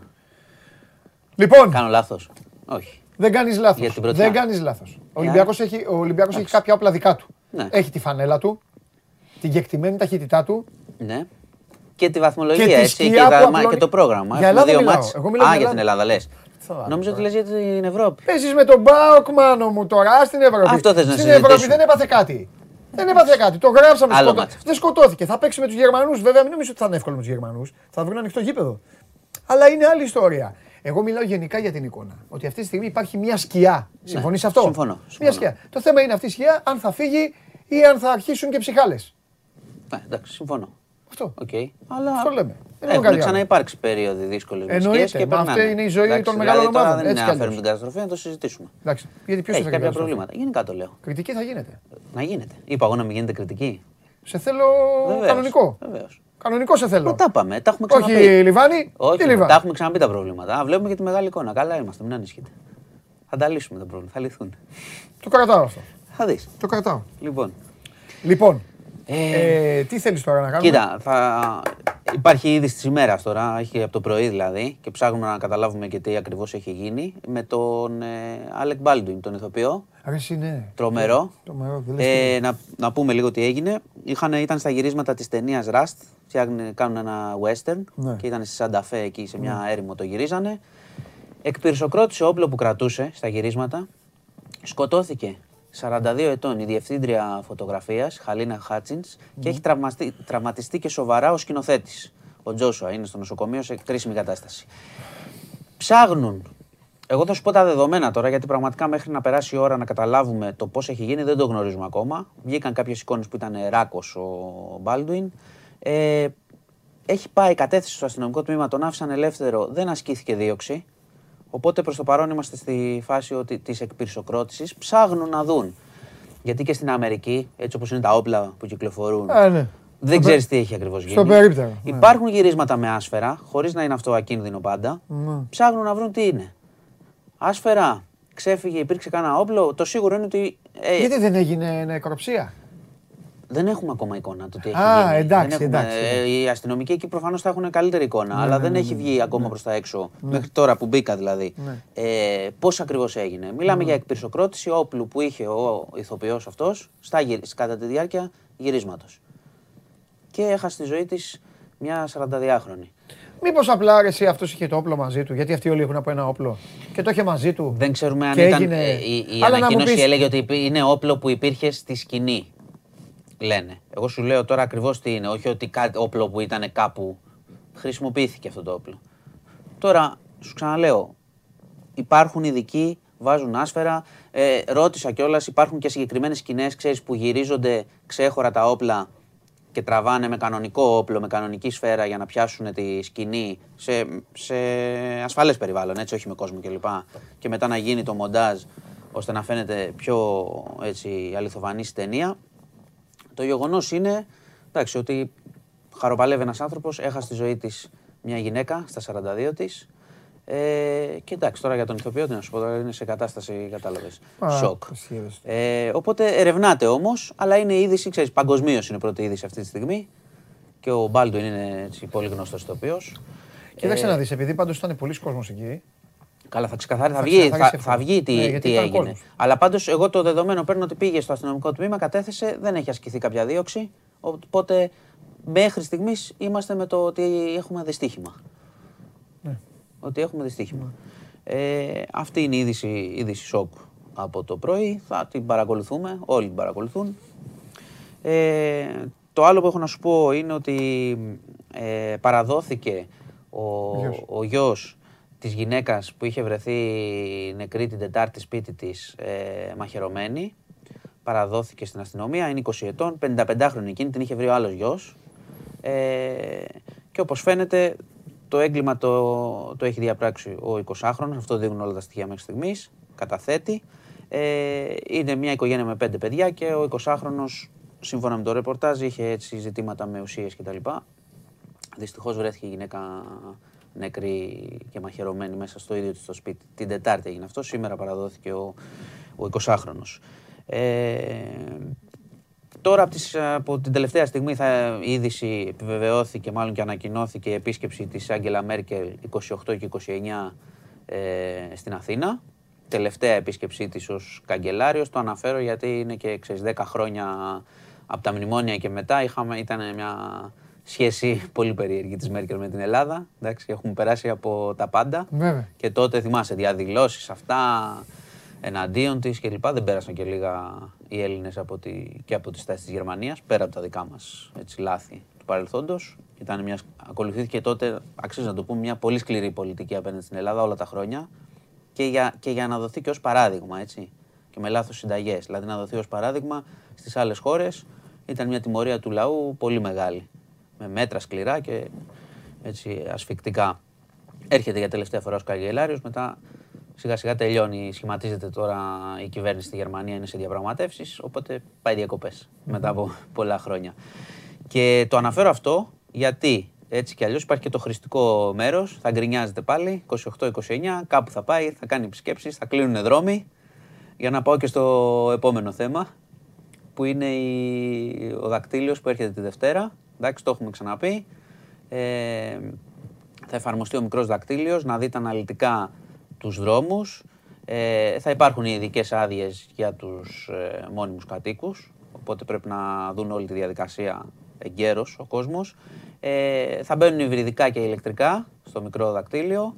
Λοιπόν, Κάνω λάθος. Όχι. δεν κάνεις λάθος. Για την πρωτιά. Δεν κάνεις λάθος. Ο Ολυμπιακός έχει, ο Ολυμπιακός έχει κάποια όπλα δικά του. Ναι. Έχει τη φανέλα του, την κεκτημένη ταχύτητά του. Ναι. Και τη βαθμολογία Και τη έτσι σκιά και, που τα- απλώνει- και το πρόγραμμα. Για Έχουμε Ελλάδα δύο μιλάω. μάτς. Εγώ μιλάω Α, για για την Ελλάδα λες. Θα βάλω Νόμιζα ότι τώρα. λες για την Ευρώπη. Παίζει με τον ΠΑΟΚ, Μάνο μου τώρα στην Ευρώπη. Αυτό θες να Στην Ευρώπη συζητήσουμε. δεν έπαθε κάτι. Δεν έπαθε κάτι. Το γράψαμε. Άλλο σκοτώ- ματς. Δεν σκοτώθηκε. Θα παίξει με τους Γερμανούς. Βέβαια, μην νομίζω ότι θα είναι εύκολο με τους Γερμανούς. Θα βρουν ανοιχτό γήπεδο. Αλλά είναι άλλη ιστορία. Εγώ μιλάω γενικά για την εικόνα. Ότι αυτή τη στιγμή υπάρχει μια σκιά. Συμφωνείς σε αυτό; Ναι, συμφωνώ, Μια συμφωνώ. σκιά. Το θέμα είναι αυτή η σκιά αν θα φύγει ή αν θα αρχίσουν και ψυχάλες. Ναι, εντάξει, συμφωνώ. Αυτό. Οκ. Αλλά Αυτό λέμε. Δεν έχουν κάτι άλλο. ξαναυπάρξει περίοδοι δύσκολες με Εννοείται, σκιές και μα περνάνε. αυτή είναι η ζωή Εντάξει, των μεγάλων δηλαδή, τώρα ομάδων, Δεν έτσι είναι κι να φέρουμε αλλιώς. την καταστροφή, να το συζητήσουμε. Εντάξει. Γιατί ποιος Έχει κάποια προβλήματα. Γενικά το λέω. Κριτική θα γίνεται. Να γίνεται. Είπα εγώ να μην γίνεται κριτική. Σε θέλω Βεβαίως, κανονικό. βεβαίως. Κανονικό σε θέλω. Μα τα είπαμε, τα έχουμε ξαναπεί. Όχι Λιβάνι. Όχι, τι τα Λιβάνι. έχουμε ξαναπεί τα προβλήματα. Α, βλέπουμε και τη μεγάλη εικόνα. Καλά είμαστε, μην ανησυχείτε. Θα τα λύσουμε τα προβλήματα, θα λυθούν. Το κρατάω αυτό. Θα δεις. Το κρατάω. Λοιπόν, Λοιπόν, Ε, ε, τι θέλεις τώρα να κάνουμε; Κοίτα, θα... υπάρχει ήδη της ημέρας τώρα, έχει από το πρωί δηλαδή, και ψάχνουμε να καταλάβουμε και τι ακριβώς έχει γίνει. Με τον Άλεκ Μπάλντουιν, τον ηθοποιό. Ρε εσύ ναι. Τρομερό. Τρομερό, δεν λες Ε, να, να πούμε λίγο τι έγινε. Είχαν, ήταν στα γυρίσματα της ταινίας Rust. Φτιάχνουν, κάνουν ένα western Ναι. και ήταν στη Σανταφέ εκεί σε μια έρημο το γυρίζανε. Εκπυρσοκρότησε όπλο που κρατούσε στα γυρίσματα. Σκοτώθηκε 42 ετών η διευθύντρια φωτογραφίας, Χαλίνα Χάτσιν, και έχει τραυματιστεί, τραυματιστεί και σοβαρά ο σκηνοθέτης. Ο Τζόσουα είναι στο νοσοκομείο σε κρίσιμη κατάσταση. Ψάχνουν. Εγώ θα σου πω τα δεδομένα τώρα, γιατί πραγματικά μέχρι να περάσει η ώρα να καταλάβουμε το πώς έχει γίνει δεν το γνωρίζουμε ακόμα. Βγήκαν κάποιες εικόνες που ήταν ράκος ο Μπάλντουιν. Ε, έχει πάει κατέθεση στο αστυνομικό τμήμα, τον άφησαν ελεύθερο, δεν ασκήθηκε δίωξη. Οπότε προς το παρόν είμαστε στη φάση ότι της εκπυρσοκρότησης ψάχνουν να δουν. Γιατί και στην Αμερική, έτσι όπως είναι τα όπλα που κυκλοφορούν, Α, ναι. δεν Στο ξέρεις πε- τι έχει ακριβώς γίνει. στο περίπτερο, ναι. Υπάρχουν γυρίσματα με άσφαιρα, χωρίς να είναι αυτό ακίνδυνο πάντα. Ναι. Ψάχνουν να βρουν τι είναι. Άσφαιρα, ξέφυγε, υπήρξε κανένα όπλο. Το σίγουρο είναι ότι. ε, Γιατί δεν έγινε νεκροψία; Δεν έχουμε ακόμα εικόνα του τι έχει Α, γίνει. εντάξει, δεν έχουμε, εντάξει, ε, εντάξει. Ναι, οι αστυνομικοί εκεί προφανώς θα έχουν καλύτερη εικόνα, αλλά δεν έχει βγει ακόμα προς τα έξω. Μέχρι τώρα που μπήκα δηλαδή. Ναι. Ε, Πώς ακριβώς έγινε. Μιλάμε για εκπυρσοκρότηση όπλου που είχε ο ηθοποιός αυτός κατά τη διάρκεια γυρίσματος. Και έχασε τη ζωή της μια 42χρονη. Μήπως απλά ρε, εσύ αυτός είχε το όπλο μαζί του, γιατί αυτοί όλοι έχουν από ένα όπλο και το είχε μαζί του. Δεν ξέρουμε αν Και ήταν. έγινε- ε, Η, η Αλλά να μου ανακοίνωση πεις- έλεγε ότι υπή- είναι όπλο που υπήρχε στη σκηνή. Λένε. Εγώ σου λέω τώρα ακριβώς τι είναι. Όχι ότι κάτι όπλο που ήταν κάπου. Χρησιμοποιήθηκε αυτό το όπλο. Τώρα, σου ξαναλέω, υπάρχουν ειδικοί, βάζουν άσφαιρα. Ε, ρώτησα κιόλας, υπάρχουν και συγκεκριμένες σκηνές, ξέρεις, που γυρίζονται ξέχωρα τα όπλα και τραβάνε με κανονικό όπλο, με κανονική σφαίρα για να πιάσουν τη σκηνή σε, σε ασφαλές περιβάλλον, έτσι, όχι με κόσμο κλπ. Και μετά να γίνει το μοντάζ ώστε να φαίνεται πιο έτσι, αληθοφανής η ταινία. Το γεγονός είναι εντάξει, ότι χαροπαλεύει ένας άνθρωπος, έχασε τη ζωή της μια γυναίκα στα 42 της. Ε, και εντάξει, τώρα για τον ηθοποιό τι να σου πω, τώρα είναι σε κατάσταση, κατάλαβες. Σοκ. Ε, οπότε ερευνάται όμως, αλλά είναι είδηση, ξέρεις, παγκοσμίως είναι πρώτη είδηση αυτή τη στιγμή. Και ο Μπάλντουιν είναι έτσι, πολύ γνωστός ηθοποιός. Κοίταξε να δεις, επειδή πάντως ήταν πολλοί κόσμος εκεί. Καλά, θα ξεκαθαρίσει, θα, Θα βγει, θα, ξεκαθαρίσει θα αυτό. βγει τι, Ναι, γιατί τι ήταν έγινε. κόσμος. Αλλά πάντως, εγώ το δεδομένο παίρνω ότι πήγε στο αστυνομικό τμήμα, κατέθεσε, δεν έχει ασκηθεί κάποια δίωξη. Οπότε μέχρι στιγμής είμαστε με το ότι έχουμε δυστύχημα. Ναι. Ότι έχουμε δυστύχημα. Ε, αυτή είναι η είδηση, η είδηση σοκ από το πρωί. Θα την παρακολουθούμε, όλοι την παρακολουθούν. Ε, το άλλο που έχω να σου πω είναι ότι ε, παραδόθηκε ο, Γιος. ο γιος της γυναίκας που είχε βρεθεί νεκρή την Τετάρτη σπίτι της ε, μαχαιρωμένη. Παραδόθηκε στην αστυνομία, είναι 20 ετών, 55χρονη εκείνη, την είχε βρει ο άλλος γιος. Ε, και όπως φαίνεται το έγκλημα το, το έχει διαπράξει ο 20χρονος, αυτό δείχνουν όλα τα στοιχεία μέχρι στιγμής, καταθέτει. Ε, είναι μια οικογένεια με πέντε παιδιά και ο 20χρονος, σύμφωνα με το ρεπορτάζ, είχε έτσι ζητήματα με ουσίες κτλ. Δυστυχώς βρέθηκε η γυναίκα νεκρή και μαχαιρωμένη μέσα στο ίδιο της το σπίτι. Την Τετάρτη έγινε αυτό, σήμερα παραδόθηκε ο, ο 20χρονος. Ε, Τώρα από, τις, από την τελευταία στιγμή θα, η είδηση επιβεβαιώθηκε, μάλλον και ανακοινώθηκε η επίσκεψη της Άγγελα Μέρκελ 28 και 29 ε, στην Αθήνα. Τελευταία επίσκεψή της ως καγκελάριος. Το αναφέρω γιατί είναι και ξέρεις, 10 χρόνια από τα μνημόνια και μετά είχαμε, ήταν μια σχέση πολύ περίεργη της Μέρκελ με την Ελλάδα. Εντάξει, έχουμε περάσει από τα πάντα. Βέβαια. Και τότε θυμάσαι διαδηλώσεις αυτά εναντίον της κλπ. Δεν πέρασαν και λίγα οι Έλληνες από τη, και από τη στάση της Γερμανίας, πέρα από τα δικά μας έτσι, λάθη του παρελθόντος. Ήταν μια, ακολουθήθηκε τότε, αξίζει να το πούμε, μια πολύ σκληρή πολιτική απέναντι στην Ελλάδα όλα τα χρόνια και για, και για να δοθεί και ως παράδειγμα, έτσι. Και με λάθος συνταγές. Δηλαδή να δοθεί ως παράδειγμα στις άλλες χώρες. Ήταν μια τιμωρία του λαού πολύ μεγάλη. Με μέτρα σκληρά και έτσι ασφικτικά. Έρχεται για τελευταία φορά ως καγκελάριος, μετά σιγά σιγά τελειώνει, σχηματίζεται τώρα η κυβέρνηση στη Γερμανία, είναι σε διαπραγματεύσεις, οπότε πάει διακοπές μετά από πολλά χρόνια. Και το αναφέρω αυτό γιατί έτσι κι αλλιώς υπάρχει και το χρηστικό μέρος, θα γκρινιάζεται πάλι, 28-29, κάπου θα πάει, θα κάνει επισκέψεις, θα κλείνουν δρόμοι, για να πάω και στο επόμενο θέμα, που είναι η... ο δακτύλιος που έρχεται τη Δευτέρα, εντάξει, το έχουμε ξαναπεί. Ε, θα εφαρμοστεί ο μικρός δακτύλιος, να δείτε αναλυτικά τους δρόμους. Ε, θα υπάρχουν οι ειδικές άδειες για τους ε, μόνιμους κατοίκους, οπότε πρέπει να δουν όλη τη διαδικασία εγκαίρως ο κόσμος. Ε, θα μπαίνουν υβριδικά και ηλεκτρικά στο μικρό δακτύλιο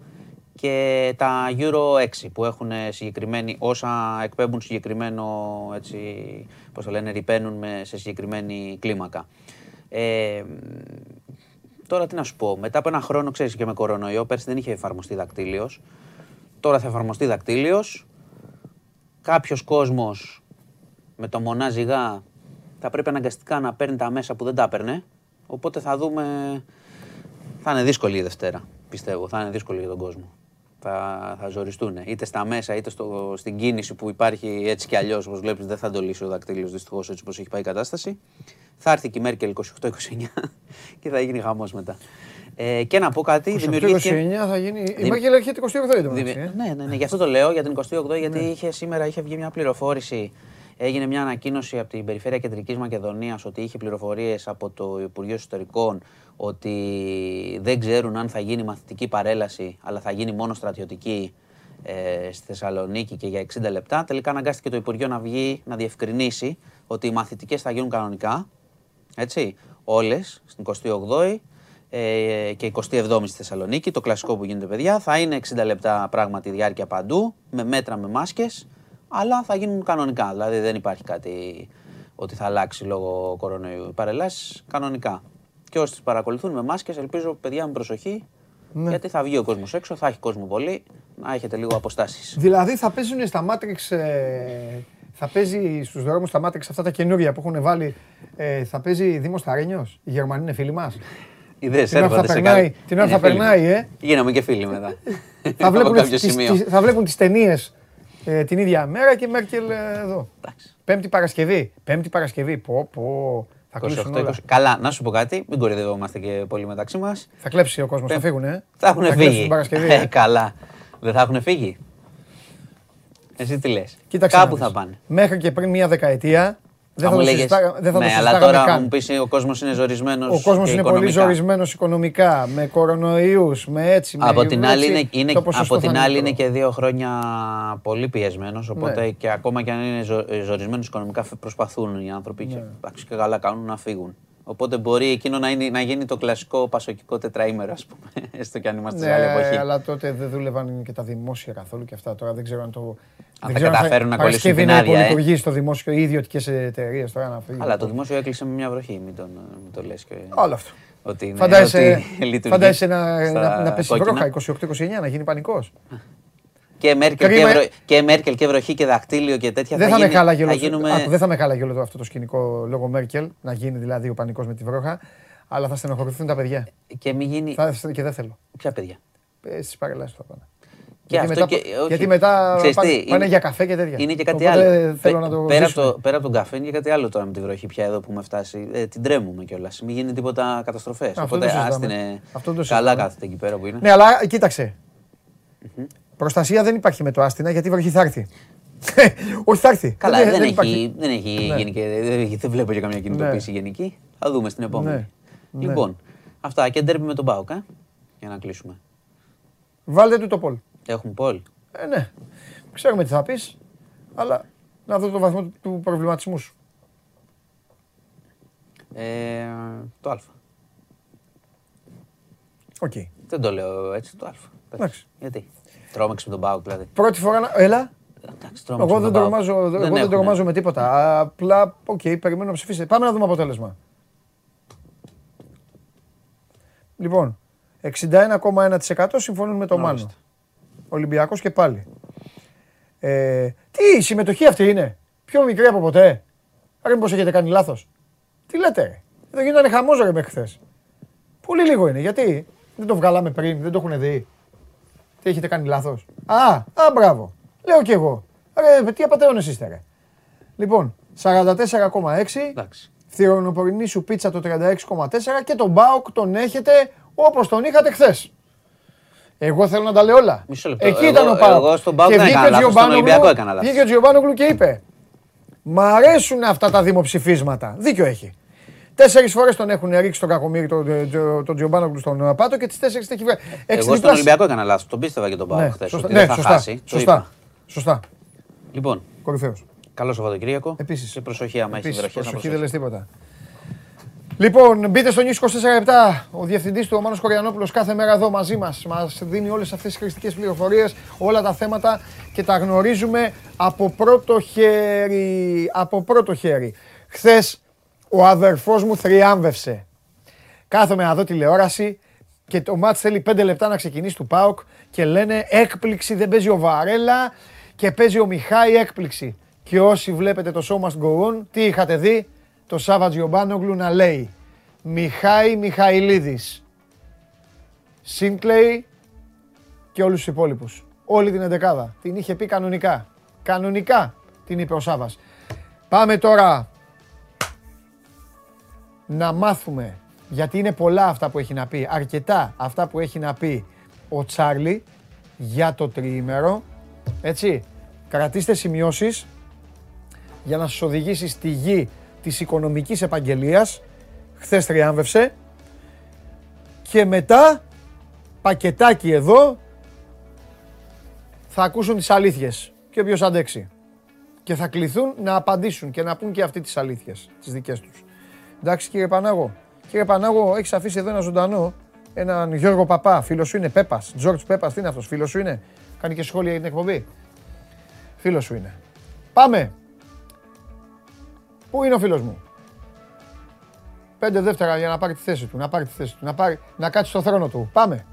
και τα Euro 6 που έχουν συγκεκριμένη, όσα εκπέμπουν συγκεκριμένο, έτσι, πώς το λένε, ρηπαίνουν με, σε συγκεκριμένη κλίμακα. Ε, τώρα τι να σου πω, μετά από ένα χρόνο, ξέρεις και με κορονοϊό, πέρσι δεν είχε εφαρμοστεί δακτύλιος, τώρα θα εφαρμοστεί δακτύλιος, κάποιος κόσμος με το μονά ζυγά θα πρέπει αναγκαστικά να παίρνει τα μέσα που δεν τα έπαιρνε, οπότε θα δούμε, θα είναι δύσκολη η Δευτέρα, πιστεύω, θα είναι δύσκολη για τον κόσμο. Θα, θα ζοριστούν είτε στα μέσα είτε στο, στην κίνηση που υπάρχει έτσι κι αλλιώς. Όπως βλέπεις, δεν θα το λύσει ο δακτύλιος δυστυχώς έτσι όπως έχει πάει η κατάσταση. Θα έρθει και η Μέρκελ 28-29 και θα γίνει χαμός μετά. Ε, και να πω κάτι. 28-29 δημιουργήθηκε- θα γίνει. Η Δημι- Μέρκελ έρχεται 28 η Δημι- Ναι, ναι, ναι, γι' αυτό το λέω για την 28η, γιατί είχε, σήμερα είχε βγει μια πληροφόρηση. Έγινε μια ανακοίνωση από την Περιφέρεια Κεντρικής Μακεδονίας ότι είχε πληροφορίες από το Υπουργείο Εσωτερικών ότι δεν ξέρουν αν θα γίνει μαθητική παρέλαση, αλλά θα γίνει μόνο στρατιωτική ε, στη Θεσσαλονίκη και για 60 λεπτά. Τελικά αναγκάστηκε το Υπουργείο να βγει να διευκρινίσει ότι οι μαθητικές θα γίνουν κανονικά, έτσι, όλες, στην 28η ε, και 27η στη Θεσσαλονίκη, το κλασικό που γίνεται παιδιά, θα είναι 60 λεπτά πράγματι διάρκεια παντού, με μέτρα, με μάσκες, αλλά θα γίνουν κανονικά, δηλαδή δεν υπάρχει κάτι ότι θα αλλάξει λόγω κορονοϊού. Οι παρελάσεις κανονικά. Και όσοι τις παρακολουθούν με μάσκες, ελπίζω παιδιά με προσοχή, γιατί θα βγει ο κόσμος έξω, θα έχει κόσμο πολύ, να έχετε λίγο αποστάσεις. Δηλαδή θα παίζουν στα Matrix. ε, θα παίζει στους δρόμους στα Matrix αυτά τα καινούργια που έχουν βάλει. ε, θα παίζει Δήμος Ταρένιο. Οι Γερμανοί είναι φίλοι μας. Ιδέες Την ώρα θα έρχονται σε περνάει- κάτι. την ώρα Είναι θα φίλοι. περνάει, ε. Γίναμε και φίλοι μετά. θα, Από βλέπουν κάποιο τις, σημείο. τις, θα βλέπουν τις ταινίες Ε, την ίδια μέρα και η Μέρκελ ε, εδώ. Εντάξει. Πέμπτη Παρασκευή. Πέμπτη Παρασκευή. Πω, πω. Θα 28, κλείσουν όλα. 20. Καλά, να σου πω κάτι, μην κορυδευόμαστε και πολύ μεταξύ μας. Θα κλέψει ο κόσμος, θα φύγουν, ε. Θα έχουν κλέψουν φύγει. την Παρασκευή. Ε, ε. καλά. Δεν θα έχουν φύγει. Εσύ τι λες. Κοίταξε Κάπου να θα δεις. πάνε. Μέχρι και πριν μία δεκαετία δεν θα, μου το λέγες, συζητά- δεν θα ναι, το αλλά συζητάγαμε τώρα καν. μου πεις ο κόσμος είναι ζορισμένος. Ο κόσμος είναι πολύ ζορισμένος οικονομικά, με κορονοϊούς, με έτσι. με Από την, άλλη έτσι, είναι, είναι, το ποσοστό από την θα άλλη είναι μικρό. και δύο χρόνια πολύ πιεσμένος. Οπότε Ναι. και ακόμα και αν είναι ζω, ζορισμένος οικονομικά, φε- προσπαθούν οι άνθρωποι Ναι. και, εντάξει, και καλά κάνουν να φύγουν. Οπότε μπορεί εκείνο να, είναι, να γίνει το κλασικό πασοκικό τετραήμερο, ας πούμε. Έστω κι αν είμαστε σε άλλη Ναι, εποχή. αλλά τότε δεν δούλευαν και τα δημόσια καθόλου και αυτά. Τώρα δεν ξέρω αν το. Αν δεν θα ξέρω καταφέρουν να κολλήσουν Παρασκευή την να άδεια, ε. υπολειτουργεί στο δημόσιο ή ιδιωτικές εταιρείες τώρα να φύγει. Αλλά το δημόσιο έκλεισε με μια βροχή, μην, τον, μην το λες και... Όλο αυτό. Ότι είναι, Φαντάζεσαι, ότι λειτουργεί φαντάζεσαι να, στα να, να πέσει κόκκινα. βρόχα 28-29, να γίνει πανικός. Και Μέρκελ και, Κρίμα, ε. βρω... και Μέρκελ και βροχή και δακτύλιο και τέτοια Δεν θα, γίνει, με χάλαγε όλο, θα γίνουμε... άκου, δεν θα με χάλαγε όλο το- αυτό το σκηνικό λόγω Μέρκελ, να γίνει δηλαδή ο πανικός με τη βρόχα, αλλά θα στενοχωρηθούν τα παιδιά. Και μην γίνει... Θα, και δεν θέλω. Ποια παιδιά; Ε, Στις παρελάσεις θα πάνε. Και γιατί, αυτό μετά, και- όχι. γιατί μετά Ξέρεις πάνε, τι, πάνε είναι- για καφέ και τέτοια. Είναι και κάτι Οπότε άλλο. Θέλω Πε- να το πέρα, ζήσουμε. από το, πέρα από τον καφέ είναι και κάτι άλλο τώρα με τη βροχή πια εδώ που έχουμε φτάσει. Ε, την τρέμουμε κιόλας. Μην γίνει τίποτα καταστροφές. Αυτό Οπότε δεν το συζητάμε. άστηνε. Αυτό δεν το Καλά συζητάμε. κάθεται εκεί πέρα που είναι. Ναι, αλλά κοίταξε. Προστασία δεν υπάρχει με το άστινα γιατί η βροχή θα έρθει. Όχι, θα έρθει. Καλά, δεν, έχει, υπάρχει. δεν έχει Ναι. γίνει και δεν, δεν βλέπω και καμία κινητοποίηση γενική. Θα δούμε στην επόμενη. Ναι. Ναι. Λοιπόν, αυτά και ντέρμπι με τον Μπάουκ, ε, για να κλείσουμε. Βάλτε του το πόλ. Έχουμε πόλ. Ε, ναι. Ξέρουμε τι θα πεις, αλλά να δω το βαθμό του- του προβληματισμού σου. Ε, το Α. Οκ. Δεν το λέω έτσι, το Α. Εντάξει. Γιατί; Τρόμαξε με τον ΠΑΟΚ δηλαδή. Πρώτη φορά να. Έλα. Εντάξει, τρόμαξε Εγώ με δεν τον ΠΑΟΚ. τρομάζω, εγώ δεν έχουν. τρομάζω με τίποτα. Απλά, οκ, περιμένω να ψηφίσετε. Πάμε να δούμε αποτέλεσμα. Λοιπόν, 61,1% συμφωνούν με τον Μάνο. Ορίστε. Ολυμπιακός και πάλι. Ε, τι, η συμμετοχή αυτή είναι; Πιο μικρή από ποτέ; Άρα μήπως έχετε κάνει λάθος; Τι λέτε; Ρε. Εδώ γίνανε χαμός ρε μέχρι χθες. Πολύ λίγο είναι. Γιατί; Δεν το βγάλαμε πριν, δεν το έχουν δει. Τι έχετε κάνει λάθος; Α, α, μπράβο. Λέω κι εγώ. Ρε, τι απαταιώνες είστε ρε. Λοιπόν, 44,6. Εντάξει. Θηρονοπορεινή σου πίτσα το 36,4 και τον Μπάουκ τον έχετε όπως τον είχατε χθες. Εγώ θέλω να τα λέω όλα. Μισό λεπτό. Εκεί Εγώ- ήταν ο Πάουκ. εγώ στον Πάουκ Και δεν βγήκε έκανα ο λάθος, στον Τζιομπάνογλου- Ολυμπιακό έκανα λάθος. Βγήκε ο Τζιομπάνογλου και είπε Μ' αρέσουν αυτά τα δημοψηφίσματα. Δίκιο έχει. Τέσσερις φορές τον έχουν ρίξει τον Κακομίρι, τον, τον, τον Τζιομπάνογλου στον ε, Πάτο και τις τέσσερις την έχει βγάλει. Εγώ Έξι στον διπλάς- Ολυμπιακό έκανα λάθος. Τον πίστευα και τον Πάουκ Ναι, χθες. σωστά. Ότι Ναι, δεν θα σωστά. χάσει. Το Σωστά. είπα. Σωστά. Λοιπόν, Κορυφαίος. καλό Σαββατοκύριακο. Επίσης. Και προσοχή άμα έχεις Επίσης, βροχές. προσοχή δεν λες τίποτα. Λοιπόν, μπείτε στο News 24 Ο διευθυντής του, ο Μάνος Κοριανόπουλος, κάθε μέρα εδώ μαζί μας. Μας δίνει όλες αυτές τις χρηστικές πληροφορίες, όλα τα θέματα και τα γνωρίζουμε από πρώτο χέρι. Από πρώτο χέρι. Χθες ο αδερφός μου θριάμβευσε. Κάθομαι να δω τηλεόραση και το μάτς θέλει 5 λεπτά να ξεκινήσει του ΠΑΟΚ και λένε έκπληξη δεν παίζει ο Βαρέλα και παίζει ο Μιχάη έκπληξη. Και όσοι βλέπετε το show must go on, τι είχατε δει, το Σάβα Τζιομπάνογλου να λέει Μιχάη Μιχαηλίδης, Σίνκλεϊ και όλους τους υπόλοιπους. Όλη την εντεκάδα. Την είχε πει κανονικά. Κανονικά την είπε ο Σάβας. Πάμε τώρα να μάθουμε, γιατί είναι πολλά αυτά που έχει να πει, αρκετά αυτά που έχει να πει ο Τσάρλι για το τριήμερο. Έτσι, κρατήστε σημειώσεις για να σας οδηγήσει στη γη της οικονομικής επαγγελίας. Χθες τριάμβευσε. Και μετά, πακετάκι εδώ, θα ακούσουν τις αλήθειες. Και όποιος αντέξει. Και θα κληθούν να απαντήσουν και να πούν και αυτοί τις αλήθειες, τις δικές τους. Εντάξει κύριε Πανάγο. Κύριε Πανάγο, έχεις αφήσει εδώ ένα ζωντανό, έναν Γιώργο Παπά, φίλος σου είναι, Πέπας, Τζόρτζ Πέπας, τι είναι αυτός, φίλος σου είναι; Κάνει και σχόλια για την εκπομπή. Φίλος σου είναι. Πάμε. Πού είναι ο φίλος μου; Πέντε δεύτερα για να πάρει τη θέση του, να πάρει τη θέση του, να, πάρει, να κάτσει στο θρόνο του. Πάμε.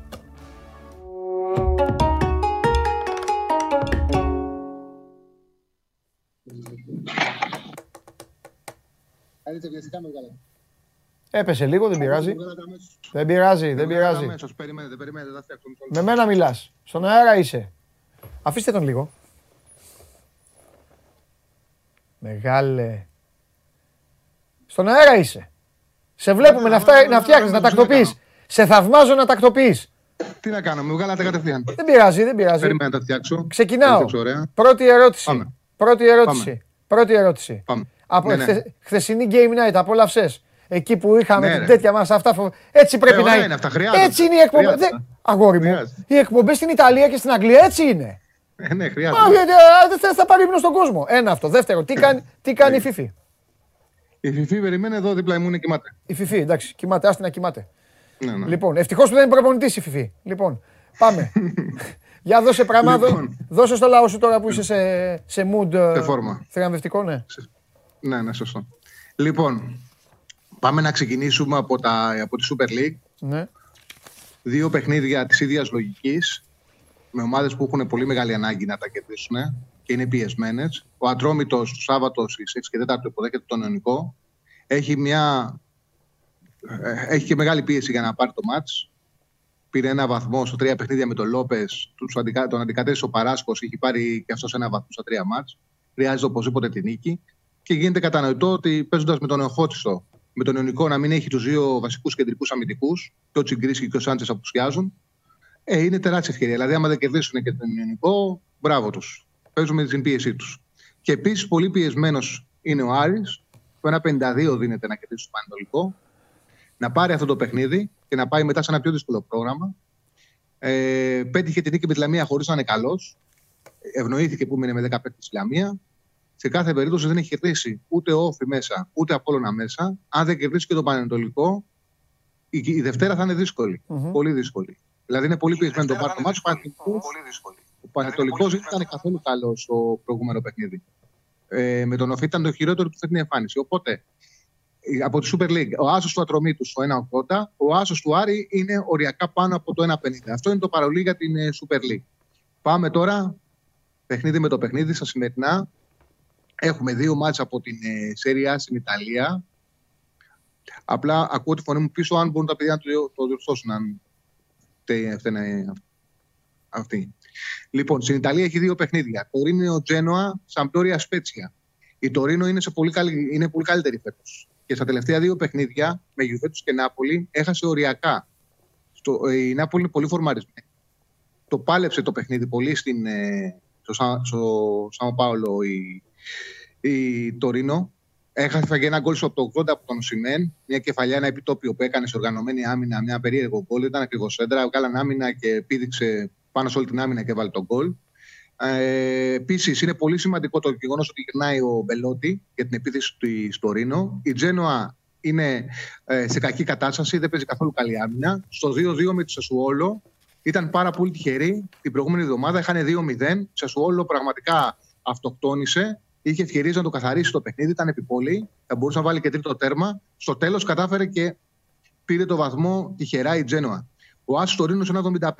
Έπεσε λίγο, δεν πειράζει. Δεν πειράζει, δεν πειράζει. Αμέσως, περιμένετε, περιμένετε, θα φτιάξουμε το Με μένα μιλάς. Στον αέρα είσαι. Αφήστε τον λίγο. Μεγάλε. Στον αέρα είσαι. Σε βλέπουμε να, φτά, να φτιάχνεις, να τακτοποιείς. Σε θαυμάζω να τακτοποιείς. Τι να κάνω, με βγάλατε κατευθείαν. Δεν πειράζει, δεν πειράζει. Περίμενα να τα φτιάξω. Ξεκινάω. Έφτιαξα ωραία. Πρώτη ερώτηση. Πάμε. Πρώτη ερώτηση. Πάμε. Πρώτη ερώτηση. Πάμε. Από Ναι, ναι. χθε- χθεσινή Game Night, απόλαυσες. Εκεί που είχαμε Ναι, την ρε. τέτοια μας αυτά. φο- Έτσι πρέπει Ε, να ωραία είναι. είναι αυτά, χρειάζονται. Έτσι είναι οι εκπομπές. Χρειάζεται. Δεν- Αγόρι μου, Χρειάζεται. οι εκπομπές στην Ιταλία και στην Αγγλία έτσι είναι. Ε, ναι, Α, χρειάζεται. γιατί, α, Δεν θες να πάρει ύπνο στον κόσμο. Ένα αυτό. Δεύτερο, τι κάνει, τι κάνει η Φιφή; Η Φιφή περιμένει εδώ δίπλα μου είναι κοιμάται. Η Φιφή, εντάξει, κοιμάται, άστη να κοιμάται. Ναι, ναι. Λοιπόν, ευτυχώς που δεν είναι προπονητής η Φιφή. Λοιπόν, πάμε. Για δώσε πράγμα, δώ- Λοιπόν. δώσε στο λαό σου τώρα που είσαι σε, σε mood ε, Σε φόρμα. θριαμβευτικό, ναι. Ναι, ναι, σωστό. Λοιπόν, πάμε να ξεκινήσουμε από, τα, από τη Super League. ναι. Δύο παιχνίδια της ίδιας λογικής, με ομάδες που έχουν πολύ μεγάλη ανάγκη να τα κερδίσουν και είναι πιεσμένες. Ο Ατρόμητος του Σάββατος στις 6 και 4 υποδέχεται τον Ιωνικό. Έχει, μια, ε, έχει και μεγάλη πίεση για να πάρει το μάτς. Πήρε ένα βαθμό στο τρία παιχνίδια με τον Λόπες, τον αντικατέστησε ο Παράσκος, έχει πάρει και αυτός ένα βαθμό στα τρία μάτς. Χρειάζεται οπωσδήποτε τη νίκη. Και γίνεται κατανοητό ότι παίζοντας με τον Εχότσιστο, με τον Ιωνικό να μην έχει τους δύο βασικούς κεντρικούς αμυντικούς, και ο Τσιγκρίσκι και ο Σάντσες απουσιάζουν, ε, είναι τεράστια ευκαιρία. Δηλαδή, άμα δεν κερδίσουν και τον Ιωνικό, μπράβο τους. Παίζουν με την πίεσή τους. Και επίσης, πολύ πιεσμένος είναι ο Άρης. Το 1,52 δίνεται να κερδίσει το Πανετολικό. Να πάρει αυτό το παιχνίδι και να πάει μετά σε ένα πιο δύσκολο πρόγραμμα. Ε, πέτυχε την νίκη με τη Λαμία χωρίς να είναι καλός. Ευνοήθηκε που μείνε με 10 παίκτες στη Λαμία. Σε κάθε περίπτωση δεν έχει κερδίσει ούτε όφη μέσα, ούτε Απόλλωνα μέσα. Αν δεν κερδίσει και το Πανετολικό, η, η Δευτέρα θα είναι δύσκολη. Μμμ. Πολύ δύσκολη. Δηλαδή είναι πολύ πιεσμένο το πάρτι. Το μάτι του Πανετολικού. Ο Πανετολικός δεν ήταν καθόλου καλός στο προηγούμενο παιχνίδι. Ε, με τον Οφή ήταν το χειρότερο του φετινή εμφάνιση. Οπότε ε, από τη Super League, ο άσος του Ατρωμίτου στο 1,80, ο άσος του Άρη είναι οριακά πάνω από το 1,50. Αυτό είναι το παρολί για την ε, Super League. Πάμε τώρα παιχνίδι με το παιχνίδι στα σημερινά. Έχουμε δύο μάτς από την ε, Serie A στην Ιταλία. Απλά ακούω τη φωνή μου πίσω αν μπορούν τα παιδιά να το, το διορθώσουν. Αν τε- αυτή είναι αυτή. Λοιπόν, στην Ιταλία έχει δύο παιχνίδια. Το Ρήνιο Τζένοα, Σαμπτόρια Σπέτσια. Η Τωρίνο είναι, σε πολύ, καλή, είναι πολύ καλύτερη φέτος. Και στα τελευταία δύο παιχνίδια, με Γιουβέντου και Νάπολη, έχασε οριακά. Στο, ε, η Νάπολη είναι πολύ φορμαρισμένη. Το πάλεψε το παιχνίδι πολύ στην, ε, στο, Σα- στο Σαν Πάολο η, η Τωρίνο. Έχασε και ένα γκολ στο 80 από τον Σιμέν. Μια κεφαλιά, ένα επιτόπιο που έκανε σε οργανωμένη άμυνα, μια περίεργο γκολ. Ήταν ακριβώς σέντρα. Βγάλαν άμυνα και πήδηξε πάνω σε όλη την άμυνα και βάλει τον γκολ. Ε, Επίσης, είναι πολύ σημαντικό το γεγονός ότι γυρνάει ο Μπελότη για την επίθεση του στο Ρήνο. Η Τζένοα είναι ε, σε κακή κατάσταση, δεν παίζει καθόλου καλή άμυνα. Στο 2-2 με τη Σασουόλο ήταν πάρα πολύ τυχερή. Την προηγούμενη εβδομάδα είχαν 2-0. Η Σασουόλο πραγματικά αυτοκτόνησε. Είχε ευκαιρίες να το καθαρίσει το παιχνίδι, ήταν επιπόλαιη. Θα μπορούσε να βάλει και τρίτο τέρμα. Στο τέλος κατάφερε και πήρε το βαθμό τυχερά η Τζένοα. Ο Άσος στο Ρήνο σε 1,75.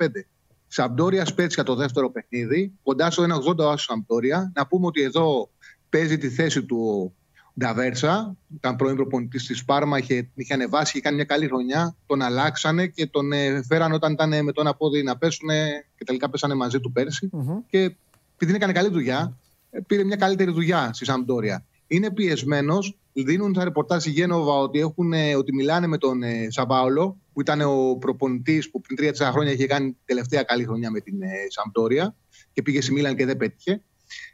Σαμπτόρια Σπέτσια το δεύτερο παιχνίδι. Κοντά στο 1,80 ο Άσος Σαμπτόρια. Να πούμε ότι εδώ παίζει τη θέση του ο Νταβέρσα. Ήταν πρώην προπονητής της Πάρμα, είχε, είχε ανεβάσει, είχε κάνει μια καλή χρονιά. Τον αλλάξανε και τον ε, φέραν όταν ήταν ε, με το ένα πόδι να πέσουν και τελικά πέσανε μαζί του πέρσι. Μμμ. Και επειδή έκανε καλή δουλειά, ε, πήρε μια καλύτερη δουλειά στη Σαμπτόρια. Είναι πιεσμένος. Δίνουν τα ρεπορτάζ στη Γένοβα ότι, έχουν, ε, ότι μιλάνε με τον ε, Σαμπάολο, που ήταν ο προπονητής που πριν 3-4 χρόνια είχε κάνει τελευταία καλή χρονιά με την ε, Σαμπτόρια και πήγε στη Μίλαν και δεν πέτυχε.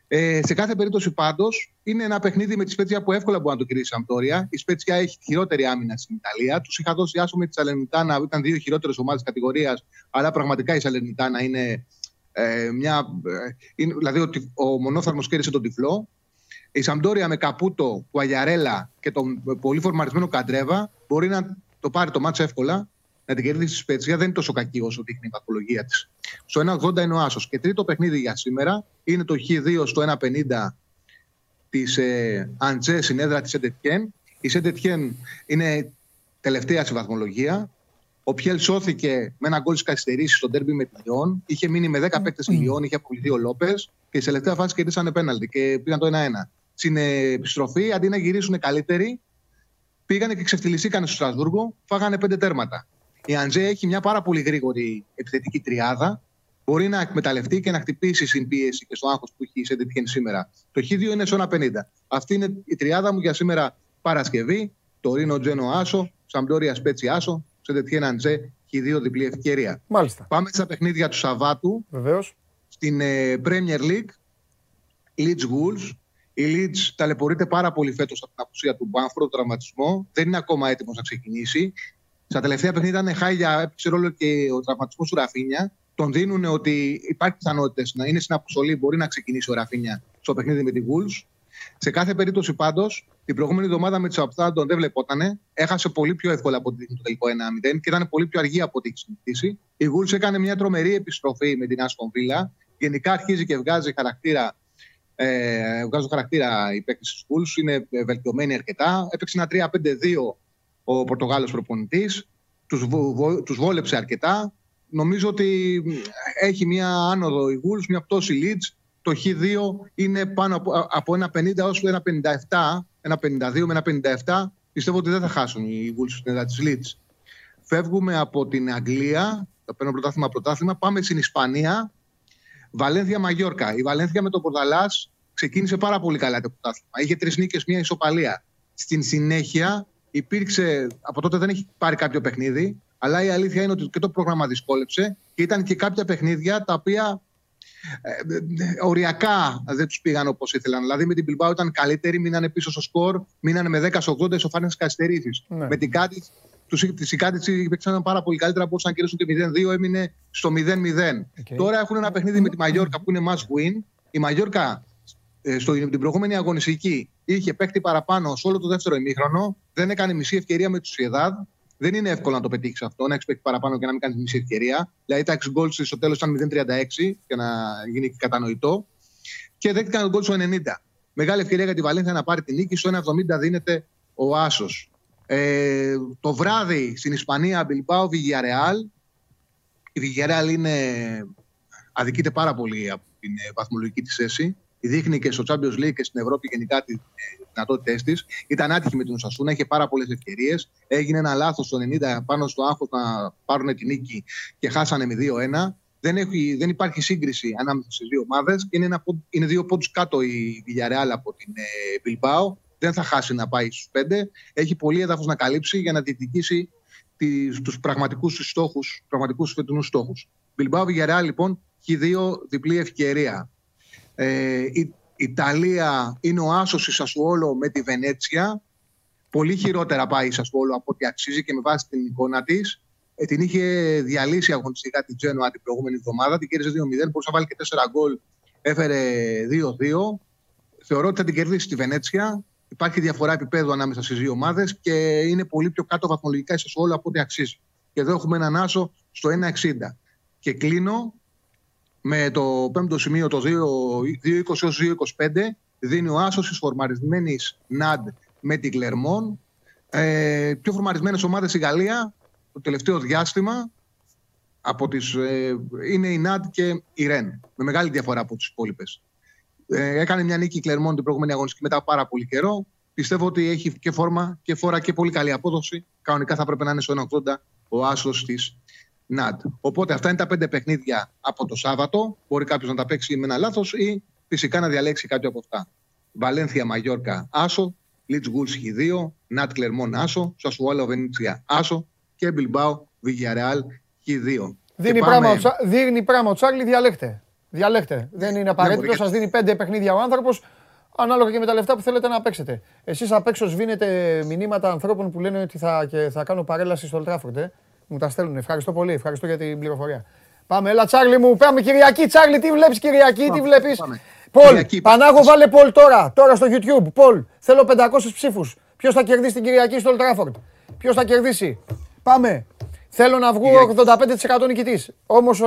Ε, σε κάθε περίπτωση πάντως είναι ένα παιχνίδι με τη Σπέτσια που εύκολα μπορεί να το κερδίσει η Σαμπτόρια. Η Σπέτσια έχει τη χειρότερη άμυνα στην Ιταλία. Τους είχα δώσει άσο με τη Σαλερνιτάνα, ήταν δύο χειρότερες ομάδες κατηγορίας, αλλά πραγματικά η Σαλερνιτάνα είναι ε, μια. ε, είναι, δηλαδή ότι ο μονόθαρμο κέρδισε τον τυφλό. Η Σαμπτόρια με Καπούτο, Κουαγιαρέλα και τον πολύ φορμαρισμένο Καντρέβα μπορεί να το πάρει το μάτσο εύκολα, να την κερδίσει στη Σπέτσια. Δεν είναι τόσο κακή όσο δείχνει η βαθμολογία της. Στο 1,80 είναι ο Άσος. Και τρίτο παιχνίδι για σήμερα είναι το Χ2 στο 1,50 της ε, Αντζές συνέδρα της Σεντετιέν. Η Σεντετιέν είναι τελευταία στη βαθμολογία. Ο Πιέλ σώθηκε με ένα γκολ στις καθυστερήσεις στο τέρμπι με τη Λιόν. Είχε μείνει με 10 παίκτες στη Λιόν, είχε απολυθεί ο Λόπες και σε τελευταία φάση κερδίσανε πέναλτι και πήγαν το 1-1. Στην ε, επιστροφή, αντί να γυρίσουν καλύτεροι, πήγανε και ξεφτυλιστήκανε στο Στρασβούργο, φάγανε πέντε τέρματα. Η Αντζέ έχει μια πάρα πολύ γρήγορη επιθετική τριάδα. μπορεί να εκμεταλλευτεί και να χτυπήσει στην πίεση και στο άγχος που έχει η Σεντετιέν σήμερα. Το Χ2 είναι σε 1,50. Αυτή είναι η τριάδα μου για σήμερα Παρασκευή. Το Ρήνο Τζένο Άσο, Σαμπλόρια Σπέτσι Άσο, Σεντετιέν Αντζέ, Χ2 διπλή ευκαιρία. Μάλιστα. Πάμε στα παιχνίδια του Σαββάτου. Βεβαίως. Στην ε, Premier League, Leeds Wolves. Η Leeds ταλαιπωρείται πάρα πολύ φέτος από την απουσία του Μπάνφορ, τον τραυματισμό. Δεν είναι ακόμα έτοιμος να ξεκινήσει. Στα τελευταία παιχνίδια ήταν χάλια, έπαιξε ρόλο και ο τραυματισμός του Ραφίνια. Τον δίνουν ότι υπάρχει πιθανότητες να είναι στην αποστολή, μπορεί να ξεκινήσει ο Ραφίνια στο παιχνίδι με τη Wolves. Σε κάθε περίπτωση πάντως, την προηγούμενη εβδομάδα με τη Southampton δεν βλεπότανε. Έχασε πολύ πιο εύκολα από το τελικό 1-0 και ήταν πολύ πιο αργή από ό,τι έχει συνηθίσει. Η Wolves έκανε μια τρομερή επιστροφή με την Aston Villa. Γενικά αρχίζει και βγάζει χαρακτήρα ε, βγάζω χαρακτήρα οι παίκτες της Wolves, είναι βελτιωμένοι αρκετά. Έπαιξε ένα 3-5-2 ο Πορτογάλος προπονητής, τους, βο, τους βόλεψε αρκετά. Νομίζω ότι έχει μια άνοδο η Wolves, μια πτώση Leeds. Το Χ2 είναι πάνω από, από ένα 50 έως ένα 57, ένα 52 με ένα 57. Πιστεύω ότι δεν θα χάσουν οι Wolves στην Ελλάδα της Leeds. Φεύγουμε από την Αγγλία, θα παίρνω πρωτάθλημα πρωτάθλημα, πάμε στην Ισπανία. Βαλένθια Μαγιόρκα. Η Βαλένθια με το Πορδαλά ξεκίνησε πάρα πολύ καλά το πρωτάθλημα. Είχε τρεις νίκες, μία ισοπαλία. Στην συνέχεια υπήρξε, από τότε δεν έχει πάρει κάποιο παιχνίδι, αλλά η αλήθεια είναι ότι και το πρόγραμμα δυσκόλεψε και ήταν και κάποια παιχνίδια τα οποία ε, οριακά δεν τους πήγαν όπως ήθελαν. Δηλαδή με την Bilbao ήταν καλύτερη, μείνανε πίσω στο σκορ, μείνανε με 10-80, ισοφάνιε καθυστερήσει. Ναι. Με την κάτι Τη Κάτιτσι παίξαν πάρα πολύ καλύτερα, μπορούσαν να κερδίσουν και 0-2, έμεινε στο 0-0. Okay. Τώρα έχουν ένα παιχνίδι με τη Μαγιόρκα που είναι must win. Η Μαγιόρκα ε, στο, την προηγούμενη αγωνιστική είχε παίχτη παραπάνω σε όλο το δεύτερο ημίχρονο. Δεν έκανε μισή ευκαιρία με τους Σιεδάδ. Δεν είναι εύκολο να το πετύχεις αυτό, να έχει παίχτη παραπάνω και να μην κάνεις μισή ευκαιρία. Δηλαδή τα 6 γκολ στο τέλος ήταν 0-36 για να γίνει κατανοητό. Και δέχτηκαν τον γκολ στο 90. Μεγάλη ευκαιρία για τη Βαλένθια να πάρει την νίκη. Στο 1,70 δίνεται ο Άσος. Ε, το βράδυ στην Ισπανία, Μπιλμπάο, Βιγιαρεάλ. Η Βιγιαρεάλ είναι, αδικείται πάρα πολύ από την ε, βαθμολογική της θέση. Δείχνει και στο Champions League και στην Ευρώπη γενικά τι δυνατότητές της. Ήταν άτυχη με την Οσασούνα, είχε πάρα πολλές ευκαιρίες. Έγινε ένα λάθος στο 90 πάνω στο άγχος να πάρουν την νίκη και χάσανε με 2-1. Δεν, έχει, δεν υπάρχει σύγκριση ανάμεσα στις δύο ομάδες και είναι, ένα, είναι δύο πόντους κάτω η Villarreal από την Bilbao δεν θα χάσει να πάει στους πέντε. Έχει πολύ έδαφος να καλύψει για να διεκδικήσει τους πραγματικούς στόχους, πραγματικούς φετινούς στόχους. Μπιλμπάου Βιγερά λοιπόν έχει δύο διπλή ευκαιρία. Ε, η Ιταλία είναι ο άσος η Σασουόλο με τη Βενέτσια. Πολύ χειρότερα πάει η Σασουόλο από ό,τι αξίζει και με βάση την εικόνα της. Ε, την είχε διαλύσει αγωνιστικά την Τζένοα την προηγούμενη εβδομάδα. Την κέρδισε 2-0. Μπορούσε να βάλει και 4 γκολ. Έφερε 2-2. Θεωρώ ότι θα την κερδίσει τη Βενέτσια. Υπάρχει διαφορά επίπεδου ανάμεσα στις δύο ομάδες και είναι πολύ πιο κάτω βαθμολογικά ίσω όλο από ό,τι αξίζει. Και εδώ έχουμε έναν άσο στο 1,60. Και κλείνω με το πέμπτο σημείο, το 2,20 2,25. Δίνει ο άσος τη φορμαρισμένη ΝΑΔ με την Κλερμόν. Ε, πιο φορμαρισμένες ομάδες στη Γαλλία το τελευταίο διάστημα από τις, ε, είναι η ΝΑΔ και η ΡΕΝ. Με μεγάλη διαφορά από τις υπόλοιπες. Ε, έκανε μια νίκη η Κλερμόν την προηγούμενη αγωνιστική μετά πάρα πολύ καιρό. Πιστεύω ότι έχει και φόρμα και φορά και πολύ καλή απόδοση. Κανονικά θα πρέπει να είναι στο 1,80 ο άσος τη ΝΑΤ. Οπότε αυτά είναι τα πέντε παιχνίδια από το Σάββατο. Μπορεί κάποιος να τα παίξει με ένα λάθος ή φυσικά να διαλέξει κάποιο από αυτά. Βαλένθια Μαγιόρκα Άσο, Λίτς Γκούλ Χ2, Νατ Κλερμόν Άσο, Σασουόλα Βενίτσια Άσο και Μπιλμπάου Βιγιαρεάλ Χ2. Δίνει, πάμε... δίνει πράγμα ο Τσάρλι, διαλέξτε. Διαλέξτε. Δεν είναι απαραίτητο. Σας δίνει πέντε παιχνίδια ο άνθρωπος, ανάλογα και με τα λεφτά που θέλετε να παίξετε. Εσείς απ' έξω σβήνετε μηνύματα ανθρώπων που λένε ότι θα, και θα κάνω παρέλαση στο Ολτράφορντ. Ε. Μου τα στέλνουν. Ευχαριστώ πολύ. Ευχαριστώ για την πληροφορία. Πάμε, έλα Τσάρλι μου. Πάμε Κυριακή. Τσάρλι, τι βλέπεις Κυριακή, τι βλέπεις; Πολ, Πανάγο βάλε Πολ τώρα, τώρα στο YouTube. Πολ, θέλω 500 ψήφους. Ποιος θα κερδίσει την Κυριακή στο Ολτράφορντ. Ποιος θα κερδίσει; Πάμε. Θέλω να βγω 85% νικητής. Όμως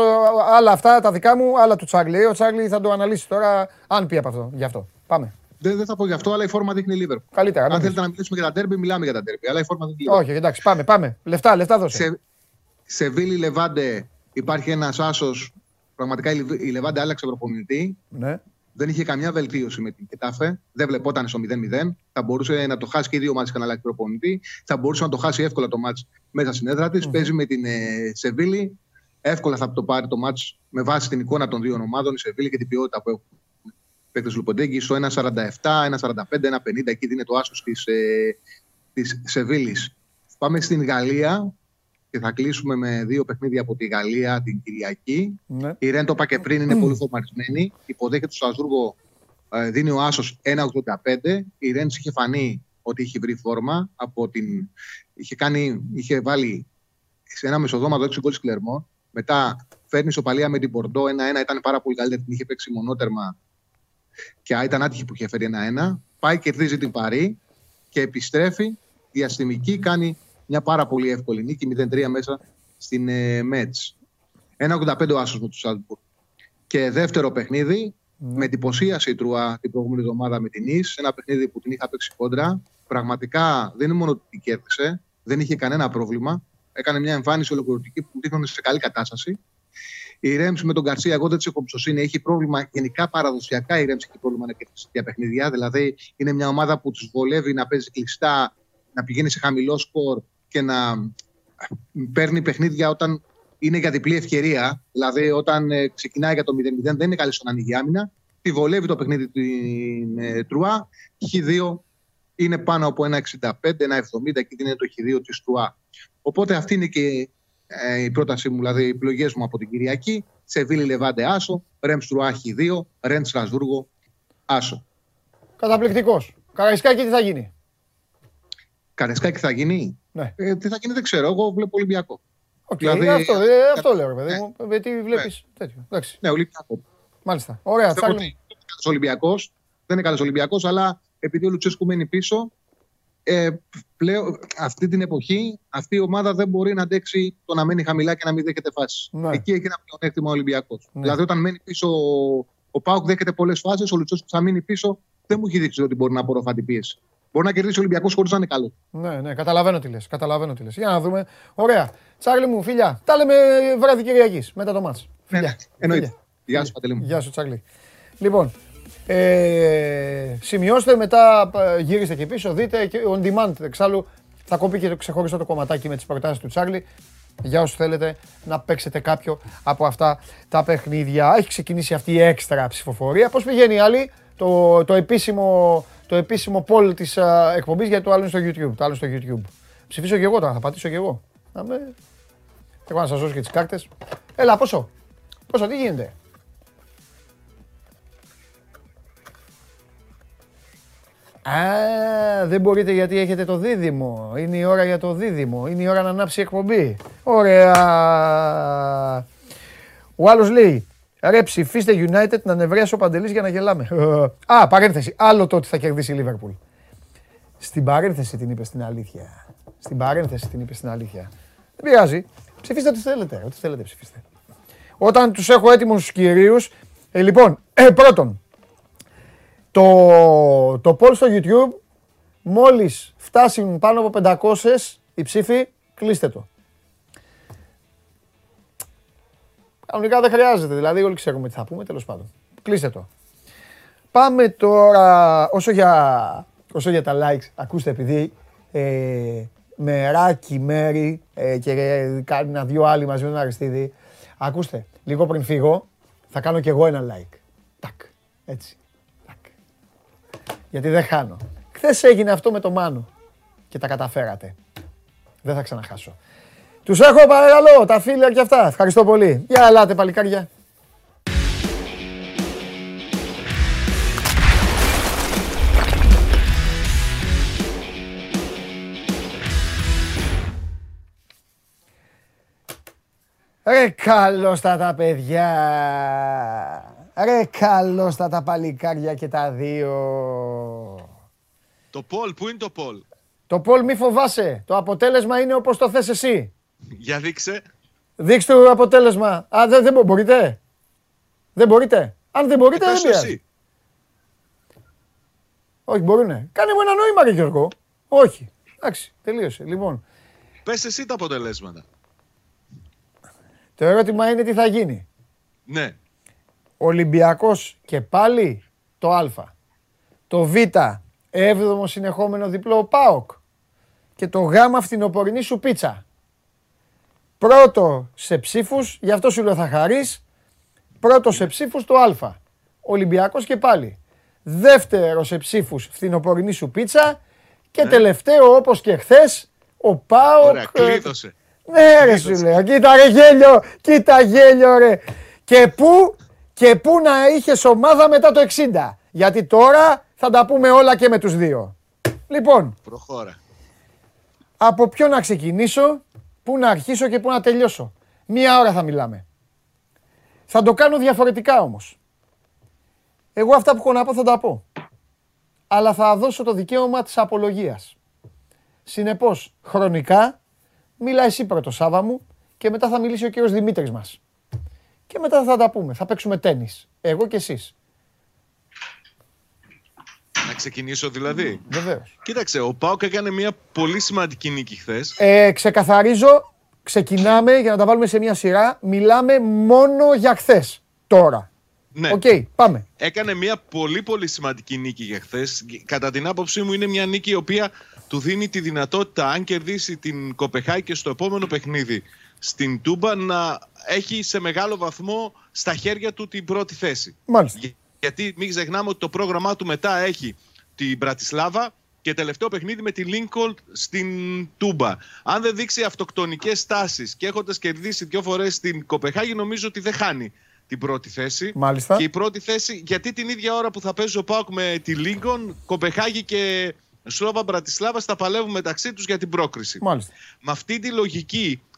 άλλα αυτά τα δικά μου, άλλα του Τσάρλι. Ο Τσάρλι θα το αναλύσει τώρα, αν πει από αυτό. Γι' αυτό. Πάμε. Δεν, δεν θα πω γι' αυτό, αλλά η φόρμα δείχνει Λίβερ. Καλύτερα. Αν θέλετε να μιλήσουμε για τα τέρμπι, μιλάμε για τα τέρμπι. Αλλά η φόρμα δείχνει Λίβερ. Όχι, εντάξει, πάμε. πάμε. Λεφτά, λεφτά δώσε. Σε, σε Βίλι Λεβάντε υπάρχει ένας άσος. Πραγματικά η Λεβάντε άλλαξε προπονητή. Ναι δεν είχε καμιά βελτίωση με την Κετάφε. Δεν βλεπόταν στο 0-0. Θα μπορούσε να το χάσει και οι δύο μάτσε και να αλλάξει προπονητή. Θα μπορούσε να το χάσει εύκολα το μάτς μέσα στην έδρα της. Παίζει με την ε, Σεβίλη. εύκολα θα το πάρει το μάτς με βάση την εικόνα των δύο ομάδων, η Σεβίλη και την ποιότητα που έχουν παίκτες Λουποντέγκη, στο 1.47, 1.45, 1.50, εκεί δίνει το άσος της, ε, της Σεβίλης. Πάμε στην Γαλλία και θα κλείσουμε με δύο παιχνίδια από τη Γαλλία την Κυριακή. Ναι. Η Ρεν το είπα και πριν, είναι πολύ φορμαρισμένη. Υποδέχεται το Στρασβούργο, ε, δίνει ο Άσος 1,85. Η Ρεν είχε φανεί ότι είχε βρει φόρμα από την... Είχε, κάνει, είχε βάλει σε ένα μεσοδόματο 6 γκολ Κλερμό. Μετά φέρνει σοπαλία με την Πορντό 1-1. Ήταν πάρα πολύ καλύτερη. Την είχε παίξει μονότερμα και ήταν άτυχη που είχε φέρει 1-1. Πάει, κερδίζει την Παρή και επιστρέφει διαστημική. Κάνει μια πάρα πολύ εύκολη νίκη 0-3 μέσα στην ε, Μέτς. 1-85 ο Άσος με του Σάλτμπουργκ. Και δεύτερο παιχνίδι, με εντυπωσίασε η Τρουά την προηγούμενη εβδομάδα με την Ις, ένα παιχνίδι που την είχα παίξει κόντρα. Πραγματικά δεν είναι μόνο ότι την κέρδισε, δεν είχε κανένα πρόβλημα. Έκανε μια εμφάνιση ολοκληρωτική που δείχνει σε καλή κατάσταση. Η Ρέμψη με τον Καρσία, εγώ δεν τη έχω εμπιστοσύνη. Έχει πρόβλημα γενικά παραδοσιακά η Ρέμψη έχει πρόβλημα να κερδίσει τέτοια παιχνίδια. Δηλαδή είναι μια ομάδα που τους βολεύει να παίζει κλειστά, να πηγαίνει σε χαμηλό σκορ και να παίρνει παιχνίδια όταν είναι για διπλή ευκαιρία. Δηλαδή όταν ε, ξεκινάει για το 0-0 δεν είναι καλή στον ανοίγει άμυνα. Τη βολεύει το παιχνίδι την ε, Τρουά. Χ2 είναι πάνω από 1,65, 1,70 και είναι το Χ2 της Τρουά. Οπότε αυτή είναι και ε, η πρότασή μου, δηλαδή οι επιλογές μου από την Κυριακή. Σεβίλη Λεβάντε Άσο, Ρεμς Τρουά Χ2, Ρεν Στρασβούργο Άσο. Καταπληκτικός. Καραϊσκάκι τι θα γίνει; Καραϊσκάκι θα γίνει; Ναι. Ε, τι θα γίνει δεν ξέρω. Εγώ βλέπω Ολυμπιακό. Οκ, Δηλαδή, αυτό, ε, κα- αυτό λέω, ρε παιδί ναι. μου. Ε, Τι βλέπεις. τέτοιο. Εντάξει, Ναι, Ολυμπιακό. μάλιστα. Ωραία, Πιστεύω Τσάρλι. ότι είναι καλός Ολυμπιακός. Δεν είναι καλός Ολυμπιακός, αλλά επειδή ο Λουτσέσκου μένει πίσω, ε, πλέον αυτή την εποχή αυτή η ομάδα δεν μπορεί να αντέξει το να μένει χαμηλά και να μην δέχεται φάσεις. Ναι. Εκεί έχει ένα πλεονέκτημα ο Ολυμπιακός. Ναι. Δηλαδή, όταν μένει πίσω ο, ο Πάουκ, δέχεται πολλές φάσεις. Ο Λουτσέσκου θα μείνει πίσω, δεν μου έχει δείξει ότι μπορεί να απορροφά την πίεση. Μπορεί να κερδίσει ο Ολυμπιακός χωρίς να είναι καλό. Ναι, ναι, καταλαβαίνω τι λες. Καταλαβαίνω τι λες. Για να δούμε. Ωραία. Τσάρλι μου, φιλιά. Τα λέμε βράδυ Κυριακής μετά το μάτς. Φιλιά. Ναι, εννοείται. Φιλιά. Γεια σου, Παντελή μου. Γεια σου, Τσάρλι. Λοιπόν, ε, σημειώστε μετά, ε, γύριστε και πίσω, δείτε και on demand. Εξάλλου θα κοπεί και το ξεχωριστό το κομματάκι με τις προτάσεις του Τσάρλι. Για όσους θέλετε να παίξετε κάποιο από αυτά τα παιχνίδια. Έχει ξεκινήσει αυτή η έξτρα ψηφοφορία. Πώς πηγαίνει η άλλη, το, το, επίσημο, το επίσημο poll της α, εκπομπής γιατί το άλλο είναι στο YouTube. Το άλλο στο YouTube. Ψηφίσω και εγώ τώρα, θα πατήσω και εγώ. Να με... Εγώ να σας δώσω και τις κάρτες. Έλα, πόσο; Πόσο, τι γίνεται; Α, δεν μπορείτε γιατί έχετε το δίδυμο. Είναι η ώρα για το δίδυμο. Είναι η ώρα να ανάψει η εκπομπή. Ωραία. Ο άλλος λέει, ρε ψηφίστε United να νευριάσει ο Παντελής για να γελάμε. Α, παρένθεση. Άλλο το ότι θα κερδίσει η Liverpool. Στην παρένθεση την είπε στην αλήθεια. Στην παρένθεση την είπε στην αλήθεια. Δεν πειράζει. Ψηφίστε ό,τι θέλετε. Ό,τι θέλετε ψηφίστε. Όταν τους έχω έτοιμους τους κυρίους, ε, λοιπόν, ε, πρώτον, το, το poll στο YouTube, μόλις φτάσουν πάνω από 500 οι ψήφοι, κλείστε το. Κανονικά δεν χρειάζεται, δηλαδή όλοι ξέρουμε τι θα πούμε, τέλος πάντων. Κλείστε το. Πάμε τώρα, όσο για, όσο για τα likes, ακούστε επειδή ε, με Ράκη, Μέρη ε, και ε, κάνα δυο άλλοι μαζί με τον Αριστίδη, ακούστε, λίγο πριν φύγω, θα κάνω κι εγώ ένα like. Τάκ, έτσι. Τάκ. Γιατί δεν χάνω. Χθες έγινε αυτό με το Μάνο και τα καταφέρατε. Δεν θα ξαναχάσω. Τους έχω παρακαλώ, τα φίλια και αυτά. Ευχαριστώ πολύ. Για ελάτε παλικάρια. Ρε καλώς τα τα παιδιά. Ρε καλώς τα τα παλικάρια και τα δύο. Το Πολ, πού είναι το Πολ; Το Πολ μη φοβάσαι. Το αποτέλεσμα είναι όπως το θες εσύ. Για δείξε. Δείξτε το αποτέλεσμα. Α, δεν, δεν μπο- μπορείτε. Δεν μπορείτε. Αν δεν μπορείτε, Ε, δεν πες το πειράζει. εσύ. Όχι, μπορούνε. Κάνε μου ένα νόημα, ρε Γιώργο. Όχι. Εντάξει, τελείωσε. Λοιπόν, Πες εσύ τα αποτελέσματα. το ερώτημα είναι τι θα γίνει. Ναι. Ολυμπιακός και πάλι το Α. Το Β, έβδομο συνεχόμενο διπλό ΠΑΟΚ. Και το Γ, φθινοπορεινή σου πίτσα. Πρώτο σε ψήφους, γι' αυτό σου λέω θα χαρείς. Πρώτο σε ψήφους το Α. Ολυμπιακός και πάλι. Δεύτερο σε ψήφους φθινοπορεινή σου πίτσα. Και τελευταίο όπως και χθες ο ΠΑΟΚ. Ωραία, ε, κλείδωσε. ναι, ρε σου λέω. Κοίτα ρε γέλιο, κοίτα γέλιο ρε. Και πού, και πού να είχες ομάδα μετά το 60. Γιατί τώρα θα τα πούμε όλα και με τους δύο. Λοιπόν, Προχώρα. από ποιο να ξεκινήσω, πού να αρχίσω και πού να τελειώσω. Μία ώρα θα μιλάμε. Θα το κάνω διαφορετικά όμως. Εγώ αυτά που έχω να πω θα τα πω. Αλλά θα δώσω το δικαίωμα της απολογίας. Συνεπώς, χρονικά, μίλα εσύ πρώτο Σάβα μου και μετά θα μιλήσει ο κύριος Δημήτρης μας. Και μετά θα τα πούμε. Θα παίξουμε τένις. Εγώ και εσείς. Να ξεκινήσω δηλαδή. Βεβαίως. Κοίταξε, ο Πάοκ έκανε μια πολύ σημαντική νίκη χθες. Ε, ξεκαθαρίζω, ξεκινάμε για να τα βάλουμε σε μια σειρά. Μιλάμε μόνο για χθες. Τώρα. Ναι. Οκ, πάμε. Έκανε μια πολύ πολύ σημαντική νίκη για χθες. Κατά την άποψή μου είναι μια νίκη η οποία του δίνει τη δυνατότητα, αν κερδίσει την Κοπεγχάγη στο επόμενο παιχνίδι στην Τούμπα, να έχει σε μεγάλο βαθμό στα χέρια του την πρώτη θέση. Μάλιστα. Για- Γιατί μην ξεχνάμε ότι το πρόγραμμά του μετά έχει την Μπρατισλάβα και τελευταίο παιχνίδι με τη Λίνκολ στην Τούμπα. Αν δεν δείξει αυτοκτονικές τάσεις και έχοντας κερδίσει δύο φορές την Κοπεχάγη, νομίζω ότι δεν χάνει την πρώτη θέση. Μάλιστα. Και η πρώτη θέση, γιατί την ίδια ώρα που θα παίζει ο Πάουκ με τη Λίνκολn, Κοπεχάγη και Σλόβα Μπρατισλάβα θα παλεύουν μεταξύ τους για την πρόκριση. Μάλιστα. Με αυτή τη λογική α,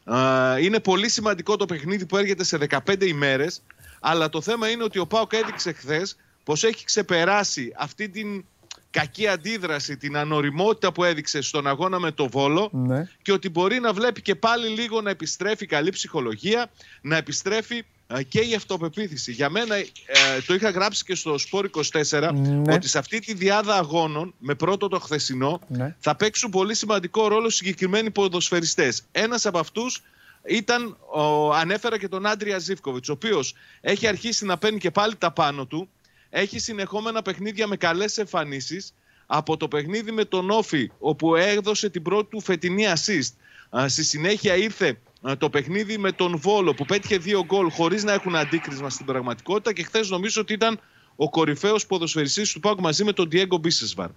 είναι πολύ σημαντικό το παιχνίδι που έρχεται σε 15 ημέρες αλλά το θέμα είναι ότι ο Πάοκ έδειξε χθες πως έχει ξεπεράσει αυτή την κακή αντίδραση, την ανοριμότητα που έδειξε στον αγώνα με το Βόλο Ναι. και ότι μπορεί να βλέπει και πάλι λίγο να επιστρέφει καλή ψυχολογία, να επιστρέφει ε, και η αυτοπεποίθηση. Για μένα, ε, το είχα γράψει και στο Σπόρ 24, Ναι. ότι σε αυτή τη διάδα αγώνων, με πρώτο το χθεσινό, Ναι. θα παίξουν πολύ σημαντικό ρόλο συγκεκριμένοι ποδοσφαιριστές. Ένας από αυτούς ήταν, ο, ανέφερα και τον Άντρια Ζήφκοβιτς, ο οποίος έχει αρχίσει να παίρνει και πάλι τα πάνω του, έχει συνεχόμενα παιχνίδια με καλές εμφανίσεις, από το παιχνίδι με τον Όφη, όπου έδωσε την πρώτη του φετινή assist. Α, Στη συνέχεια ήρθε α, το παιχνίδι με τον Βόλο, που πέτυχε δύο γκολ χωρίς να έχουν αντίκρισμα στην πραγματικότητα και χθες νομίζω ότι ήταν ο κορυφαίος ποδοσφαιριστής του Πάουκ μαζί με τον Diego Μπίσεσβαρ.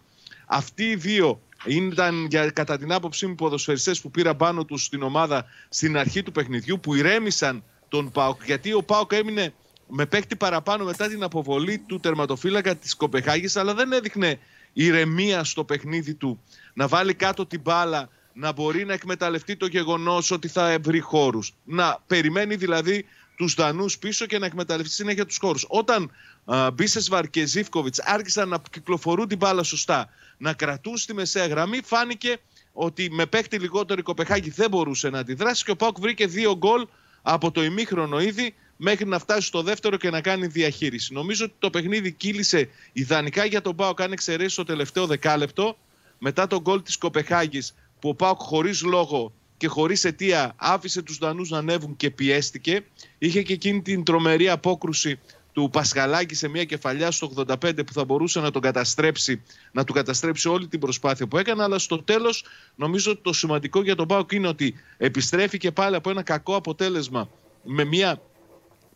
Αυτοί οι δύο ήταν για, κατά την άποψή μου ποδοσφαιριστές που πήραν πάνω τους στην ομάδα στην αρχή του παιχνιδιού που ηρέμησαν τον ΠΑΟΚ γιατί ο ΠΑΟΚ έμεινε με παίκτη παραπάνω μετά την αποβολή του τερματοφύλακα της Κοπεχάγης αλλά δεν έδειχνε ηρεμία στο παιχνίδι του να βάλει κάτω την μπάλα να μπορεί να εκμεταλλευτεί το γεγονός ότι θα βρει χώρους να περιμένει δηλαδή τους Δανούς πίσω και να εκμεταλλευτεί συνέχεια τους χώρους όταν α, Μπίσεσβαρ και Ζήφκοβιτς άρχισαν να κυκλοφορούν την μπάλα σωστά να κρατούν στη μεσαία γραμμή φάνηκε ότι με παίκτη λιγότερο η Κοπεχάγη δεν μπορούσε να αντιδράσει και ο Πάουκ βρήκε δύο γκολ από το ημίχρονο ήδη μέχρι να φτάσει στο δεύτερο και να κάνει διαχείριση. Νομίζω ότι το παιχνίδι κύλησε ιδανικά για τον Πάουκ αν εξαιρέσει το τελευταίο δεκάλεπτο μετά τον γκολ της Κοπεχάγης που ο Πάουκ χωρίς λόγο και χωρίς αιτία άφησε τους Δανούς να ανέβουν και πιέστηκε. Είχε και εκείνη την τρομερή απόκρουση του Πασχαλάκη σε μια κεφαλιά στο 85 που θα μπορούσε να τον καταστρέψει, να του καταστρέψει όλη την προσπάθεια που έκανε. Αλλά στο τέλος, νομίζω ότι το σημαντικό για τον Πάουκ είναι ότι επιστρέφει και πάλι από ένα κακό αποτέλεσμα με μια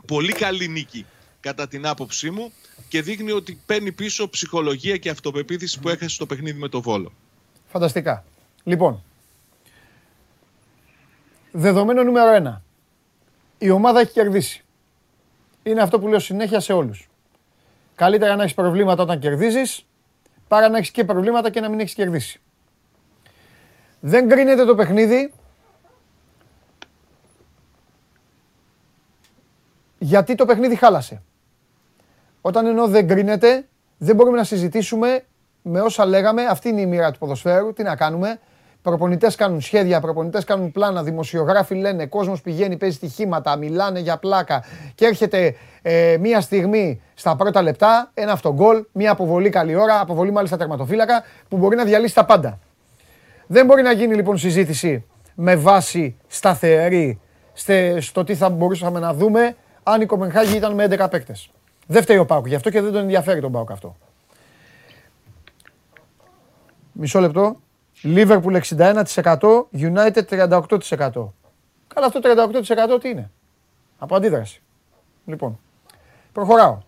πολύ καλή νίκη κατά την άποψή μου και δείχνει ότι παίρνει πίσω ψυχολογία και αυτοπεποίθηση που έχασε στο παιχνίδι με το Βόλο. Φανταστικά. Λοιπόν, δεδομένο νούμερο ένα. Η ομάδα έχει κερδίσει. Είναι αυτό που λέω συνέχεια σε όλους. Καλύτερα να έχεις προβλήματα όταν κερδίζεις, παρά να έχεις και προβλήματα και να μην έχεις κερδίσει. Δεν κρίνεται το παιχνίδι γιατί το παιχνίδι χάλασε. Όταν εννοώ δεν κρίνεται, δεν μπορούμε να συζητήσουμε με όσα λέγαμε. Αυτή είναι η μοίρα του ποδοσφαίρου. Τι να κάνουμε. Προπονητές κάνουν σχέδια, προπονητές κάνουν πλάνα, δημοσιογράφοι λένε, κόσμος πηγαίνει, παίζει στοιχήματα, μιλάνε για πλάκα και έρχεται ε, μία στιγμή στα πρώτα λεπτά, ένα αυτογκολ, μία αποβολή καλή ώρα, αποβολή μάλιστα τερματοφύλακα, που μπορεί να διαλύσει τα πάντα. Δεν μπορεί να γίνει λοιπόν συζήτηση με βάση σταθερή στε- στο τι θα μπορούσαμε να δούμε αν η Κοπενχάγη ήταν με 11 παίκτες. Δεν φταίει ο Πάουκ, γι' αυτό και δεν τον ενδιαφέρει τον Πάουκ αυτό. Μισό λεπτό. Liverpool 61%, United 38%. Αλλά αυτό το 38% τι είναι; Από αντίδραση. Λοιπόν, προχωράω.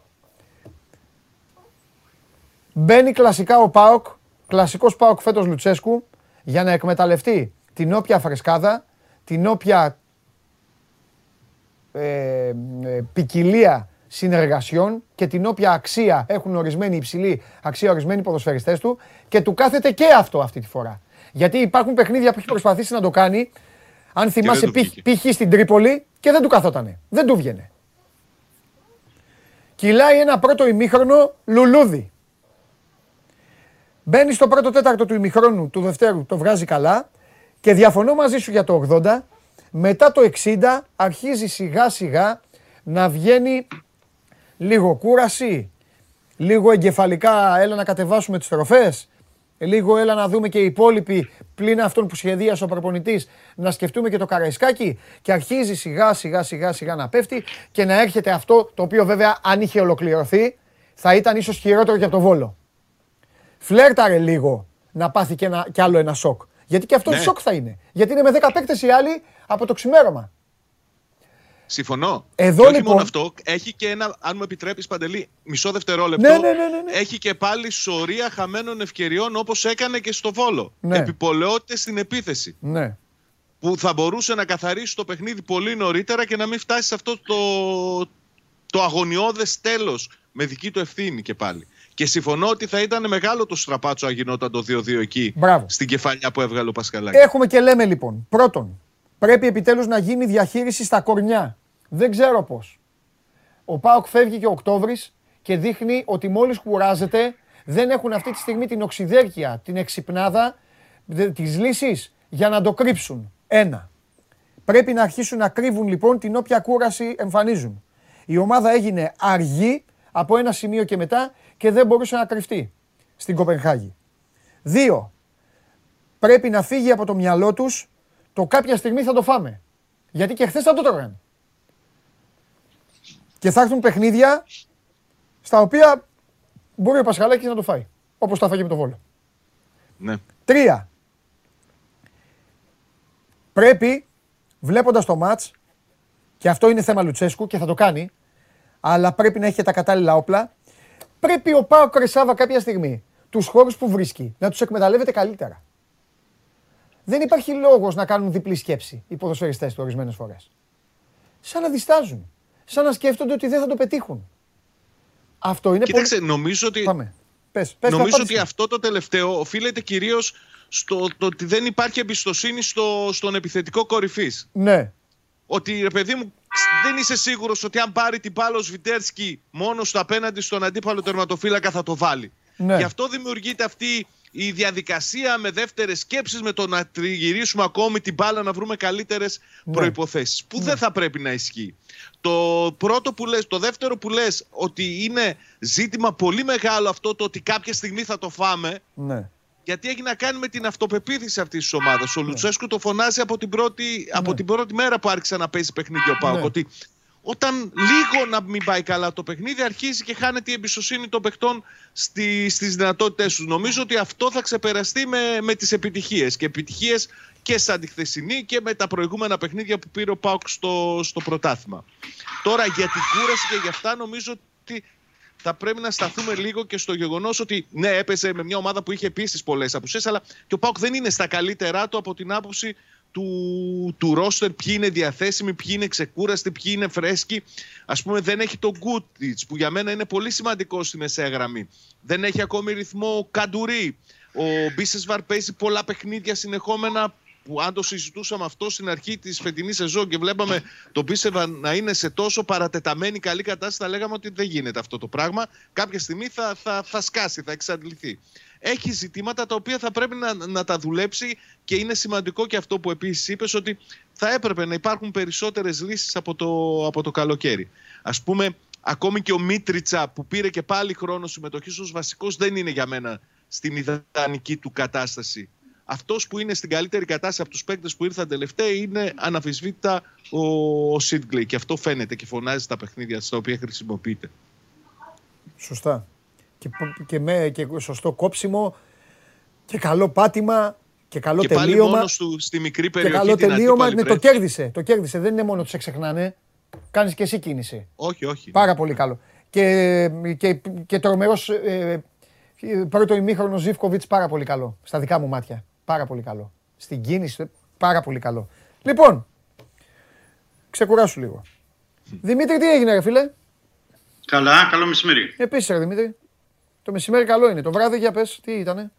Μπαίνει κλασικά ο Πάοκ, κλασικός Πάοκ φέτος Λουτσέσκου, για να εκμεταλλευτεί την όποια φρεσκάδα, την όποια ε, ε, ποικιλία συνεργασιών και την όποια αξία έχουν ορισμένοι υψηλή αξία ορισμένοι ποδοσφαιριστές του και του κάθεται και αυτό αυτή τη φορά. Γιατί υπάρχουν παιχνίδια που έχει προσπαθήσει να το κάνει, αν θυμάσαι του βγήκε. π.χ. στην Τρίπολη και δεν του καθότανε. Δεν του βγαινε. Κυλάει ένα πρώτο ημίχρονο λουλούδι. Μπαίνει στο πρώτο τέταρτο του ημιχρόνου του δευτέρου, το βγάζει καλά και διαφωνώ μαζί σου για το 80. Μετά το 60 αρχίζει σιγά σιγά να βγαίνει λίγο κούραση, λίγο εγκεφαλικά έλα να κατεβάσουμε τις τροφές, λίγο έλα να δούμε και οι υπόλοιποι πλην αυτών που σχεδίασε ο προπονητής να σκεφτούμε και το καραϊσκάκι και αρχίζει σιγά σιγά σιγά σιγά να πέφτει και να έρχεται αυτό το οποίο βέβαια αν είχε ολοκληρωθεί θα ήταν ίσως χειρότερο και από το Βόλο φλέρταρε λίγο να πάθει και, ένα, κι άλλο ένα σοκ. Γιατί και αυτό Ναι. σοκ θα είναι. Γιατί είναι με 10 παίκτες οι άλλοι από το ξημέρωμα. Συμφωνώ. Εδώ και όχι λοιπόν- μόνο αυτό, έχει και ένα, αν μου επιτρέπεις, Παντελή, μισό δευτερόλεπτο. Ναι, ναι, ναι, ναι, ναι. Έχει και πάλι σωρία χαμένων ευκαιριών όπως έκανε και στο Βόλο. Ναι. Επιπολαιότητες στην επίθεση. Ναι. Που θα μπορούσε να καθαρίσει το παιχνίδι πολύ νωρίτερα και να μην φτάσει σε αυτό το, το αγωνιώδες τέλος με δική του ευθύνη και πάλι. Και συμφωνώ ότι θα ήταν μεγάλο το στραπάτσο αν γινόταν το 2-2 εκεί Μπράβο. στην κεφαλιά που έβγαλε ο Πασκαλάκη. Έχουμε και λέμε λοιπόν. Πρώτον, πρέπει επιτέλους να γίνει διαχείριση στα κορνιά. Δεν ξέρω πώς. Ο Πάοκ φεύγει και ο Οκτώβρης και δείχνει ότι μόλις κουράζεται δεν έχουν αυτή τη στιγμή την οξυδέρκεια, την εξυπνάδα δε- της λύσης για να το κρύψουν. Ένα. Πρέπει να αρχίσουν να κρύβουν λοιπόν την όποια κούραση εμφανίζουν. Η ομάδα έγινε αργή από ένα σημείο και μετά και δεν μπορούσε να κρυφτεί στην Κοπενχάγη. Δύο, πρέπει να φύγει από το μυαλό τους το κάποια στιγμή θα το φάμε. Γιατί και χθες θα το τρώγανε. Και θα έρθουν παιχνίδια στα οποία μπορεί ο Πασχαλάκης να το φάει. Όπως τα φάγε με το Βόλο. Ναι. Τρία. Πρέπει, βλέποντας το μάτς, και αυτό είναι θέμα Λουτσέσκου και θα το κάνει, αλλά πρέπει να έχει και τα κατάλληλα όπλα, πρέπει ο Πάο Κρεσάβα κάποια στιγμή τους χώρους που βρίσκει να τους εκμεταλλεύεται καλύτερα. Δεν υπάρχει λόγος να κάνουν διπλή σκέψη οι ποδοσφαιριστές του ορισμένες φορές. Σαν να διστάζουν. Σαν να σκέφτονται ότι δεν θα το πετύχουν. Αυτό είναι Κοίταξε, πολύ... νομίζω ότι Πάμε. Πες, πες, Νομίζω απάντησε. ότι αυτό το τελευταίο οφείλεται κυρίως στο το ότι δεν υπάρχει εμπιστοσύνη στο, στον επιθετικό κορυφής. Ναι. Ότι ρε παιδί μου, δεν είσαι σίγουρος ότι αν πάρει την μπάλα ο Σβιτέρσκι μόνος του απέναντι στον αντίπαλο τερματοφύλακα θα το βάλει. Ναι. Γι' αυτό δημιουργείται αυτή η διαδικασία με δεύτερες σκέψεις, με το να τριγυρίσουμε ακόμη την μπάλα να βρούμε καλύτερες Ναι. προϋποθέσεις Που δεν θα πρέπει να ισχύει. Το πρώτο που λες, το δεύτερο που λες ότι είναι ζήτημα πολύ μεγάλο αυτό το ότι κάποια στιγμή θα το φάμε Ναι. γιατί έχει να κάνει με την αυτοπεποίθηση αυτής της ομάδας. Ο Λουτσέσκου το φωνάζει από την, πρώτη, από την πρώτη μέρα που άρχισε να παίζει παιχνίδι ο Πάουκ. Ναι. Ότι όταν λίγο να μην πάει καλά το παιχνίδι, αρχίζει και χάνεται η εμπιστοσύνη των παιχτών στη, στις δυνατότητές τους. Νομίζω ότι αυτό θα ξεπεραστεί με, με τις επιτυχίες. Και επιτυχίες και σαν τη χθεσινή και με τα προηγούμενα παιχνίδια που πήρε ο Πάουκ στο, στο πρωτάθλημα. Τώρα για την κούραση και για αυτά νομίζω ότι θα πρέπει να σταθούμε λίγο και στο γεγονός ότι ναι, έπεσε με μια ομάδα που είχε επίση πολλές απουσίες, αλλά και ο Πάουκ δεν είναι στα καλύτερά του από την άποψη του, του ρόστερ, ποιοι είναι διαθέσιμοι, ποιοι είναι ξεκούραστοι, ποιοι είναι φρέσκοι. Α πούμε, δεν έχει τον Γκούτιτ, που για μένα είναι πολύ σημαντικό στη μεσαία γραμμή. Δεν έχει ακόμη ρυθμό ο Καντουρί. Ο Μπίσεσβαρ παίζει πολλά παιχνίδια συνεχόμενα που αν το συζητούσαμε αυτό στην αρχή της φετινής σεζόν και βλέπαμε τον Πίσεβα να είναι σε τόσο παρατεταμένη καλή κατάσταση, θα λέγαμε ότι δεν γίνεται αυτό το πράγμα. Κάποια στιγμή θα, θα, θα σκάσει, θα εξαντληθεί. Έχει ζητήματα τα οποία θα πρέπει να, να τα δουλέψει και είναι σημαντικό και αυτό που επίσης είπες ότι θα έπρεπε να υπάρχουν περισσότερες λύσεις από το, από το καλοκαίρι. Ας πούμε, ακόμη και ο Μίτριτσα που πήρε και πάλι χρόνο συμμετοχής ως βασικός δεν είναι για μένα στην ιδανική του κατάσταση αυτός που είναι στην καλύτερη κατάσταση από τους παίκτες που ήρθαν τελευταία είναι αναφυσβήτητα ο, ο Σίτγκλεϊ. Και αυτό φαίνεται και φωνάζει στα παιχνίδια στα οποία χρησιμοποιείται. Σωστά. Και, π- και με και σωστό κόψιμο και καλό πάτημα Και καλό και πάλι τελείωμα. μόνος του στη μικρή Και περιοχή καλό την τελείωμα. αντίπαλη Ναι, το πρέσβη. κέρδισε. Το κέρδισε. Δεν είναι μόνο ότι σε ξεχνάνε. Κάνεις και εσύ κίνηση. Όχι, όχι. Πάρα πολύ καλό. Και, και, και τρομερός ε, ε, πρώτο ημίχρονο Ζήφκοβιτς πάρα πολύ καλό. Στα δικά μου μάτια. Πάρα πολύ καλό. Στην κίνηση πάρα πολύ καλό. Λοιπόν, ξεκουράσου λίγο. Δημήτρη, τι έγινε, ρε φίλε; Καλά, καλό μεσημέρι. Επίσης, ρε Δημήτρη. Το μεσημέρι καλό είναι. Το βράδυ, για πες, τι ήτανε;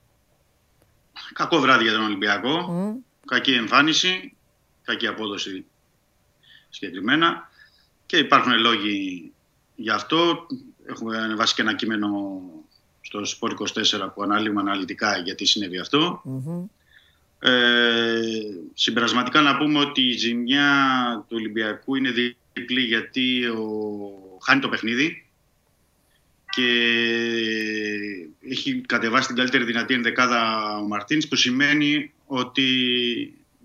Κακό βράδυ για τον Ολυμπιακό. Κακή εμφάνιση, κακή απόδοση συγκεκριμένα. Και υπάρχουν λόγοι γι' αυτό. Έχουμε ανεβάσει και ένα κείμενο στο Sport 24 που αναλύουμε αναλυτικά γιατί συνέβη αυτό. Ε, συμπερασματικά να πούμε ότι η ζημιά του Ολυμπιακού είναι διπλή γιατί ο... χάνει το παιχνίδι και έχει κατεβάσει την καλύτερη δυνατή ενδεκάδα ο Μαρτίνς που σημαίνει ότι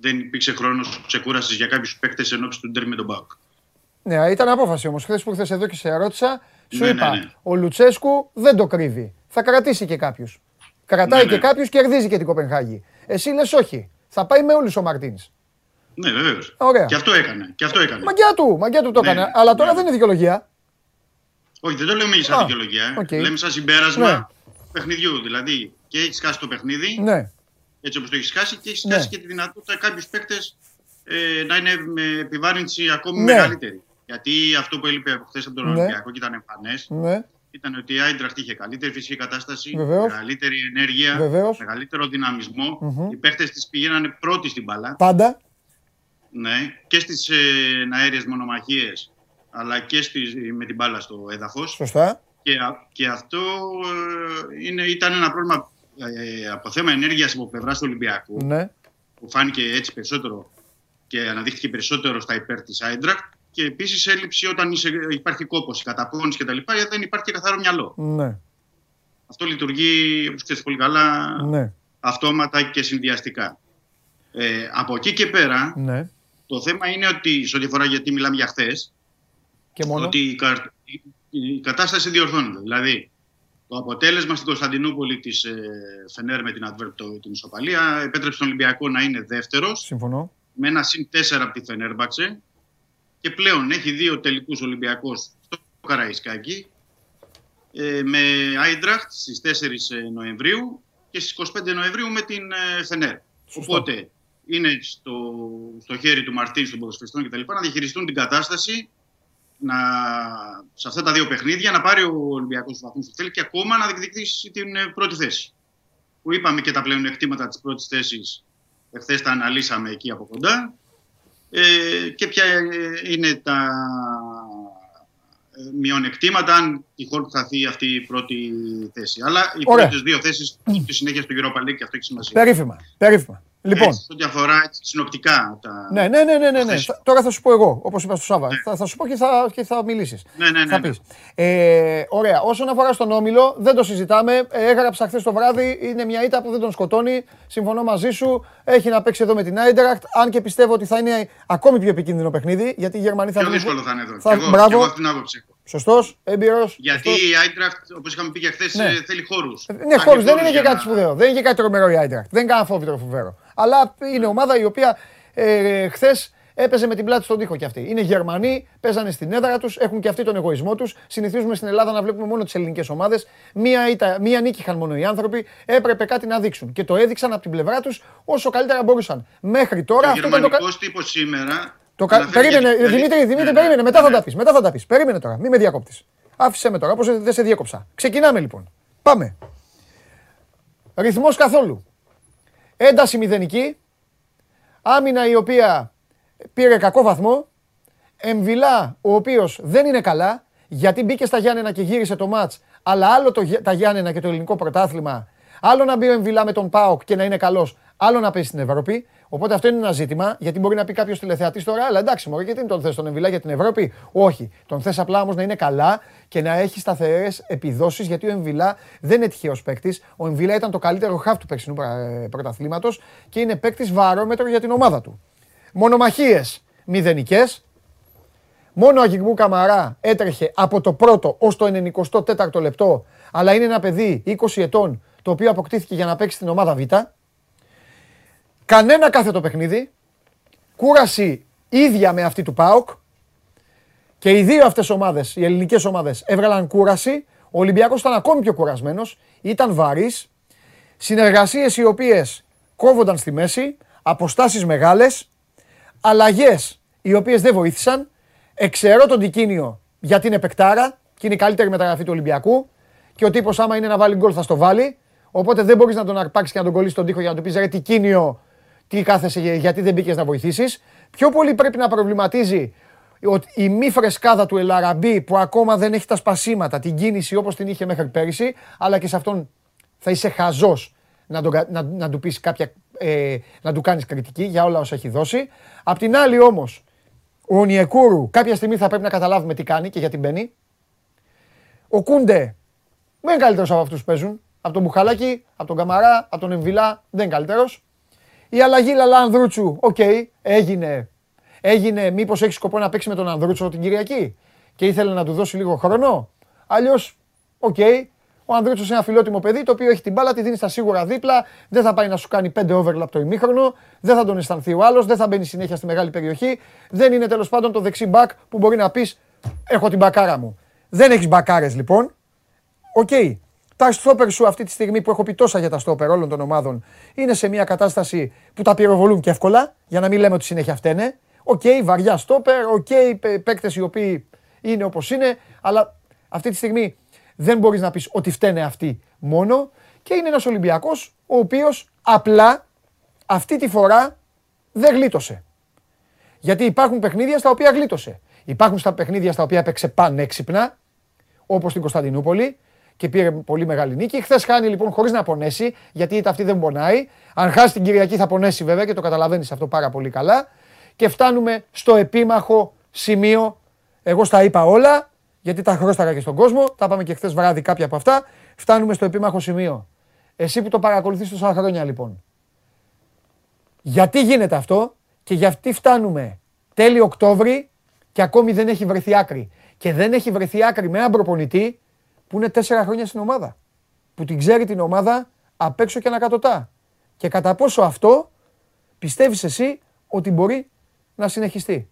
δεν υπήρξε χρόνος ξεκούρασης για κάποιους παίκτες εν ώψη του ντέρμι με τον Μπάουκ. Ναι, ήταν απόφαση όμως. Χθες που ήρθε εδώ και σε ρώτησα, σου Ναι, είπα: ναι, ναι. Ο Λουτσέσκου δεν το κρύβει. Θα κρατήσει και κάποιους. Κρατάει Ναι, και ναι. κάποιους, κερδίζει και την Κοπενχάγη. Εσύ λες όχι. Θα πάει με όλους ο Μαρτίνς. Ναι, βεβαίως. Ωραία. Και αυτό έκανε. Και αυτό έκανε. Μαγκιά του, μαγκιά του το Ναι, έκανε. Αλλά τώρα ναι. δεν είναι δικαιολογία. Όχι, δεν το λέμε Α, σαν δικαιολογία. ε. οκ. Λέμε σαν συμπέρασμα Ναι. παιχνιδιού. Δηλαδή και έχει χάσει το παιχνίδι, Ναι, έτσι όπως το έχεις χάσει, και έχεις Ναι. χάσει και τη δυνατότητα κάποιους παίκτες ε, να είναι με επιβάρυνση ακόμη Ναι. μεγαλύτερη. Γιατί αυτό που έλειπε από χθες από τον Ναι. Ολυμπιακό και ήταν εμφανές, ναι. ήταν ότι η Άιντραχτ είχε καλύτερη φυσική κατάσταση, Βεβαίως. μεγαλύτερη ενέργεια, Βεβαίως. μεγαλύτερο δυναμισμό. Μμμ. Οι παίκτες της πηγαίνανε πρώτοι στην μπαλά. Πάντα. Ναι, και στις ε, αέριε μονομαχίες, αλλά και στις, με την μπάλα στο έδαφος. Σωστά. Και, α- και αυτό ε, είναι, ήταν ένα πρόβλημα ε, από θέμα ενέργειας από πλευρά του Ολυμπιακού, Ναι. που φάνηκε έτσι περισσότερο και αναδείχθηκε περισσότερο στα υπέρ της Άιντρακτ. Και επίσης έλλειψη όταν είσαι, υπάρχει κόπος, καταπώνηση κτλ. γιατί δεν υπάρχει και καθαρό μυαλό. Ναι. Αυτό λειτουργεί, όπως ξέρεις πολύ καλά, Ναι. αυτόματα και συνδυαστικά. Ε, από εκεί και πέρα, Ναι. το θέμα είναι ότι, σε ό,τι αφορά γιατί μιλάμε για χθες, Και μόνο. ότι η, κα- η- η κατάσταση διορθώνεται. Δηλαδή, το αποτέλεσμα στην Κωνσταντινούπολη της ε, Φενέρ με την Adverb, το- την ισοπαλία, επέτρεψε τον Ολυμπιακό να είναι δεύτερος, Συμφωνώ. με ένα συν 4 από τη Φενέρμπαξε και πλέον έχει δύο τελικούς Ολυμπιακός στο Καραϊσκάκι ε, με Άιντραχτ στις 4 Νοεμβρίου και στις 25 Νοεμβρίου με την ε, Φενέρ. Σωστό. Οπότε είναι στο, στο χέρι του Μαρτίν, των ποδοσφαιριστών κτλ. να διαχειριστούν την κατάσταση να, σε αυτά τα δύο παιχνίδια να πάρει ο Ολυμπιακός του βαθμού που θέλει και ακόμα να διεκδικήσει την ε, πρώτη θέση. Που είπαμε και τα πλεονεκτήματα της πρώτης θέσης, εχθές τα αναλύσαμε εκεί από κοντά. Ε, και ποια ε, είναι τα ε, μειονεκτήματα αν τυχόν χαθεί αυτή η πρώτη θέση. Αλλά οι Ωραία. πρώτες δύο θέσεις στη συνέχεια στο Europa League και αυτό έχει σημασία. Περίφημα. Περίφημα. Λοιπόν. Έτσι, ό,τι αφορά έτσι, συνοπτικά τα. Ναι, ναι, ναι, ναι, ναι, ναι. Χθες. Θα- Τώρα θα σου πω εγώ, όπως είπα στο Σάβα. Θα, θα σου πω και θα, και θα μιλήσεις. Ναι, ναι, ναι, Θα ναι. πεις. Ε, ωραία. Όσον αφορά στον Όμιλο, δεν το συζητάμε. Ε, έγραψα χθες το βράδυ. Είναι μια ήττα που δεν τον σκοτώνει. Συμφωνώ μαζί σου. Έχει να παίξει εδώ με την Άιντρακτ. Αν και πιστεύω ότι θα είναι ακόμη πιο επικίνδυνο παιχνίδι. Γιατί οι Γερμανοί θα Πιο βρουν- δύσκολο θα είναι εδώ. Θα- και εγώ, μπράβο. και εγώ αυτή την άποψη έχω. Σωστός, έμπειρος. Γιατί η Άιντραχτ, όπως είχαμε πει και χθες, Ναι. θέλει χώρους. Ναι, χώρους δεν είναι και κάτι σπουδαίο. Δεν είναι και κάτι τρομερό η Άιντρακτ. Δεν είναι κανένα φόβητρο φοβερό. Αλλά είναι ομάδα η οποία ε, χθες έπαιζε με την πλάτη στον τοίχο κι αυτή. Είναι Γερμανοί, παίζανε στην έδρα τους, έχουν και αυτοί τον εγωισμό τους. Συνηθίζουμε στην Ελλάδα να βλέπουμε μόνο τις ελληνικές ομάδες. Μία, ήττα- μία νίκη είχαν μόνο οι άνθρωποι. Έπρεπε κάτι να δείξουν. Και το έδειξαν από την πλευρά τους όσο καλύτερα μπορούσαν. Μέχρι τώρα Ο αυτό ήταν το. κα- γερμανικός τύπος σήμερα. το κα... αναφέρει Περίμενε, για- Δημήτρη, Δημήτρη, Ναι, περίμενε. ναι, Μετά θα ναι. τα πεις. Μετά θα τα πεις. Περίμενε τώρα. Μην με διακόπτη. Άφησε με τώρα, όπως δεν σε διέκοψα. Ξεκινάμε λοιπόν. Πάμε. Ρυθμός καθόλου. Ένταση μηδενική. Άμυνα η οποία πήρε κακό βαθμό. Εμβιλά ο οποίος δεν είναι καλά γιατί μπήκε στα Γιάννενα και γύρισε το μάτς. Αλλά άλλο το, Γε- τα Γιάννενα και το ελληνικό πρωτάθλημα. Άλλο να μπει ο Εμβιλά με τον Πάοκ και να είναι καλός. Άλλο να παίζει στην Ευρώπη. Οπότε αυτό είναι ένα ζήτημα. Γιατί μπορεί να πει κάποιος τηλεθεατής τώρα, αλλά εντάξει, μωρέ, γιατί δεν τον θες τον Εμβιλά για την Ευρώπη; Όχι. Τον θες απλά όμως να είναι καλά και να έχει σταθερές επιδόσεις. Γιατί ο Εμβιλά δεν είναι τυχαίος παίκτης. Ο Εμβιλά ήταν το καλύτερο χαφ του περσινού πρωταθλήματος και είναι παίκτης βαρόμετρο για την ομάδα του. Μονομαχίες μηδενικές. Μόνο ο Αγγιγμού Καμαρά έτρεχε από το πρώτο ως το 94ο λεπτό, αλλά είναι ένα παιδί 20 ετών, το οποίο αποκτήθηκε για να παίξει στην ομάδα Β. κανένα κάθετο παιχνίδι. Κούραση ίδια με αυτή του ΠΑΟΚ. Και οι δύο αυτές ομάδες, οι ελληνικές ομάδες, έβγαλαν κούραση. Ο Ολυμπιακός ήταν ακόμη πιο κουρασμένος. Ήταν βαρύς. Συνεργασίες οι οποίες κόβονταν στη μέση. Αποστάσεις μεγάλες. Αλλαγές οι οποίες δεν βοήθησαν. Εξαιρώ τον Τικίνιο γιατί είναι παικτάρα και είναι η καλύτερη μεταγραφή του Ολυμπιακού. Και ο τύπος άμα είναι να βάλει γκολ θα στο βάλει. Οπότε δεν μπορείς να τον αρπάξεις και να τον κολλήσεις στον τοίχο για να του πεις ρε Τικίνιο τι κάθεσαι, γιατί δεν μπήκες να βοηθήσεις. Πιο πολύ πρέπει να προβληματίζει ότι η μη φρεσκάδα του Ελαραμπή που ακόμα δεν έχει τα σπασίματα, την κίνηση όπως την είχε μέχρι πέρυσι, αλλά και σε αυτόν θα είσαι χαζός να, τον, κα- να, να του πεις κάποια, ε, να του κάνεις κριτική για όλα όσα έχει δώσει. Απ' την άλλη όμως, ο Νιεκούρου κάποια στιγμή θα πρέπει να καταλάβουμε τι κάνει και γιατί μπαίνει. Ο Κούντε δεν είναι καλύτερος από αυτούς που παίζουν. Από τον Μπουχαλάκη, από τον Καμαρά, από τον Εμβιλά δεν είναι καλύτερος. Η αλλαγή Λαλά Ανδρούτσου, οκ, έγινε. Έγινε, μήπως έχεις σκοπό να παίξεις με τον Ανδρούτσο την Κυριακή και ήθελε να του δώσει λίγο χρόνο; Αλλιώς, οκ, ο Ανδρούτσος είναι ένα φιλότιμο παιδί το οποίο έχει την μπάλα, τη δίνει στα σίγουρα δίπλα, δεν θα πάει να σου κάνει πέντε overlap το ημίχρονο, δεν θα τον αισθανθεί ο άλλος, δεν θα μπαίνει συνέχεια στη μεγάλη περιοχή. Δεν είναι τέλος πάντων το δεξί μπακ που μπορεί να πεις: Έχω την μπακάρα μου. Δεν έχεις μπακάρες λοιπόν. Οκ. Τα στόπερ σου αυτή τη στιγμή που έχω πει τόσα για τα στόπερ όλων των ομάδων είναι σε μια κατάσταση που τα πυροβολούν και εύκολα, για να μην λέμε ότι συνέχεια φταίνε. Οκ, βαριά στόπερ, OK, okay, παίκτες οι οποίοι είναι όπως είναι, αλλά αυτή τη στιγμή δεν μπορείς να πεις ότι φταίνε αυτοί μόνο. Και είναι ένας Ολυμπιακός ο οποίος απλά αυτή τη φορά δεν γλίτωσε. Γιατί υπάρχουν παιχνίδια στα οποία γλίτωσε. Υπάρχουν στα παιχνίδια στα οποία έπαιξε πανέξυπνα, όπως στην Κωνσταντινούπολη και πήρε πολύ μεγάλη νίκη. Χθες χάνει λοιπόν χωρίς να πονέσει, γιατί είτε αυτή δεν πονάει. Αν χάσει την Κυριακή θα πονέσει βέβαια και το καταλαβαίνεις αυτό πάρα πολύ καλά. Και φτάνουμε στο επίμαχο σημείο. Εγώ στα είπα όλα, γιατί τα χρώσταρα και στον κόσμο. Τα είπαμε και χθες βράδυ κάποια από αυτά. Φτάνουμε στο επίμαχο σημείο. Εσύ που το παρακολουθείς τόσα χρόνια λοιπόν. Γιατί γίνεται αυτό και γιατί φτάνουμε τέλη Οκτώβρη και ακόμη δεν έχει βρεθεί άκρη. Και δεν έχει βρεθεί άκρη με έναν προπονητή που είναι τέσσερα χρόνια στην ομάδα. Που την ξέρει την ομάδα απ' έξω και ανακατοτά. Και κατά πόσο αυτό πιστεύεις εσύ ότι μπορεί να συνεχιστεί;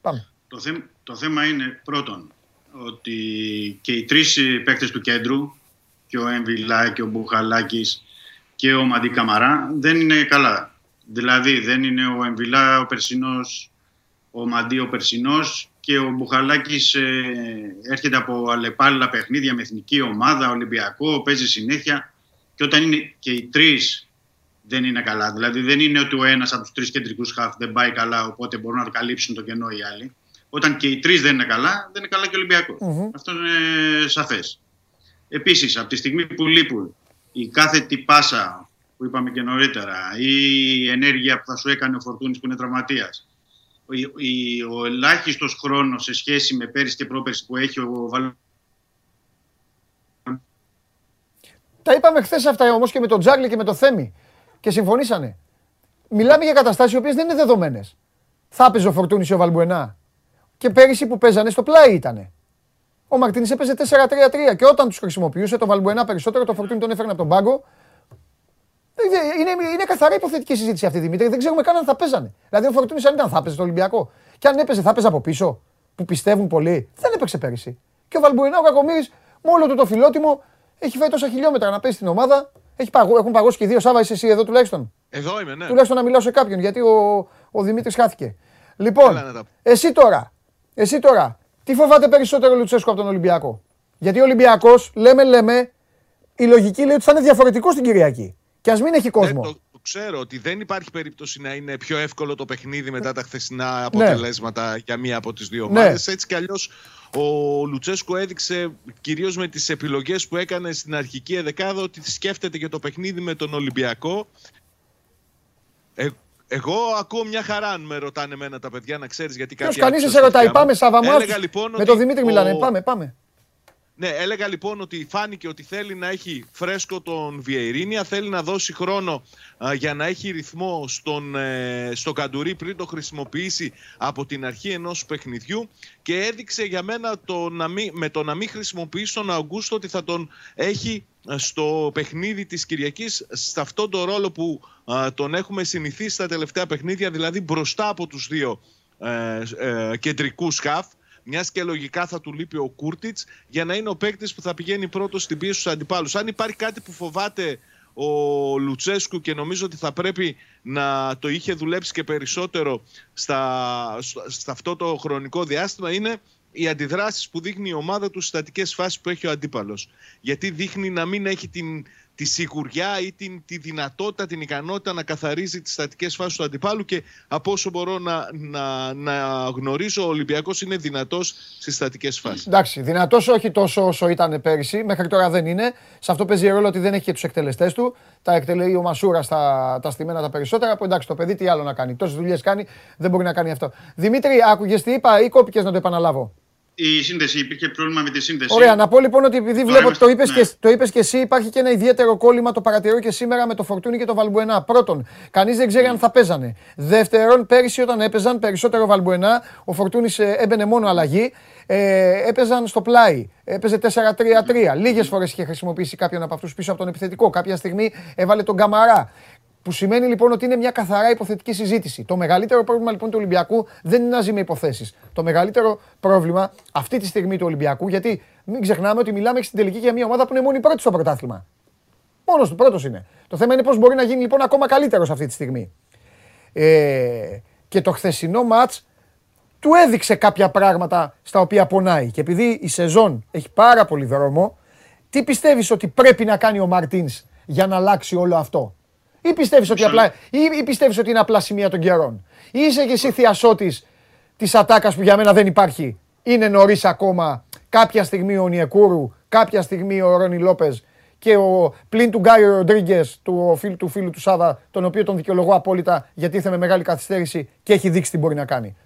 Πάμε. Το, θέ, το θέμα είναι πρώτον ότι και οι τρεις παίκτες του κέντρου και ο Εμβιλά και ο Μπουχαλάκης και ο Μαντί Καμαρά δεν είναι καλά. Δηλαδή δεν είναι ο Εμβιλά ο Περσινός, ο Μαντί ο Περσινός και ο Μπουχαλάκης ε, έρχεται από αλλεπάλληλα παιχνίδια με εθνική ομάδα, Ολυμπιακό, παίζει συνέχεια και όταν είναι και οι τρεις δεν είναι καλά. Δηλαδή δεν είναι ότι ο ένας από τους τρεις κεντρικούς χαφ δεν πάει καλά οπότε μπορούν να το καλύψουν το κενό οι άλλοι. Όταν και οι τρεις δεν είναι καλά, δεν είναι καλά και ο Ολυμπιακός. Αυτό είναι σαφές. Επίσης, από τη στιγμή που λείπουν η κάθετη πάσα που είπαμε και νωρίτερα ή η ενέργεια που θα σου έκανε ο Φορτούνης που είναι τραυματίας ο ελάχιστος χρόνος σε σχέση με πέρυσι και πρόπερσι που έχει ο Βαλ... Τα είπαμε χθες αυτά όμως και με τον Τζάγκλι και με το Θέμη. Και συμφωνήσανε. Μιλάμε για καταστάσεις οι οποίες δεν είναι δεδομένες. Θα έπαιζε ο Φορτούνης ή ο Βαλμπουενά. Και πέρυσι που παίζανε στο πλάι ήτανε. Ο Μαρτίνης έπαιζε 4-3-3 και όταν τους χρησιμοποιούσε το Βαλμπουενά περισσότερο, το Φορτούνη τον έφερνε από τον πάγκο. Είναι, είναι καθαρά υποθετική συζήτηση αυτή Δημήτρη. Δεν ξέρουμε καν αν θα παίζανε. Δηλαδή ο Φορτούνης αν ήταν θα έπαιζε στο Ολυμπιακό. Και αν έπαιζε, θα έπαιζε από πίσω. Που πιστεύουν πολλοί. Δεν έπαιξε πέρυσι. Και ο Βαλμπουενά ο Κακομήρη με όλο του το φιλότιμο έχει φάει τόσα χιλιόμετρα να παίζει στην ομάδα. Έχει παγώ, έχουν παγώσει και δύο. Σάβα είσαι εσύ εδώ τουλάχιστον; Εδώ είμαι, ναι. Τουλάχιστον να μιλάω σε κάποιον γιατί ο, ο Δημήτρης χάθηκε. Λοιπόν, εσύ τώρα, εσύ τώρα, τι φοβάται περισσότερο ο Λουτσέσκο από τον Ολυμπιακό; Γιατί ο Ολυμπιακός, λέμε, λέμε, η λογική λέει ότι θα είναι διαφορετικό την Κυριακή. Και ας μην έχει κόσμο. Ναι, το, το ξέρω ότι δεν υπάρχει περίπτωση να είναι πιο εύκολο το παιχνίδι μετά τα χθεσινά αποτελέσματα για μία από τις δύο ομάδες. Έτσι κι αλλιώς ο Λουτσέσκο έδειξε κυρίως με τις επιλογές που έκανε στην αρχική εδεκάδα ότι σκέφτεται και το παιχνίδι με τον Ολυμπιακό. Ε, εγώ ακούω μια χαρά αν με ρωτάνε εμένα τα παιδιά να ξέρεις γιατί κάτι. Ποιο κανείς σε ρωτάει, πάμε Σαββαμά. Λοιπόν με τον Δημήτρη ο... μιλάνε. Πάμε, πάμε. Ναι, έλεγα λοιπόν ότι φάνηκε ότι θέλει να έχει φρέσκο τον Βιερίνια, θέλει να δώσει χρόνο α, για να έχει ρυθμό στον, ε, στο Καντουρί πριν το χρησιμοποιήσει από την αρχή ενός παιχνιδιού και έδειξε για μένα το να μην, με το να μην χρησιμοποιήσει τον Αγκούστο ότι θα τον έχει ε, στο παιχνίδι της Κυριακής σε αυτόν τον ρόλο που ε, τον έχουμε συνηθίσει στα τελευταία παιχνίδια, δηλαδή μπροστά από τους δύο ε, ε, κεντρικούς χαφ, μιας και λογικά θα του λείπει ο Κούρτιτς για να είναι ο παίκτης που θα πηγαίνει πρώτος στην πίεση στους αντιπάλους. Αν υπάρχει κάτι που φοβάται ο Λουτσέσκου και νομίζω ότι θα πρέπει να το είχε δουλέψει και περισσότερο στα, στα αυτό το χρονικό διάστημα είναι οι αντιδράσεις που δείχνει η ομάδα του στις στατικές φάσεις που έχει ο αντίπαλος. Γιατί δείχνει να μην έχει την, τη σιγουριά ή την, τη δυνατότητα, την ικανότητα να καθαρίζει τις στατικές φάσεις του αντιπάλου και από όσο μπορώ να, να, να γνωρίζω ο Ολυμπιακός είναι δυνατός στις στατικές φάσεις. Εντάξει, δυνατός όχι τόσο όσο ήταν πέρυσι, μέχρι τώρα δεν είναι. Σε αυτό παίζει ρόλο ότι δεν έχει και τους εκτελεστές του. Τα εκτελεί ο Μασούρα στα τα στημένα τα περισσότερα. Που εντάξει, το παιδί τι άλλο να κάνει. Τόσες δουλειές κάνει, δεν μπορεί να κάνει αυτό. Δημήτρη, άκουγες τι είπα ή κόπηκες να το επαναλάβω; Η σύνδεση, υπήρχε πρόβλημα με τη σύνδεση. Ωραία, να πω λοιπόν ότι επειδή βλέπω ότι το είπες ναι. και, το είπες και εσύ, υπάρχει και ένα ιδιαίτερο κόλλημα, το παρατηρώ και σήμερα με το Φορτούνι και το Βαλμπουενά. Πρώτον, κανείς δεν ξέρει αν θα παίζανε. Δεύτερον, πέρυσι όταν έπαιζαν περισσότερο Βαλμπουενά, ο Φορτούνη ε, έμπαινε μόνο αλλαγή. Ε, έπαιζαν στο πλάι. Έπαιζε 4-3-3. Λίγες φορές είχε χρησιμοποιήσει κάποιον από αυτούς πίσω από τον επιθετικό. Κάποια στιγμή έβαλε τον Καμαρά. Που σημαίνει λοιπόν ότι είναι μια καθαρά υποθετική συζήτηση. Το μεγαλύτερο πρόβλημα λοιπόν του Ολυμπιακού δεν είναι να ζει με υποθέσεις. Το μεγαλύτερο πρόβλημα αυτή τη στιγμή του Ολυμπιακού, γιατί μην ξεχνάμε ότι μιλάμε στην τελική για μια ομάδα που είναι μόνη πρώτη στο πρωτάθλημα. Μόνος του πρώτος είναι. Το θέμα είναι πώς μπορεί να γίνει λοιπόν ακόμα καλύτερος αυτή τη στιγμή. Ε, και το χθεσινό ματ του έδειξε κάποια πράγματα στα οποία πονάει. Και επειδή η σεζόν έχει πάρα πολύ δρόμο, τι πιστεύεις ότι πρέπει να κάνει ο Μαρτίνς για να αλλάξει όλο αυτό; Ή πιστεύεις ότι, απλά, ή, ή πιστεύεις ότι είναι απλά σημεία των καιρών; Ή είσαι και εσύ θειασότης της ατάκας που για μένα δεν υπάρχει; Είναι νωρίς ακόμα. Κάποια στιγμή ο Νιεκούρου, κάποια στιγμή ο Ρόνι Λόπες και ο πλην του Γκάιο Ροντρίγκες, του, φίλου, του φίλου του Σάβα, τον οποίο τον δικαιολογώ απόλυτα γιατί ήρθε με μεγάλη καθυστέρηση και έχει δείξει τι μπορεί να κάνει.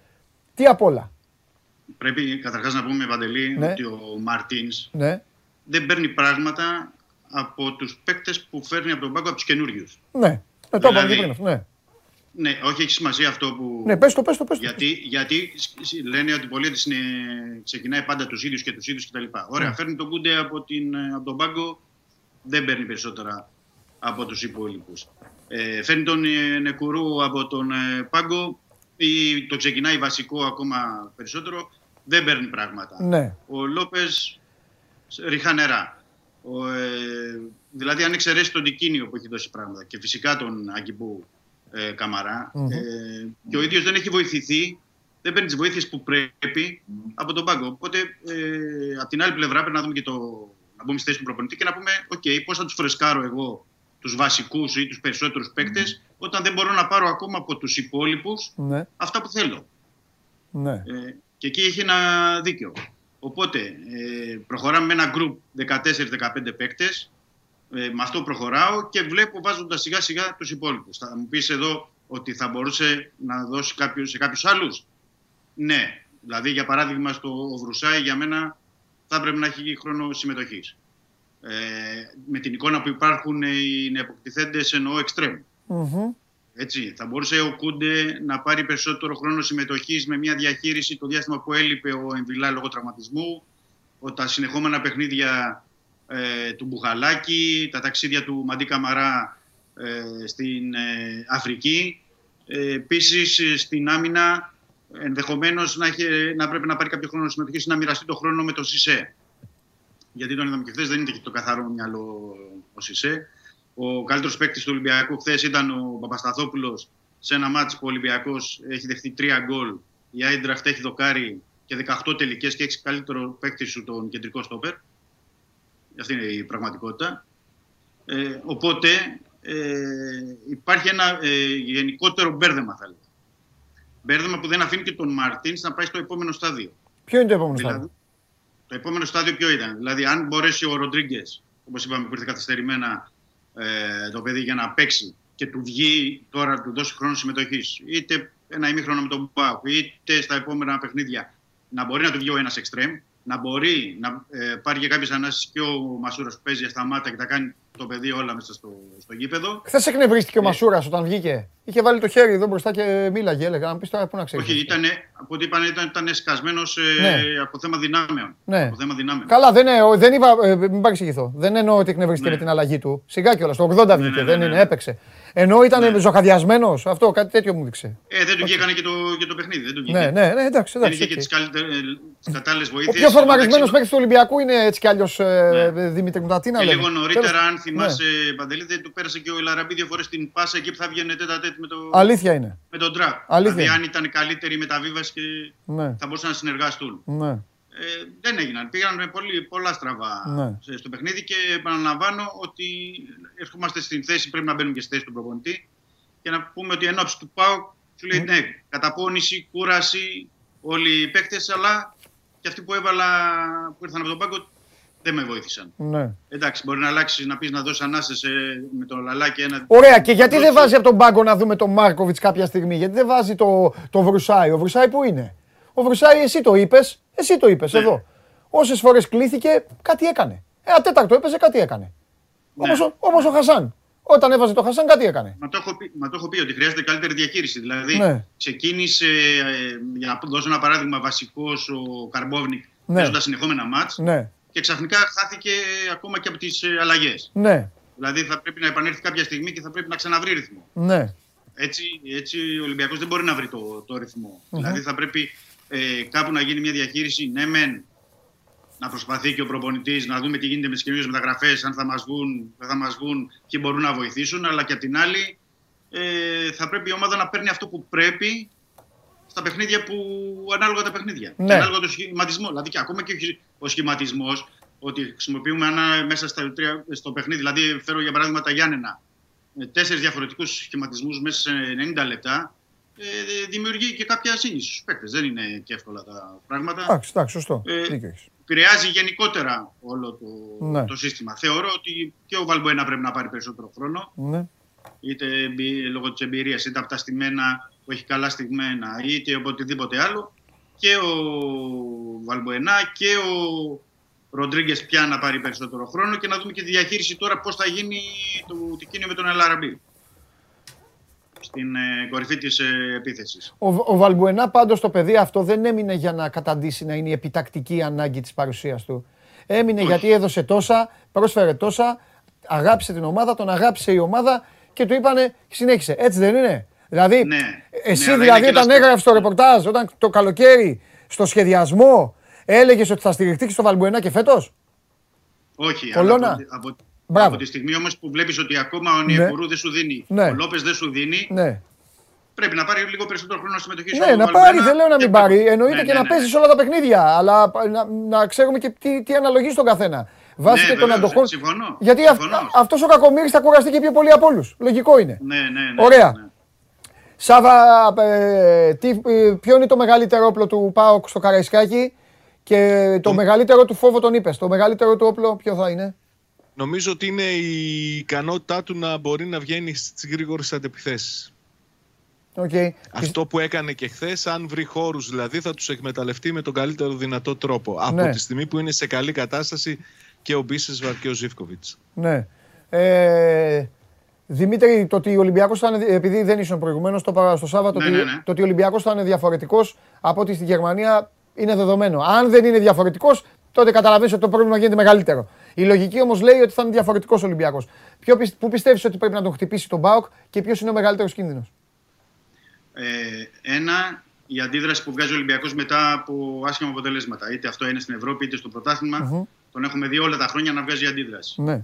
Τι απ' όλα; Πρέπει καταρχάς να πούμε, Βαντελή, Ναι. ότι ο Μαρτίνς Ναι, δεν παίρνει πράγματα από τους παίκτες που φέρνει από τον πάγκο από τους καινούριους. Ναι. Ε, το είπαμε Δηλαδή, και πριν αυτό. Ναι, Ναι, όχι, έχεις σημασία αυτό που. ναι πες το, πες το, πες το. Γιατί, γιατί λένε ότι πολλοί ότι είναι, ξεκινάει πάντα τους ίδιους και τους ίδιους κτλ. Ωραία, Ναι. φέρνει τον Κούντε από, την, από τον πάγκο, δεν παίρνει περισσότερα από τους υπόλοιπους. Ε, φέρνει τον ε, Νεκουρού από τον ε, πάγκο ή το ξεκινάει βασικό ακόμα περισσότερο, δεν παίρνει πράγματα. Ναι. Ο Λόπες ρηχά νερά. Ο, ε, δηλαδή, αν εξαιρέσει τον Τικίνιο που έχει δώσει πράγματα και φυσικά τον Αγκιμπού ε, Καμαρά Μμμ. ε, και ο ίδιος δεν έχει βοηθηθεί, δεν παίρνει τις βοήθειες που πρέπει από τον πάγκο. Οπότε, ε, από την άλλη πλευρά, πρέπει να δούμε και το. να μπούμε στη θέση του προπονητή και να πούμε: Οκ, πώς θα τους φρεσκάρω εγώ τους βασικούς ή τους περισσότερους παίκτες, όταν δεν μπορώ να πάρω ακόμα από τους υπόλοιπους Ναι, αυτά που θέλω. ναι. Ε, και εκεί έχει ένα δίκιο. Οπότε ε, προχωράμε με ένα γκρουπ 14-15 παίκτες. Ε, με αυτό προχωράω και βλέπω βάζοντας σιγά σιγά τους υπόλοιπους. Θα μου πεις εδώ ότι θα μπορούσε να δώσει κάποιους, σε κάποιους άλλους; Ναι. Δηλαδή, για παράδειγμα, στο ο Βρουσάη για μένα θα πρέπει να έχει χρόνο συμμετοχή. Ε, με την εικόνα που υπάρχουν οι νεοποκτηθέντε εννοώ εξτρέμ. Μμμ. Έτσι, θα μπορούσε ο Κούντε να πάρει περισσότερο χρόνο συμμετοχής με μια διαχείριση το διάστημα που έλειπε ο Εμβιλά λόγω τραυματισμού, ο, τα συνεχόμενα παιχνίδια ε, του Μπουχαλάκη, τα ταξίδια του Μαντί Καμαρά ε, στην ε, Αφρική. Ε, Επίσης στην άμυνα ενδεχομένως να, έχει- να πρέπει να πάρει κάποιο χρόνο συμμετοχή ή να μοιραστεί το χρόνο με τον Σισε. Γιατί τον είδαμε και χθες, δεν είναι και το καθαρό μυαλό ο Σισε. Ο καλύτερος παίκτης του Ολυμπιακού χθες ήταν ο Παπασταθόπουλος σε ένα μάτσο που ο Ολυμπιακός έχει δεχτεί τρία γκολ. Η Άιντραχτ έχει δοκάρει και 18 τελικές και έχει καλύτερο παίκτη σου τον κεντρικό στόπερ. Αυτή είναι η πραγματικότητα. Ε, οπότε ε, υπάρχει ένα ε, γενικότερο μπέρδεμα, θα λέγαμε. Μπέρδεμα που δεν αφήνει και τον Μαρτίν να πάει στο επόμενο στάδιο. Ποιο είναι το επόμενο Δηλαδή, στάδιο; το επόμενο στάδιο ποιο ήταν; Δηλαδή, αν μπορέσει ο Ροντρίγκες, όπως είπαμε, που ήρθε καθυστερημένα ε, το παιδί για να παίξει και του βγει τώρα, του δώσει χρόνο συμμετοχής, είτε ένα ημίχρονο με τον Μπάουκ, είτε στα επόμενα παιχνίδια, να μπορεί να του βγει ο ένας εξτρέμ, να μπορεί να ε, πάρει και κάποιες ανάσεις και ο Μασούρας που παίζει στα μάτα και τα κάνει το παιδί όλα μέσα στο, στο γήπεδο. Χθες εκνευρίστηκε ο Μασούρας όταν βγήκε. Είχε βάλει το χέρι εδώ μπροστά και μίλαγε. Έλεγα να πεις τώρα πού να ξέρεις. Όχι, ήταν, από ό,τι είπαν, ήταν, ήταν σκασμένο Ναι. από θέμα δυνάμεων. Ναι. Από θέμα δυνάμεων. Καλά, δεν, ε, δεν είπα, ε, μην παρεξηγηθώ. Δεν εννοώ ότι εκνευρίστηκε με την αλλαγή του. Σιγά κιόλας, το 80 βγήκε, ναι, δεν ναι, είναι, ναι. έπαιξε. Ενώ ήταν ναι. ζωχαδιασμένος, αυτό κάτι τέτοιο μου δείξε. Ε, δεν του βγήκανε και το, και το παιχνίδι. Δεν του βγήκε. Ναι, ναι, ναι, εντάξει, Δεν εντάξει. είχε και οκ. τις κατάλληλες Ο βοήθειες. πιο φορμαρισμένος παίκτης του Ολυμπιακού είναι έτσι κι αλλιώς Δημήτρη Μουτατίνα. Και λέμε. λίγο νωρίτερα, Τέλος- αν θυμάσαι, Ναι. Παντελή, δεν του πέρασε και ο Ελαραμπή δύο φορές την πάσα εκεί που θα βγαίνει τέτα τέτ με, το, Αλήθεια είναι. με τον τραπ. Αλήθεια Δηλαδή, είναι. αν ήταν καλύτερη η μεταβίβαση και Ναι, θα μπορούσαν να συνεργαστούν. ναι. Ε, δεν έγιναν. Πήγαν με πολύ, πολλά στραβά Ναι. σε- στο παιχνίδι και επαναλαμβάνω ότι ερχόμαστε στην θέση, πρέπει να μπαίνουμε και στη θέση του προπονητή και να πούμε ότι εν ώψη του ΠΑΟΚ σου λέει ναι, καταπώνηση, κούραση, όλοι οι παίκτες, αλλά και αυτοί που έβαλα, που ήρθαν από τον πάγκο δεν με βοήθησαν. ναι. Εντάξει, μπορεί να αλλάξεις, να πεις να δώσεις ανάσες με τον Λαλάκη ένα. Ωραία, και γιατί δεν βάζει από τον πάγκο να δούμε τον Μάρκοβιτς κάποια στιγμή, γιατί δεν βάζει το, το Βρουσάη; Ο Βρουσάη που είναι; Ο Βρουσάη, εσύ το είπες, εσύ το είπες Ναι. εδώ. Όσες φορές κλήθηκε, κάτι έκανε. Ένα τέταρτο έπαιζε, κάτι έκανε. Ναι. Όμως, ο- όμως ο Χασάν. Όταν έβαζε το Χασάν, κάτι έκανε. Μα το, έχω πει, μα το έχω πει ότι χρειάζεται καλύτερη διαχείριση. Δηλαδή, Ναι. ξεκίνησε, ε, για να δώσω ένα παράδειγμα, βασικός ο Καρμπόβνικ Ναι. παίζοντας συνεχόμενα μάτς Ναι, και ξαφνικά χάθηκε ακόμα και από τις αλλαγές. ναι, Δηλαδή, θα πρέπει να επανέλθει κάποια στιγμή και θα πρέπει να ξαναβρει ρυθμό. ναι. Έτσι, έτσι ο Ολυμπιακός δεν μπορεί να βρει το, το ρυθμο Δηλαδή, θα πρέπει ε, κάπου να γίνει μια διαχείριση. Ναι, μεν να προσπαθεί και ο προπονητής να δούμε τι γίνεται με τις καινούριε μεταγραφές, αν θα μας βγουν, δεν θα μας βγουν, ποιοι μπορούν να βοηθήσουν. Αλλά και απ' την άλλη, ε, θα πρέπει η ομάδα να παίρνει αυτό που πρέπει στα παιχνίδια που ανάλογα τα παιχνίδια. Ναι. Και ανάλογα το σχηματισμό. Δηλαδή, και ακόμα και ο σχηματισμός, ότι χρησιμοποιούμε ένα, μέσα στα, τρία- στο παιχνίδι. Δηλαδή, φέρω για παράδειγμα τα Γιάννενα. ε, Τέσσερις διαφορετικούς σχηματισμούς μέσα σε 90 λεπτά. Ε, δημιουργεί και κάποια σύγχυση στους παίκτες. Δεν είναι και εύκολα τα πράγματα Εντάξει, εντάξει, σωστό. Ε, Δίκιο έχεις. επηρεάζει γενικότερα όλο το, Ναι. το σύστημα. Θεωρώ ότι και ο Βαλμποένα πρέπει να πάρει περισσότερο χρόνο, Ναι. είτε εμπει- λόγω της εμπειρίας, είτε από τα στημένα που έχει καλά στιγμένα, είτε από οτιδήποτε άλλο. Και ο Βαλμποενά και ο Ροντρίγκες πια να πάρει περισσότερο χρόνο και να δούμε και τη διαχείριση τώρα πώς θα γίνει το τικίνιο με τον Ελαραμπή. Στην ε, κορυφή της ε, επίθεσης. Ο, ο Βαλμπουενά πάντως το παιδί αυτό δεν έμεινε για να καταντήσει να είναι η επιτακτική ανάγκη της παρουσίας του. Έμεινε γιατί έδωσε τόσα, πρόσφερε τόσα, αγάπησε την ομάδα, τον αγάπησε η ομάδα και του είπανε συνέχισε. Έτσι δεν είναι. Δηλαδή, Ναι. εσύ Ναι, αλλά δηλαδή είναι και όταν ένα- έγραφες το ρεπορτάζ, όταν το καλοκαίρι, στο σχεδιασμό, έλεγες ότι θα στηριχτείς στο Βαλμπουενά και φέτος; Όχι, Κολώνα. αλλά από, από, Μπράβο. από τη στιγμή όμως που βλέπεις ότι ακόμα ο Ναι. Νιεκουρού δεν σου δίνει, Ναι. ο Λόπες δεν σου δίνει, Ναι, πρέπει να πάρει λίγο περισσότερο χρόνο συμμετοχή ναι να πάρει, δεν λέω να μην πάρει. Εννοείται και να παίζεις σε όλα τα παιχνίδια. Αλλά να, να ξέρουμε και τι, τι αναλογεί στον καθένα. Βάσει Ναι, και των βεβαίως, αντοχών. συμφωνώ. Γιατί Συμφωνώ. αυτός ο κακομοίρης θα κουραστεί και πιο πολύ από όλους. Λογικό είναι. Ναι, ναι, ναι. Ωραία. ναι. Σάβα, ε, τι, ε, ποιο είναι το μεγαλύτερο όπλο του ΠΑΟΚ στο Καραϊσκάκι; Και το μεγαλύτερο του φόβο τον είπες. Το μεγαλύτερο του όπλο ποιο θα είναι; Νομίζω ότι είναι η ικανότητά του να μπορεί να βγαίνει στις γρήγορες αντεπιθέσει. Okay. Αυτό που έκανε και χθες, αν βρει χώρους δηλαδή, θα τους εκμεταλλευτεί με τον καλύτερο δυνατό τρόπο. Ναι. Από τη στιγμή που είναι σε καλή κατάσταση και ο Μπίσεσβαρ και ο Ζήφκοβιτς. Ναι. Ε, Δημήτρη, το ότι ο Ολυμπιακός θα είναι, επειδή δεν ήσουν προηγουμένως το είπα στο Σάββατο, Ναι, ότι, ναι, ναι. το ότι ο Ολυμπιακός θα είναι διαφορετικός από ό,τι στη Γερμανία είναι δεδομένο. Αν δεν είναι διαφορετικός, τότε καταλαβαίνεις ότι το πρόβλημα γίνεται μεγαλύτερο. Η λογική όμως λέει ότι θα είναι διαφορετικός ο Ολυμπιακός. Ποιο, πι- πού πιστεύεις ότι πρέπει να τον χτυπήσει τον ΠΑΟΚ και ποιος είναι ο μεγαλύτερος κίνδυνος; Ε, ένα, η αντίδραση που βγάζει ο Ολυμπιακός μετά από άσχημα αποτελέσματα. Είτε αυτό είναι στην Ευρώπη είτε στο πρωταθλημα Τον έχουμε δει όλα τα χρόνια να βγάζει αντίδραση. Ναι.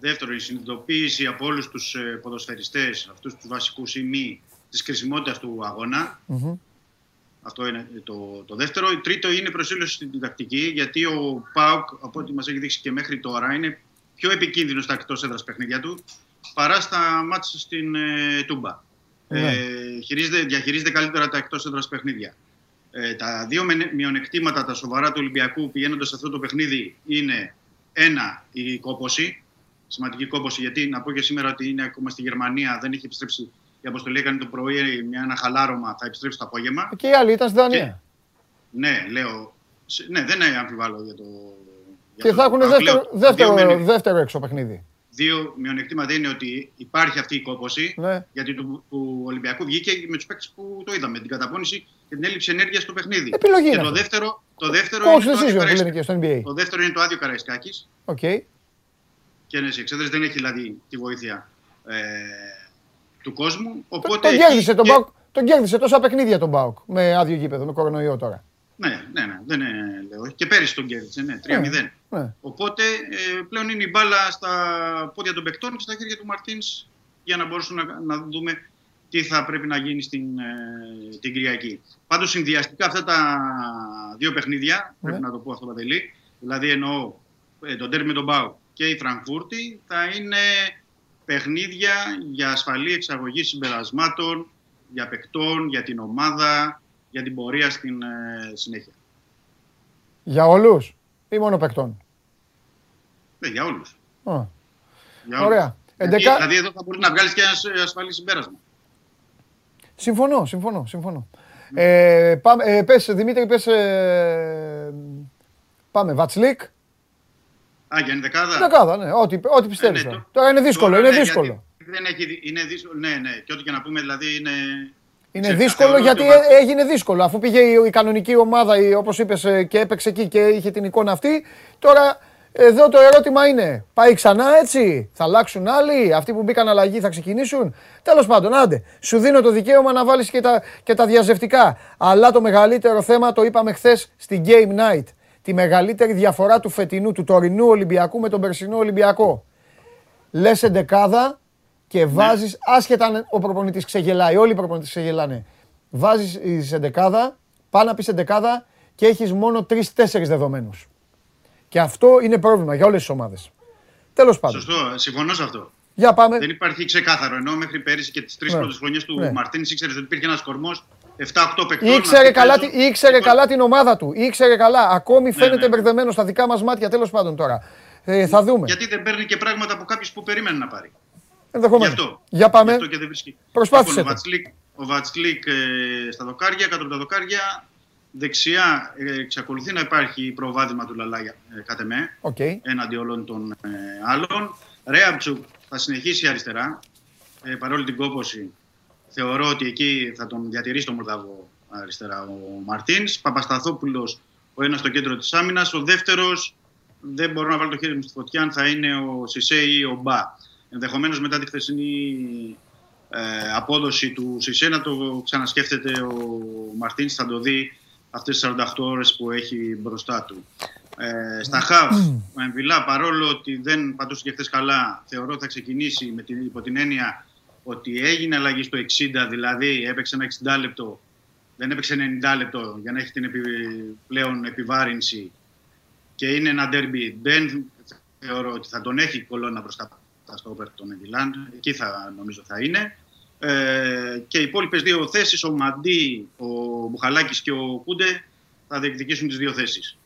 Δεύτερο, η συνειδητοποίηση από όλους τους ποδοσφαιριστές, αυτούς τους βασικούς ή μη, της κρισιμότητας του αγώνα. Αυτό είναι το, το δεύτερο. Το τρίτο είναι η προσήλωση στην τακτική, γιατί ο Πάουκ, από ό,τι μας έχει δείξει και μέχρι τώρα, είναι πιο επικίνδυνος στα εκτός έδρας παιχνίδια του παρά στα μάτια στην ε, Τούμπα. Ναι. Ε, χειρίζεται, διαχειρίζεται καλύτερα τα εκτός έδρας παιχνίδια. Ε, τα δύο μενε- μειονεκτήματα, τα σοβαρά του Ολυμπιακού πηγαίνοντας σε αυτό το παιχνίδι είναι ένα, η κόποση. Σημαντική κόποση, γιατί να πω και σήμερα ότι είναι ακόμα στη Γερμανία, δεν έχει επιστρέψει η αποστολή, έκανε το πρωί μια, ένα χαλάρωμα, θα επιστρέψει το απόγευμα. Και οι άλλοι ήταν στη Δανία. Ναι, λέω. σε- Ναι, δεν αμφιβάλλω για το. για Και το θα έχουν Πάοκ. δεύτερο, Λέω, τα δύο δεύτερο, μενε- δεύτερο έξω παιχνίδι. Δύο μειονεκτήματα είναι ότι υπάρχει αυτή η κόπωση. Ναι. Γιατί του, του Ολυμπιακού βγήκε με τους παίκτες που το είδαμε. Την καταπώνηση και την έλλειψη ενέργειας στο παιχνίδι. Επιλογή και είναι το αυτό. δεύτερο, το δεύτερο Coach είναι το άδειο decision που Καραϊσκάκη. λένε και στο NBA. Το δεύτερο είναι το άδειο Καραϊσκάκη. Οκ. Και ναι, σε εξέδρες δεν έχει δηλαδή τη βοήθεια ε, του κόσμου. Τον Οπότε τον εκεί κέρδισε τον και- ΠΑΟΚ. Τον κέρδισε τόσα παιχνίδια τον ΠΑΟΚ με άδειο γήπεδο, με κορονοϊό τώρα. Ναι, ναι, ναι, δεν είναι, λέω. Και πέρυσι τον κέρδισε, ναι, 3-0. Ναι. Οπότε ε, πλέον είναι η μπάλα στα πόδια των παικτών και στα χέρια του Μαρτίνς για να μπορέσουμε να, να δούμε τι θα πρέπει να γίνει στην, ε, την Κυριακή. Πάντως συνδυαστικά αυτά τα δύο παιχνίδια, Ναι. πρέπει να το πω αυτό Παντελή, δηλαδή εννοώ ε, τον τέρμι με τον Μπάου και η Φραγκφούρτη, θα είναι παιχνίδια για ασφαλή εξαγωγή συμπερασμάτων, για παικτών, για την ομάδα, για την πορεία στην ε, συνέχεια. Για όλους ή μόνο παικτών; Ναι, για όλους. Α, Για Ωραία. όλους. Γιατί, Εντεκα- Δηλαδή εδώ θα μπορεί να βγάλεις και ένας ε, ασφαλής συμπέρασμα. Συμφωνώ, συμφωνώ, συμφωνώ. Ε, πάμε, ε, πες, Δημήτρη, πες, ε, πάμε, Βατσλίκ. Α, για είναι δεκάδα; Δεκάδα, ναι, ό,τι, ό,τι πιστεύεις. Ε, ναι, τώρα. το- Τώρα είναι δύσκολο, Τώρα, είναι ναι, δύσκολο. γιατί Δεν έχει, δι- είναι δύσκολο. Ναι, ναι. Και ό,τι και να πούμε, δηλαδή είναι. Είναι σε- δύσκολο θεωρώ γιατί ότι ο Βα- ε- έγινε δύσκολο. Αφού πήγε η, η κανονική ομάδα, η, όπως είπες, ε, και έπαιξε εκεί και είχε την εικόνα αυτή. Τώρα εδώ το ερώτημα είναι, πάει ξανά έτσι, θα αλλάξουν άλλοι, αυτοί που μπήκαν αλλαγή θα ξεκινήσουν; Τέλος πάντων, άντε, σου δίνω το δικαίωμα να βάλεις και τα, και τα διαζευτικά. Αλλά το μεγαλύτερο θέμα το είπαμε χθες στην Game Night. Τη μεγαλύτερη διαφορά του φετινού, του τωρινού Ολυμπιακού με τον περσινό Ολυμπιακό. Λες εντεκάδα και βάζεις, άσχετα αν ο προπονητής ξεγελάει, όλοι οι προπονητές ξεγελάνε. Βάζεις σε εντεκάδα, πάει να πεις εντεκάδα και έχεις μόνο τρει-τέσσερι δεδομένους. Και αυτό είναι πρόβλημα για όλες τις ομάδες. Τέλος πάντων. Σωστό, συμφωνώ σε αυτό. Για πάμε. Δεν υπάρχει ξεκάθαρο. Ενώ μέχρι πέρυσι και τις τρεις Ναι. πρώτες χρονιές του Ναι. Μαρτίνς ήξερες ότι υπήρχε ένας κορμός 7-8 παικτών. Ήξερε, αυτοί καλά, παίζουν. τη- ήξερε Λοιπόν, καλά την ομάδα του. Ήξερε καλά. Ακόμη φαίνεται ναι. μπερδεμένος στα δικά μας μάτια. Τέλος πάντων τώρα. Ε, θα δούμε. Γιατί δεν παίρνει και πράγματα από κάποιου που περίμενε να πάρει. Γι' Ενδεχομένως. αυτό. Για πάμε. Γι' αυτό και δεν βρίσκει. Προσπάθησε Λοιπόν, το. ο Βατσλίκ, ο Βατσλίκ ε, στα δοκάρια, κάτω από τα δοκάρια. Δεξιά ε, εξακολουθεί να υπάρχει προβάδισμα του Λαλά για, ε, κατ' εμέ, Οκ. έναντι όλων των ε, άλλων. Ρέαμψουκ θα συνεχίσει αριστερά, ε, παρόλη την κόπωση. Θεωρώ ότι εκεί θα τον διατηρήσει τον Μολδαβό αριστερά ο Μαρτίνς. Παπασταθόπουλος ο ένας στο κέντρο της άμυνας. Ο δεύτερος δεν μπορώ να βάλω το χέρι μου στη φωτιά αν θα είναι ο Σισε ή ο Μπα. Ενδεχομένως μετά τη χθεσινή ε, απόδοση του Σισε να το ξανασκέφτεται ο Μαρτίνς, θα το δει αυτές τις 48 ώρες που έχει μπροστά του. Ε, στα χαφ, ο Εμβιλά παρόλο ότι δεν πατούσε και χθες καλά, θεωρώ ότι θα ξεκινήσει με την, υπό την έννοια ότι έγινε αλλαγή στο 60, δηλαδή έπαιξε ένα 60 λεπτό, δεν έπαιξε 90 λεπτό για να έχει την επι, πλέον επιβάρυνση και είναι ένα ντέρμπι, δεν θεωρώ ότι θα τον έχει κολόνα μπροστά τα στόπερ των Εμβιλάν, εκεί θα νομίζω θα είναι. Ε, και οι υπόλοιπες δύο θέσεις, ο Μαντί, ο Μπουχαλάκης και ο Κούντε, θα διεκδικήσουν τις δύο θέσεις.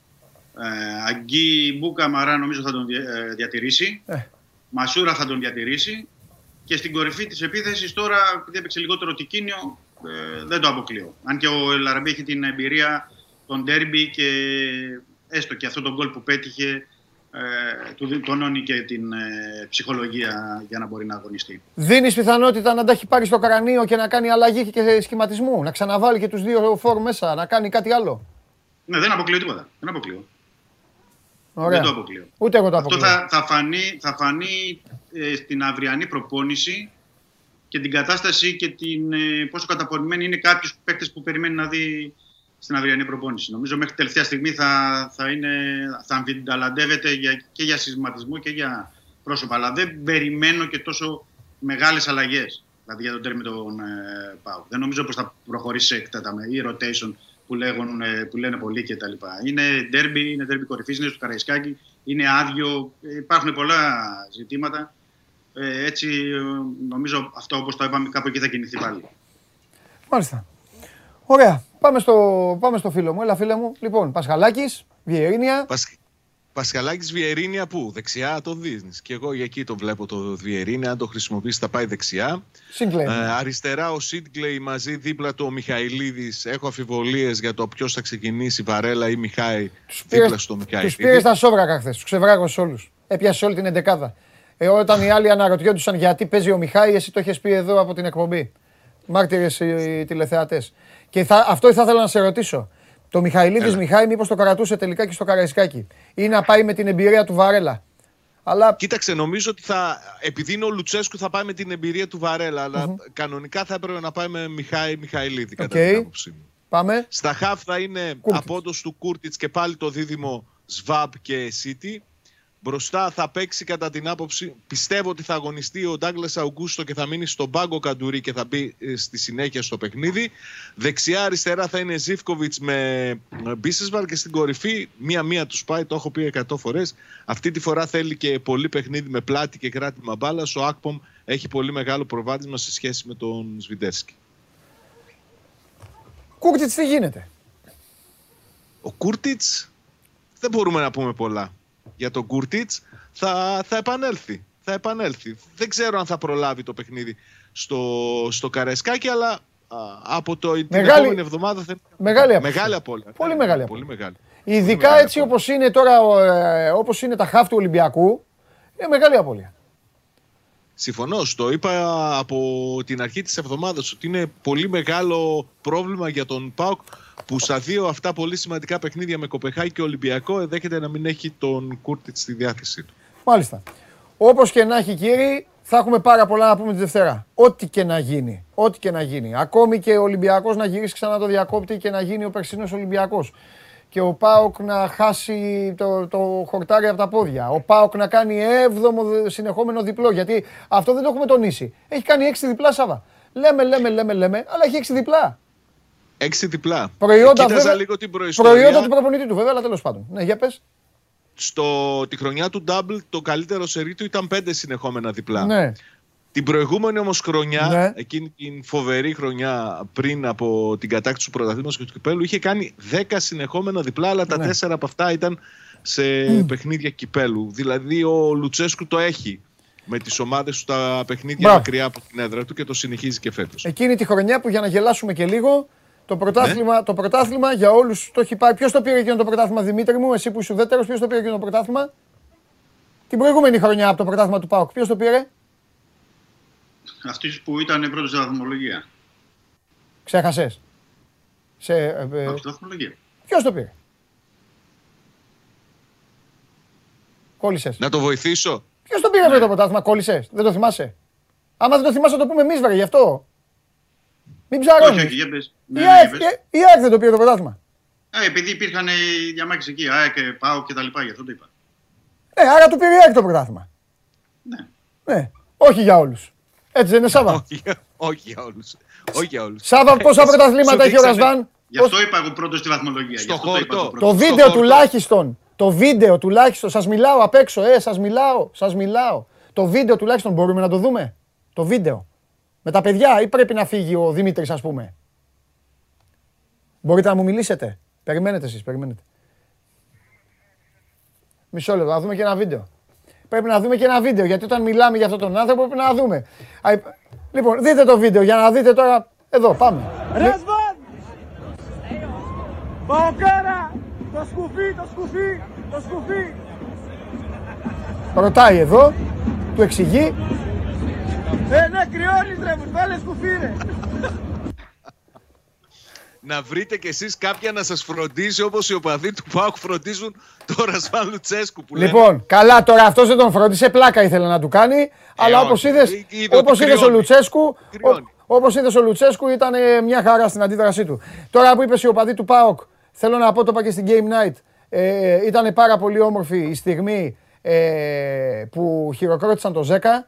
Ε, Αγγί Μπούκα Μαρά νομίζω θα τον δια- ε, διατηρήσει. Ε. Μασούρα θα τον διατηρήσει. Και στην κορυφή της επίθεσης τώρα, επειδή έπαιξε λιγότερο τικίνιο, ε, δεν το αποκλείω. Αν και ο Ελαραμπή έχει την εμπειρία των ντέρμπι και έστω και αυτό το γκολ που πέτυχε ε, του τονώνει και την ε, ψυχολογία για να μπορεί να αγωνιστεί. Δίνεις πιθανότητα να τα έχει πάρει στο κρανίο και να κάνει αλλαγή και σχηματισμού. Να ξαναβάλει και τους δύο φόρ μέσα, να κάνει κάτι άλλο; Ναι, δεν αποκλείω τίποτα. Δεν αποκλείω. Ωραία. Δεν το αποκλείω. Ούτε εγώ το Αυτό αποκλείω. θα, θα φανεί, θα φανεί ε, στην αυριανή προπόνηση και την κατάσταση και την, ε, πόσο καταπονημένοι είναι κάποιοι παίκτες που περιμένει να δει στην αυριανή προπόνηση. Νομίζω μέχρι τελευταία στιγμή θα, θα, είναι, θα αμφιταλαντεύεται για, και για συσματισμό και για πρόσωπα. Αλλά δεν περιμένω και τόσο μεγάλες αλλαγές. Δηλαδή για τον τέρμι τον ε, Πάου. Δεν νομίζω πως θα προχωρήσει σε εκτέταμε ή rotation που, λέγουν, ε, που λένε πολλοί κτλ. Είναι ντέρμπι, είναι ντέρμπι κορυφής, είναι στο Καραϊσκάκι, είναι άδειο, ε, υπάρχουν πολλά ζητήματα. Ε, έτσι ε, νομίζω αυτό όπως το είπαμε κάπου εκεί θα κινηθεί πάλι. Μάλιστα. Ωραία. Πάμε στο, πάμε στο φίλο μου. Έλα, φίλε μου. Λοιπόν, Πασχαλάκης, Βιερίνια. Πασ... Πασχαλάκης Βιερίνια πού, δεξιά το δίνεις. Και εγώ για εκεί το βλέπω το Βιερίνια, αν το χρησιμοποιήσει θα πάει δεξιά. Σίγκλεϊ. Ε, αριστερά ο Σίτγκλεϊ μαζί δίπλα του ο Μιχαηλίδης. Έχω αφιβολίες για το ποιος θα ξεκινήσει, Βαρέλα ή Μιχάη, δίπλα στο Τους Μιχαηλίδη. πήρες στα σόβρακα χθες. Τους ξεβράγωσε όλους. Έπιασε όλη την εντεκάδα. Ε, όταν οι άλλοι αναρωτιόντουσαν γιατί παίζει ο Μιχάη, εσύ το έχεις πει εδώ από την εκπομπή. Μάρτυρες οι τηλεθεατές. Και θα, αυτό θα ήθελα να σε ρωτήσω. Το Μιχαηλίδης Μιχάη, μήπως το κρατούσε τελικά και στο Καραϊσκάκι. Ή να πάει με την εμπειρία του Βαρέλα. Αλλά Κοίταξε, νομίζω ότι θα, επειδή είναι ο Λουτσέσκου θα πάει με την εμπειρία του Βαρέλα, αλλά κανονικά θα έπρεπε να πάει με Μιχάη Μιχαηλίδη, κατά Οκ. την άποψή μου. πάμε. Στα χαφ θα είναι Κούρτιτς. απόδοση του Κούρτιτς και πάλι το δίδυμο Σβαμπ και Σίτι. Μπροστά θα παίξει κατά την άποψη, πιστεύω ότι θα αγωνιστεί ο Ντάγκλας Αουγκούστο και θα μείνει στον πάγκο Καντουρί και θα μπει ε, στη συνέχεια στο παιχνίδι. Δεξιά αριστερά θα είναι Ζίφκοβιτς με ε, Μπίσεσβαρ και στην κορυφή μία-μία τους πάει, το έχω πει 100 φορές. Αυτή τη φορά θέλει και πολύ παιχνίδι με πλάτη και κράτημα μπάλας. Ο Ακπομ έχει πολύ μεγάλο προβάδισμα σε σχέση με τον Σβιντέρσκι. Κούρτιτς τι γίνεται; Ο Κούρτιτς; Δεν μπορούμε να πούμε πολλά για τον Κούρτιτς. Θα, θα επανέλθει. Θα επανέλθει. Δεν ξέρω αν θα προλάβει το παιχνίδι στο, στο Καρεσκάκι, αλλά α, από το, την Μεγάλη- επόμενη εβδομάδα θα... Μεγάλη απώλεια. μεγάλη απώλεια. Πολύ Ναι, μεγάλη Πολύ μεγάλη. Ειδικά μεγάλη έτσι απώλεια. όπως είναι τώρα, ε, όπως είναι τα χάφ του Ολυμπιακού, είναι μεγάλη απώλεια. Συμφωνώ. Το είπα από την αρχή της εβδομάδας ότι είναι πολύ μεγάλο πρόβλημα για τον ΠΑΟΚ που στα δύο αυτά πολύ σημαντικά παιχνίδια με Κοπεχάη και Ολυμπιακό ενδέχεται να μην έχει τον Κούρτιτ στη διάθεσή του. Μάλιστα. Όπως και να έχει κύριοι, θα έχουμε πάρα πολλά να πούμε τη Δευτέρα. Ό,τι και να γίνει. Ό,τι και να γίνει. Ακόμη και ο Ολυμπιακός να γυρίσει ξανά το διακόπτη και να γίνει ο περσινός Ολυμπιακός. Και ο Πάοκ να χάσει το, το χορτάρι από τα πόδια. Ο Πάοκ να κάνει έβδομο δε- συνεχόμενο διπλό. Γιατί αυτό δεν το έχουμε τονίσει. Έχει κάνει έξι διπλά Σάβα. Λέμε, λέμε, λέμε, λέμε, αλλά έχει έξι διπλά. Έξι διπλά. Προϊόντα, Κοίταζα βέβαια, λίγο την προϊστορία. προϊόντα του προπονητή του βέβαια, αλλά τέλος πάντων. Ναι, για πες. Στο, τη χρονιά του Double το καλύτερο σερί του ήταν πέντε συνεχόμενα διπλά. Ναι. Την προηγούμενη όμως χρονιά, Ναι. εκείνη την φοβερή χρονιά πριν από την κατάκτηση του πρωταθλήματος και του κυπέλου, είχε κάνει 10 συνεχόμενα διπλά, αλλά τα Ναι. τέσσερα από αυτά ήταν σε παιχνίδια κυπέλου. Δηλαδή ο Λουτσέσκου το έχει με τις ομάδες του τα παιχνίδια Μπράβο. μακριά από την έδρα του και το συνεχίζει και φέτος. Εκείνη τη χρονιά που για να γελάσουμε και λίγο, το Ναι. πρωτάθλημα, το πρωτάθλημα για όλους το έχει πάει. Ποιος το πήρε εκείνο το πρωτάθλημα, Δημήτρη μου, εσύ που είσαι ουδέτερο, ποιος το πήρε εκείνο το πρωτάθλημα; Την προηγούμενη χρονιά από το πρωτάθλημα του Πάουκ, ποιος το πήρε; Αυτής που ήταν πρώτο στη βαθμολογία. Ξέχασες. Σε, ε, ε, Όχι, στη βαθμολογία. ποιος το πήρε; Κόλλησες. Να το βοηθήσω. Ποιος το πήρε αυτό το πρωτάθλημα, κόλλησες; Δεν το θυμάσαι; Άμα δεν το θυμάσαι, θα το πούμε εμείς, βρε, γι' αυτό. Μην Όχι, ψαρώνει. όχι, για πες. Η Ναι, ναι, ΑΕΚ για πες. η ΑΕΚ δεν το πήρε το πρωτάθλημα. Ε, επειδή υπήρχαν οι διαμάχες εκεί, ΑΕΚ, ΠΑΟ και τα λοιπά, γι' αυτό το είπα. Ναι, άρα του πήρε η ΑΕΚ το πρωτάθλημα. Ναι. Ναι, όχι για όλους. Έτσι δεν είναι Σάβα; όχι, όχι για όλους. Όχι για όλους. Σάβα, πόσα Σου πρωταθλήματα έχει ο δείξανε- Ρασβάν; Γι' αυτό είπα εγώ πρώτος στη βαθμολογία. Στο γι' αυτό το είπα χορτό. το Το πρώτος. βίντεο χορτό. τουλάχιστον. Το βίντεο τουλάχιστον. Σας μιλάω απ' έξω, ε, σας μιλάω, σας μιλάω. Το βίντεο τουλάχιστον μπορούμε να το δούμε; Το βίντεο. Με τα παιδιά ή πρέπει να φύγει ο Δημήτρης ας πούμε; Μπορείτε να μου μιλήσετε; Περιμένετε εσείς, περιμένετε. Μισό λεπτό, να δούμε και ένα βίντεο. Πρέπει να δούμε και ένα βίντεο, γιατί όταν μιλάμε για αυτόν τον άνθρωπο πρέπει να δούμε. Α, υπ- Λοιπόν, δείτε το βίντεο για να δείτε τώρα. Εδώ, πάμε. Ρασβάν! Παοκάρα! Το σκουφί, το σκουφί, το σκουφί! Ρωτάει εδώ, του εξηγεί. Ε, ναι, κρυώνεις ρε, μου βάλε σκουφί ρε! να βρείτε κι εσείς κάποια να σας φροντίζει όπως οι οπαδοί του ΠΑΟΚ φροντίζουν το Ρασβάν Λουτσέσκου που λένε. Λοιπόν, καλά τώρα αυτός δεν τον φρόντισε, πλάκα ήθελε να του κάνει. αλλά όπως όχι. είδε, Ε, είδε όπως ότι είδες ο κρυώνει. Λουτσέσκου, Κρυώνει. όπως είδες ο Λουτσέσκου ήταν ε, μια χαρά στην αντίδρασή του. Τώρα που είπες οι οπαδοί του ΠΑΟΚ, θέλω να πω, το είπα και στην Game Night, ε, ήταν πάρα πολύ όμορφη η στιγμή ε, που χειροκρότησαν το Ζέκα.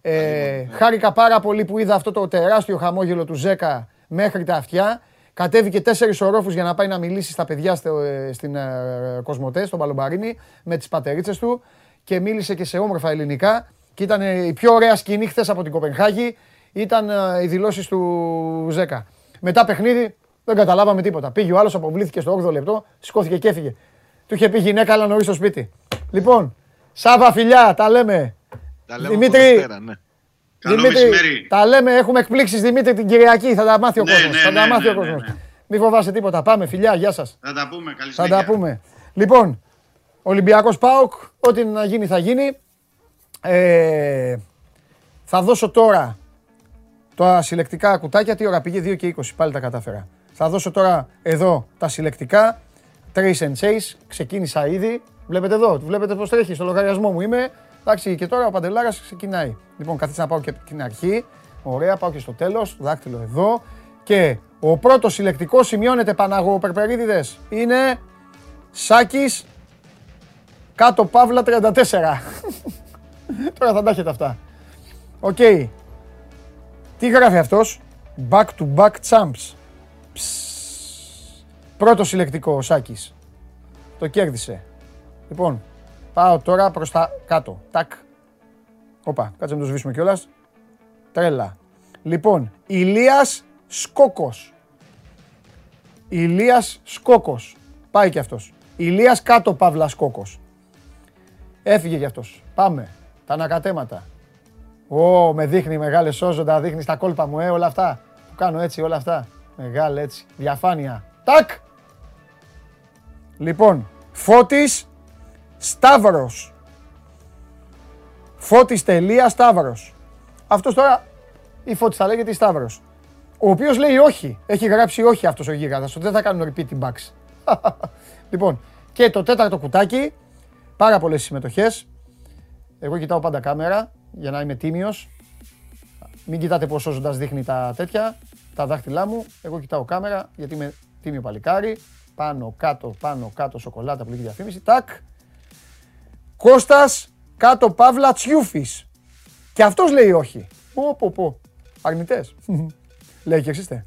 Ε, χάρηκα πάρα πολύ που είδα αυτό το τεράστιο χαμόγελο του Ζέκα μέχρι τα αυτιά. Κατέβηκε τέσσερις ορόφους για να πάει να μιλήσει στα παιδιά στο, ε, στην ε, Κοσμοτέ, στον Παλομπαρίνη, με τις πατερίτσες του και μίλησε και σε όμορφα ελληνικά. Και ήταν ε, η πιο ωραία σκηνή χθες από την Κοπενχάγη. Ήταν ε, οι δηλώσεις του Ζέκα. Μετά παιχνίδι δεν καταλάβαμε τίποτα. Πήγε ο άλλος, αποβλήθηκε στο 8ο λεπτό, σηκώθηκε και έφυγε. Του είχε πει γυναίκα, αλλά νωρίς στο σπίτι. Λοιπόν, Σάβα φιλιά, τα λέμε. Τα λέμε Δημήτρη, από Δευτέρα, ναι. Καλό μεσημέρι. τα λέμε, έχουμε εκπλήξεις Δημήτρη την Κυριακή. Θα τα μάθει ο Ναι, κόσμος. ναι, θα τα ναι, μάθει ναι, ο ναι, κόσμος. ναι. Μην φοβάσαι τίποτα. Πάμε, φιλιά, γεια σας. Θα τα πούμε. Καλή Θα συνέχεια. τα πούμε. Λοιπόν, Ολυμπιακός Πάοκ, ό,τι να γίνει θα γίνει. Ε, θα δώσω τώρα τα συλλεκτικά κουτάκια. Τι ώρα πήγε, 2 και 20. Πάλι τα κατάφερα. Θα δώσω τώρα εδώ τα συλλεκτικά. Trace and Chase. Ξεκίνησα ήδη. Βλέπετε εδώ, βλέπετε πώς τρέχει. Στο λογαριασμό μου είμαι. Εντάξει, και τώρα ο Παντελάρας ξεκινάει. Λοιπόν, καθίστε να πάω και την αρχή. Ωραία, πάω και στο τέλος. Δάκτυλο εδώ. Και ο πρώτος συλλεκτικός σημειώνεται Παναγό Περπερίδηδες. Είναι Σάκης κάτω Παύλα 34. Τώρα θα τα έχετε αυτά. Οκ. Τι γράφει αυτός; Back to back champs. Ψ. Πρώτο συλλεκτικό ο Σάκης. Το κέρδισε. Λοιπόν, πάω τώρα προς τα κάτω. Τάκ. Όπα, κάτσε να το σβήσουμε κιόλας. Τρέλα. Λοιπόν, Ηλίας Σκόκος. Ηλίας Σκόκος. Πάει κι αυτός. Ηλίας κάτω Παύλα Σκόκος. Έφυγε κι αυτός. Πάμε. Τα ανακατέματα. Ω, με δείχνει μεγάλε σώζοντα, δείχνεις τα κόλπα μου, ε, όλα αυτά. Που κάνω έτσι, όλα αυτά. Μεγάλη έτσι. Διαφάνεια. Τάκ! Λοιπόν, Φώτης Σταύρος. Φώτης τελεία Σταύρος. Αυτός τώρα, η Φώτης θα λέγεται η Σταύρος. Ο οποίος λέει όχι. Έχει γράψει όχι αυτός ο γίγαντας. ότι Δεν θα κάνουν repeat την box. λοιπόν, και το τέταρτο κουτάκι. Πάρα πολλές συμμετοχές. Εγώ κοιτάω πάντα κάμερα για να είμαι τίμιος. Μην κοιτάτε πόσο ζώντας δείχνει τα τέτοια, τα δάχτυλά μου. Εγώ κοιτάω κάμερα γιατί είμαι τίμιο παλικάρι. Πάνω, κάτω, πάνω, κάτω, σοκολάτα, πλήρη διαφήμιση. Τάκ. Κώστας, κάτω, Παύλα, Τσιούφης. Και αυτός λέει όχι. Πω, πω, πω. Αρνητές. λέει και εξήστε.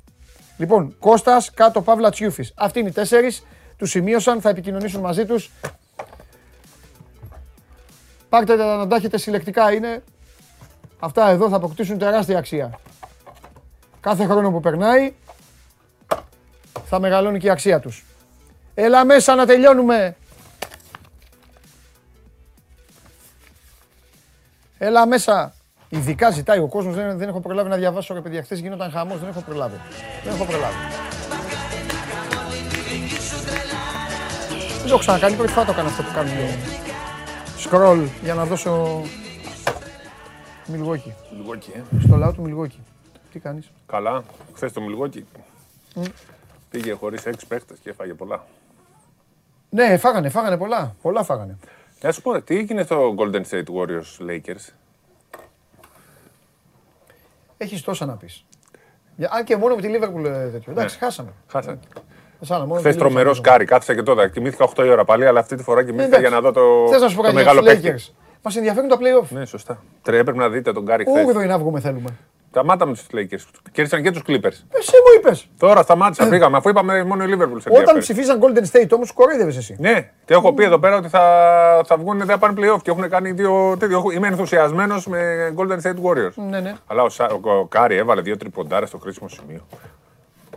Λοιπόν, Κώστας, κάτω, Παύλα, Τσιούφης. Αυτοί είναι οι τέσσερις. Τους σημείωσαν, θα επικοινωνήσουν μαζί τους. Πάρτε τα να τα έχετε συλλεκτικά είναι. Αυτά εδώ θα αποκτήσουν τεράστια αξία. Κάθε χρόνο που περνάει θα μεγαλώνει και η αξία τους. Έλα μέσα να τελειώνουμε. Έλα μέσα. Ειδικά ζητάει ο κόσμος, δεν, δεν έχω προλάβει να διαβάσω ρε παιδιά. Χθες γίνονταν χαμός, δεν έχω προλάβει. Δεν έχω προλάβει. Δεν το έχω ξανακάνει, πρώτη φορά το έκανα αυτό που κάνουν οι scroll για να δώσω Μιλγόκι. Μιλγόκι, ε. Στο λαό του Μιλγόκι. Τι κάνεις; Καλά. Χθες το Μιλγόκι Μμ. πήγε χωρίς έξι παίχτες και έφαγε πολλά. Ναι, φάγανε, φάγανε πολλά. Πολλά φάγανε. Να σου πω, ρε, τι έγινε στο Golden State Warriors Lakers; Έχεις τόσα να πεις. Για, αν και μόνο με τη Liverpool ε, τέτοιο. Εντάξει, χάσαμε. Χάσανε. Χάσαμε, μόνο με Χθες τη τρομερός Liverpool. σκάρι. Κάθισα και τότε. Κοιμήθηκα 8 η ώρα πάλι, αλλά αυτή τη φορά κοιμήθηκα για να δω το, Θες να σου πω το κάτι για μεγάλο τους παίκτη. Lakers. Μας ενδιαφέρουν τα play-off. Ναι, σωστά. Τρε, έπρεπε να δείτε τον Γκάρι χθες. Ούγδο είναι να βγούμε θέλουμε. Σταμάτα με του Lakers. Κέρδισαν και τους Clippers. Εσύ μου είπες. Τώρα σταμάτησα, φύγαμε. Αφού είπαμε μόνο η Liverpool σε Όταν ενδιαφέρει. ψηφίζαν Golden State όμως κοροϊδεύες εσύ. Ναι, τι έχω πει εδώ πέρα ότι θα, θα βγουν, δεν θα πάνε playoff και έχουν κάνει δύο τέτοιο. Έχω- Είμαι ενθουσιασμένος με Golden State Warriors. Ναι, ναι. Αλλά ο, Σα- ο, ο Κάρι έβαλε δύο τριποντάρες στο κρίσιμο σημείο.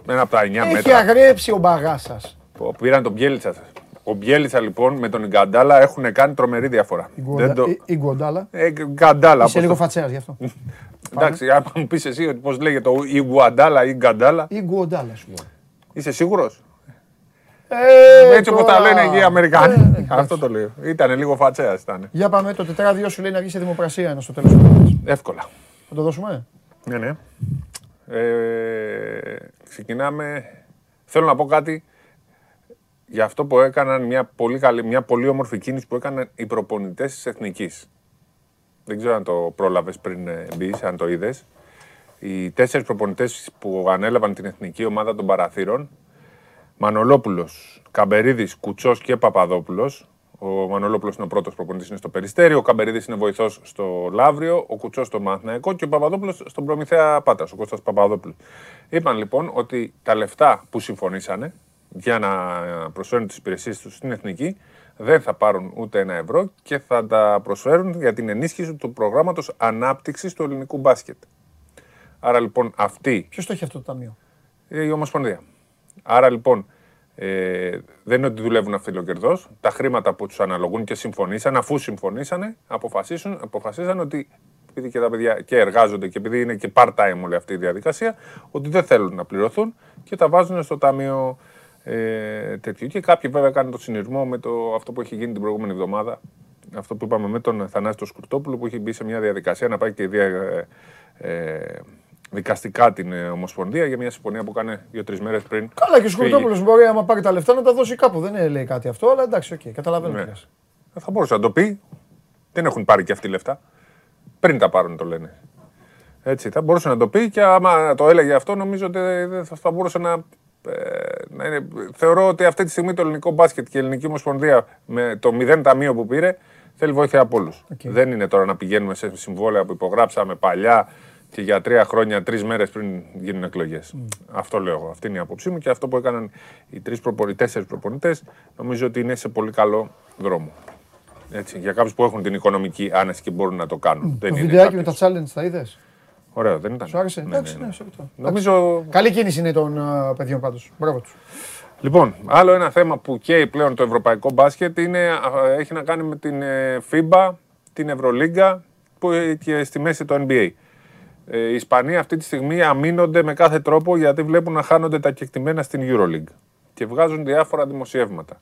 Με ένα από τα 9 Έχει μέτρα. αγρέψει ο μπαγάς σας. που Πήραν τον Μπιέλιτσα. Ο Μπιέλιτσα λοιπόν με τον Ιγκαντάλα έχουν κάνει τρομερή διαφορά. Η Δεν Γκουοντα- το... η- Η Γκουοντάλα. Ε, Γκαντάλα. Είσαι πώς λίγο το- φατσέας γι' αυτό. Εντάξει, αν μου πεις εσύ πώς λέγεται ο Ιγκουαντάλα ή Γκαντάλα, Η Γκουοντάλα σου λέω. είσαι σίγουρος; Ε, Έτσι όπω τα τώρα. λένε και οι Ε, Αμερικάνοι. ναι, Αυτό το λέω. Ήταν λίγο φατσέα. Ήταν. Για πάμε, το τετράδιο σου λέει να βγει σε δημοπρασία ένας στο τέλος του μήνα. Εύκολα. Θα το δώσουμε; Ναι, ναι. Ε, ξεκινάμε. Θέλω να πω κάτι για αυτό που έκαναν μια πολύ, καλή, μια πολύ όμορφη κίνηση που έκαναν οι προπονητές της Εθνικής. Δεν ξέρω αν το πρόλαβες πριν ε, μπεις, αν το είδες. Οι τέσσερις προπονητές που ανέλαβαν την Εθνική Ομάδα των Παραθύρων, Μανολόπουλος, Καμπερίδης, Κουτσός και Παπαδόπουλος. Ο Μανολόπουλος είναι ο πρώτος προπονητής, είναι στο Περιστέριο, ο Καμπερίδης είναι βοηθός στο Λαύριο, ο Κουτσός στο Μαθηναϊκό και ο Παπαδόπουλος στον Προμηθέα Πάτρας, ο Κώστας Παπαδόπουλος. Είπαν λοιπόν ότι τα λεφτά που συμφωνήσανε για να προσφέρουν τις υπηρεσίες τους στην Εθνική δεν θα πάρουν ούτε ένα ευρώ και θα τα προσφέρουν για την ενίσχυση του προγράμματος ανάπτυξης του ελληνικού μπάσκετ. Άρα λοιπόν αυτή Ποιος το έχει αυτό το ταμείο; ε, η Ομοσπονδία. Άρα λοιπόν ε, δεν είναι ότι δουλεύουν αυθυλοκερδό. Τα χρήματα που τους αναλογούν και συμφωνήσαν, αφού συμφωνήσανε, αποφασίσουν, αποφασίσαν ότι επειδή και τα παιδιά και εργάζονται και επειδή είναι και part-time όλη αυτή η διαδικασία, ότι δεν θέλουν να πληρωθούν και τα βάζουν στο ταμείο ε, τέτοιο. Και κάποιοι βέβαια κάνουν το συνειρμό με το, αυτό που έχει γίνει την προηγούμενη εβδομάδα αυτό που είπαμε με τον Θανάση τον Σκουρτόπουλο που έχει μπει σε μια διαδικασία να πάει και δια, ε, ε, δικαστικά την ε, Ομοσπονδία για μια συμφωνία που έκανε δύο-τρεις μέρες πριν. Καλά και ο φύγει. Σκουρτόπουλος μπορεί άμα πάρει τα λεφτά να τα δώσει κάπου. Δεν ε, λέει κάτι αυτό, αλλά εντάξει, οκ, καταλαβαίνω. Ναι. τι λες. Θα μπορούσε να το πει. Δεν έχουν πάρει και αυτοί λεφτά. Πριν τα πάρουν το λένε. Έτσι, θα μπορούσε να το πει και άμα το έλεγε αυτό, νομίζω ότι δεν θα, θα μπορούσε να, ε, να είναι. Θεωρώ ότι αυτή τη στιγμή το ελληνικό μπάσκετ και η ελληνική ομοσπονδία με το μηδέν ταμείο που πήρε θέλει βοήθεια από όλους. Δεν είναι τώρα να πηγαίνουμε σε συμβόλαια που υπογράψαμε παλιά και για τρία χρόνια, τρεις μέρες πριν γίνουν εκλογές. Αυτό λέω εγώ. Αυτή είναι η άποψή μου και αυτό που έκαναν οι τρεις προπονητέ, τέσσερις προπονητές, νομίζω ότι είναι σε πολύ καλό δρόμο. Έτσι, για κάποιους που έχουν την οικονομική άνεση και μπορούν να το κάνουν. Δεν Το είναι βιντεάκι με κάποιος- τα challenge τα είδες; Ωραίο, δεν ήταν. Σου άρεσε; Ναι, Εντάξει, ναι, ναι. ναι, σε αυτό. Νομίζω. Καλή κίνηση είναι των ε, παιδιών πάντως. Μπράβο τους. Λοιπόν, άλλο ένα θέμα που καίει πλέον το ευρωπαϊκό μπάσκετ είναι, α, έχει να κάνει με την ε, FIBA, την Ευρωλίγκα που, ε, και στη μέση το NBA. Ε, οι Ισπανοί αυτή τη στιγμή αμήνονται με κάθε τρόπο γιατί βλέπουν να χάνονται τα κεκτημένα στην Euroleague και βγάζουν διάφορα δημοσιεύματα.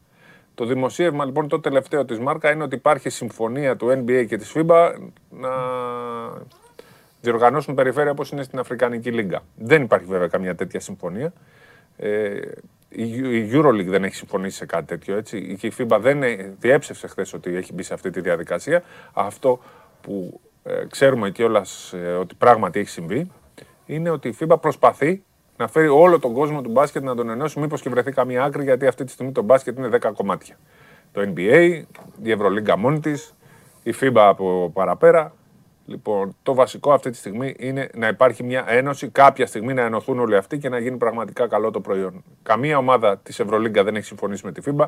Το δημοσίευμα λοιπόν το τελευταίο της Μάρκα είναι ότι υπάρχει συμφωνία του NBA και της FIBA να διοργανώσουν περιφέρεια όπως είναι στην Αφρικανική Λίγκα. Δεν υπάρχει βέβαια καμία τέτοια συμφωνία. Ε, η η Euroleague δεν έχει συμφωνήσει σε κάτι τέτοιο. Έτσι. Και η FIBA δεν ε- διέψευσε χθες ότι έχει μπει σε αυτή τη διαδικασία. Αυτό που ε, ξέρουμε κιόλας ε, ότι πράγματι έχει συμβεί είναι ότι η FIBA προσπαθεί να φέρει όλο τον κόσμο του μπάσκετ να τον ενώσει, μήπως και βρεθεί καμία άκρη, γιατί αυτή τη στιγμή το μπάσκετ είναι 10 κομμάτια. Το NBA, η Ευρωλίγκα μόνη της, η FIBA από παραπέρα. Λοιπόν, το βασικό αυτή τη στιγμή είναι να υπάρχει μια ένωση, κάποια στιγμή να ενωθούν όλοι αυτοί και να γίνει πραγματικά καλό το προϊόν. Καμία ομάδα της Ευρωλίγκα δεν έχει συμφωνήσει με τη FIBA,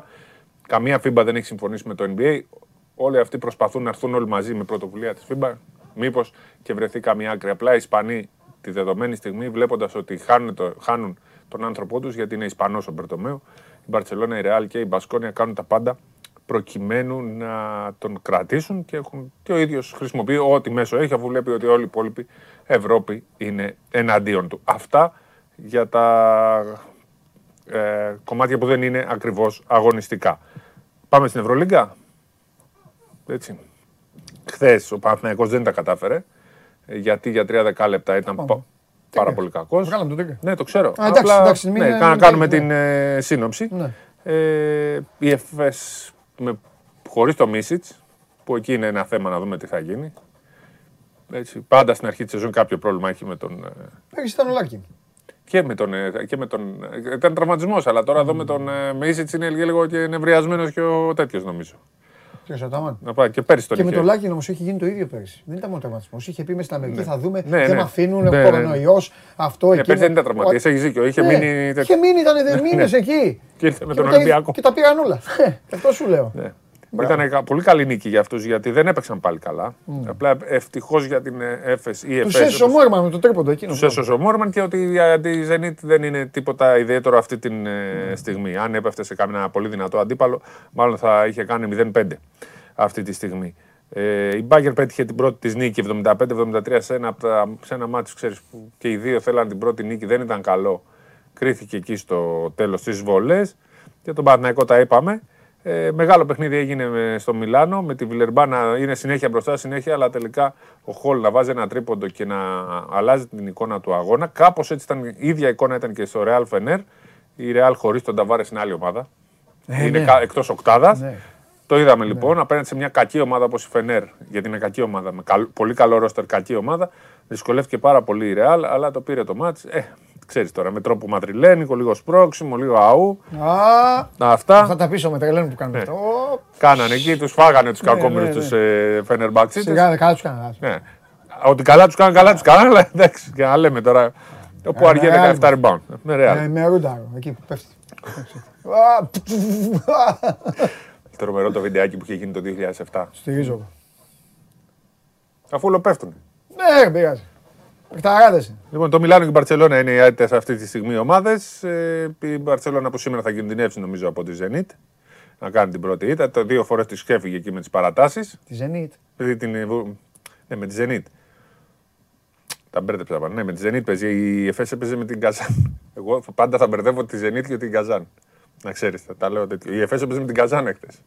καμία FIBA δεν έχει συμφωνήσει με το NBA. Όλοι αυτοί προσπαθούν να έρθουν όλοι μαζί με πρωτοβουλία της FIBA. Μήπως και βρεθεί καμία άκρη. Απλά οι Ισπανοί τη δεδομένη στιγμή, βλέποντας ότι χάνουν, το, χάνουν τον άνθρωπό τους, γιατί είναι Ισπανός ο Μπερτομέου, η Μπαρσελόνα, η Ρεάλ και η Μπασκόνια κάνουν τα πάντα προκειμένου να τον κρατήσουν και, έχουν, και ο ίδιος χρησιμοποιεί ό,τι μέσο έχει, αφού βλέπει ότι όλη η υπόλοιπη Ευρώπη είναι εναντίον του. Αυτά για τα ε, κομμάτια που δεν είναι ακριβώς αγωνιστικά. Πάμε στην Ευρωλίγκα. Έτσι. Χθες ο Παναθηναϊκός δεν τα κατάφερε. ε, Γιατί για τρία δεκάλεπτα ήταν πα- πάρα πολύ κακός. Βγάλαμε τον τρίκα. Ναι, το ξέρω. Α, εντάξει, εντάξει, μην- ναι, μην- να μην κάνουμε κάνει, την ε, σύνοψη. Ναι. Ε, η ΕΦΕΣ με, χωρίς το Μίσιτς, που εκεί είναι ένα θέμα να δούμε τι θα γίνει. Έτσι, πάντα στην αρχή της σεζόν κάποιο πρόβλημα έχει με τον... ε, Πέρυσι ήταν ο Λάρκιν. και με τον, ε, και με τον ε, ήταν τραυματισμός, αλλά τώρα εδώ με τον ε, Μίσιτς είναι λίγο και νευριασμένος και ο τέτοιος νομίζω. Ποιος Αταμάν. Να πάει και πέρυσι τον Και με είχε. τον Λάκιν όμως έχει γίνει το ίδιο πέρυσι. Δεν ήταν μόνο τραυματισμός. Είχε πει μες στην Αμερική θα δούμε. Ναι, δεν ναι. με αφήνουν, Ναι, ναι, ναι. κορονοϊός. Αυτό Ε, εκεί. πέρυσι δεν ήταν τραυματίας, έχεις δίκιο, είχε μείνει τέτοιο. Είχε μείνει, ήταν Ναι. μήνες εκεί. Και ήρθε με Και τον μετά- Ολυμπιακό. Και τα πήγαν όλα. Ε, Αυτό σου λέω. Ναι. Ήταν κα- πολύ καλή νίκη για αυτούς γιατί δεν έπαιξαν πάλι καλά. Απλά ευτυχώς για την ε, Έφες ή Του Εφές, έσωσε ο όπως- Μόρμαν με το τρίποντο εκείνο. Του έσωσε ο Μόρμαν και ότι για τη Zenit δεν είναι τίποτα ιδιαίτερο αυτή τη στιγμή. Αν έπεφτε σε κανένα πολύ δυνατό αντίπαλο, μάλλον θα είχε κάνει 0-5 αυτή τη στιγμή. Ε, η Μπάγκερ πέτυχε την πρώτη της νίκη 75-73 σε ένα, απ' τα- σε ένα μάτι, ξέρεις, που και οι δύο θέλαν την πρώτη νίκη, δεν ήταν καλό. Κρίθηκε εκεί στο τέλος της βολέ. Για τον Παναθηναϊκό τα είπαμε. Ε, μεγάλο παιχνίδι έγινε με- στο Μιλάνο με τη Βιλερμπά να είναι συνέχεια μπροστά, συνέχεια, αλλά τελικά ο Χολ να βάζει ένα τρίποντο και να αλλάζει την εικόνα του αγώνα. Κάπως έτσι ήταν, η ίδια εικόνα ήταν και στο Real Fener. Η Real χωρίς τον Ταβάρες είναι άλλη ομάδα. Ε, είναι ναι. κα, εκτός οκτάδας. Ναι. Το είδαμε λοιπόν απέναντι σε μια κακή ομάδα όπως η Φενέρ, γιατί είναι κακή ομάδα, με καλ- πολύ καλό ρόστερ, κακή ομάδα. Δυσκολεύτηκε πάρα πολύ η Real, αλλά το πήρε το μάτς. Ε, ξέρεις τώρα, με τρόπο ματριλένικο, λίγο σπρώξιμο, λίγο αού. Α, Αυτά θα τα πίσω με τρελαίνουν που κάνουμε Ναι. αυτό. Ω, κάνανε εκεί, τους φάγανε τους Ναι, κακόμοιρους ναι, τους ε, Φενερμπαξίτε. Σιγά, καλά τους κάνανε. Ναι. Ότι καλά τους κάναν, καλά τους κάναν, αλλά εντάξει, και να λέμε τώρα. Όπου Ε, αργεί Real. 17 rebound. Με Real. Ε, Με ρούνταρο, εκεί που πέφτει. Α, Τρομερό το βιντεάκι που είχε γίνει το 2007. Στηρίζω εγώ. Αφού όλο πέφτουν. Ναι, δεν πειράζει. Εκταράδεσαι. Λοιπόν, το Μιλάνο και η Μπαρσελόνα είναι οι άττε αυτή τη στιγμή ομάδες. η Μπαρσελόνα από σήμερα θα κινδυνεύσει νομίζω από τη Zenit να κάνει την πρώτη ήττα. Το δύο φορές της ξέφυγε εκεί με τις παρατάσεις. Τη Zenit. Την... Ναι, με τη Zenit. Τα μπέρδεψα πάνω. Ναι, με τη Zenit παίζει. Η Εφές έπαιζε με την Καζάν. Εγώ πάντα θα μπερδεύω τη Zenit και την Καζάν. Να ξέρεις, θα τα λέω τέτοιο. Η Εφές έπαιζε με την Καζάν εχθές.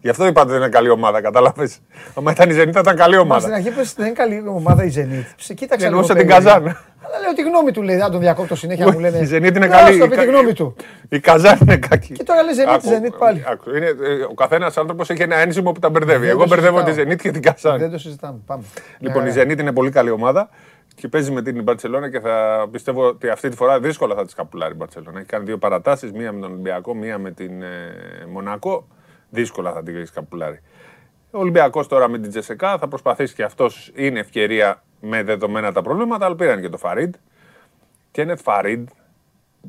Γι' αυτό είπατε ότι είναι καλή ομάδα, κατάλαβες. Αν ήταν η Zenit θα ήταν καλή Μα στην ομάδα. αρχή πες δεν είναι καλή ομάδα η Zenit. Σε κοίταξα λίγο Εννοούσα την περίεργα. Καζάν. Αλλά λέω τη γνώμη του λέει, αν τον διακόπτω συνέχεια μου λένε. Η Zenit είναι «Να, καλή. στο πει τη γνώμη του. Η Καζάν είναι κακή. Και τώρα λέει Zenit, Άκου, Zenit πάλι. άκου, είναι, ε, ο καθένας άνθρωπος έχει ένα ένσημο που τα μπερδεύει. Δεν Εγώ το μπερδεύω τη συζητάω. Zenit και την Καζάν. Δεν το συζητάμε. Πάμε. Λοιπόν, η Μια χαρά. Zenit είναι πολύ καλή ομάδα και παίζει με την Μπαρσελόνα και θα πιστεύω ότι αυτή τη φορά δύσκολα θα της καπουλάρει η Μπαρσελόνα. Έχει κάνει δύο παρατάσεις, μία με τον Ολυμπιακό, μία με την ε, Μονακό. Δύσκολα θα την καπουλάρει. Ο Ολυμπιακός τώρα με την Τζεσεκά θα προσπαθήσει και αυτός είναι ευκαιρία με δεδομένα τα προβλήματα, αλλά πήραν και το Φαρίντ. Κένεθ Φαρίντ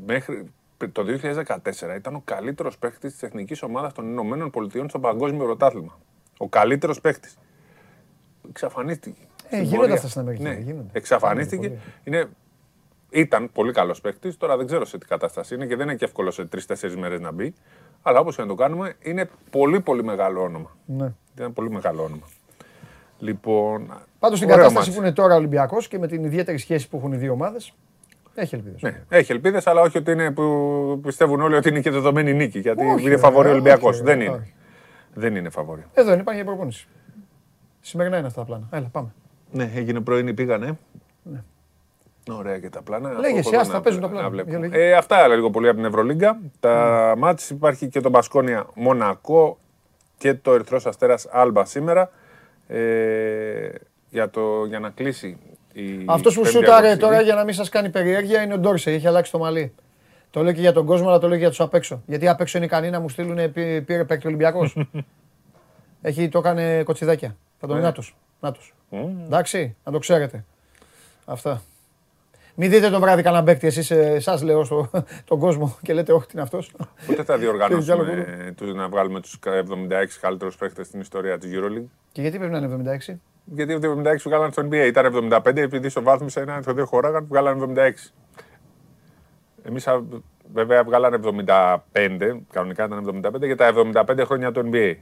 μέχρι το 2014 ήταν ο καλύτερος παίκτης της εθνικής ομάδας των Ηνωμένων Πολιτειών στο παγκόσμιο πρωτάθλημα. Ο καλύτερος παίκτης. Εξαφανίστηκε. Ε, στην γίνονται πορεία. αυτά στην Αμερική, Ναι, γίνονται. εξαφανίστηκε. Πολύ. Είναι, ήταν πολύ καλός παίκτης. Τώρα δεν ξέρω σε τι κατάσταση είναι και δεν είναι και εύκολο σε τρει-τέσσερι μέρες να μπει. Αλλά όπως και να το κάνουμε, είναι πολύ πολύ μεγάλο όνομα. Ναι. Είναι πολύ μεγάλο όνομα. Λοιπόν. Πάντως στην ωραίο κατάσταση μάτς. που είναι τώρα ο Ολυμπιακός και με την ιδιαίτερη σχέση που έχουν οι δύο ομάδες, έχει ελπίδες. Ναι, έχει ελπίδες, αλλά όχι ότι είναι που πιστεύουν όλοι ότι είναι και δεδομένη νίκη. Γιατί Όχι, είναι φαβορή ε, ο Ολυμπιακός. όχι, Δεν ε, είναι. όχι. Δεν είναι φαβορή. Εδώ είναι, πάνε για προπόνηση. Σημερινά είναι αυτά τα πλάνα. Έλα, πάμε. Ναι, έγινε πρωινή, πήγανε. Ωραία και τα πλάνα. Λέγε Από εσύ, εδώ άστα, να- παίζουν τα να πλάνα. βλέπουμε. Για λέγε. Ε, αυτά λίγο πολύ από την Ευρωλίγκα. Τα μάτς υπάρχει και το Μπασκόνια Μονακό και το Ερυθρός Αστέρας Άλμπα σήμερα. Ε, για, το, για να κλείσει η Αυτός που πέμπτη σούταρε αποψηλή. τώρα για να μην σας κάνει περιέργεια είναι ο Ντόρσεϊ. Έχει αλλάξει το μαλλί. Το λέω και για τον κόσμο, αλλά το λέω και για τους απ' έξω. Γιατί απ' έξω είναι ικανοί να μου στείλουν πή- πήρε παίκτη Ολυμπιακός. Έχει, το έκανε κοτσιδάκια. Θα τον Ναι. νάτος. Νάτος. Εντάξει, να το ξέρετε. Αυτά. Μην δείτε το βράδυ κανένα παίκτη, εσείς, ε, εσάς λέω στο, τον κόσμο και λέτε όχι τι είναι αυτός. Πότε θα Και διοργανώσουμε διάλογο. ε, τους- να βγάλουμε τους 76 καλύτερους παίχτες στην ιστορία της EuroLeague. Και γιατί πρέπει να είναι 76. Γιατί από το 76 βγάλανε στο NBA. Ήταν 75, επειδή στο βάθμισα ένα το δύο χωράγαν, βγάλανε 76. Εμείς α, βέβαια βγάλανε 75, κανονικά ήταν 75, για τα 75 χρόνια του NBA.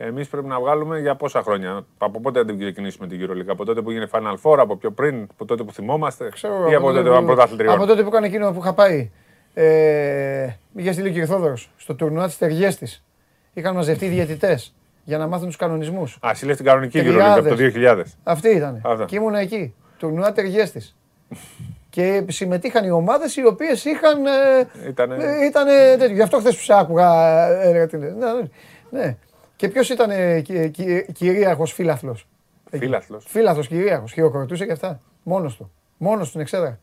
Εμείς πρέπει να βγάλουμε για πόσα χρόνια. Από πότε δεν ξεκινήσουμε την EuroLeague, από τότε που έγινε Final Four, από πιο πριν, από τότε που θυμόμαστε, Ξέρω, ή από τότε που ήταν πρωταθλητριών. Από τότε που έκανε εκείνο που είχα πάει. Ε, είχε στείλει ο Κυρθόδωρος στο τουρνουά της Τεργιές της. Είχαν μαζευτεί διαιτητές για να μάθουν τους κανονισμούς. Α, εσύ λες την κανονική EuroLeague Χιλιάδες. από το 2000. Αυτή ήταν. Αυτά. Και ήμουν εκεί. Τουρνουά Τεργιές της. και συμμετείχαν οι ομάδες οι οποίες είχαν... Ε, Ήτανε- ε, ήτανε τέτοιο. Γι' αυτό χθες που σε άκουγα ε, έλεγα τι λες. Ναι, ναι. Ναι. Και ποιος ήταν ε, κυ- κυ- κυρίαρχος φίλαθλος; Εκεί. Φίλαθλος. Φίλαθλος κυρίαρχος. Χειροκροτούσε και αυτά. Μόνος του. Μόνος του στην εξέδρα.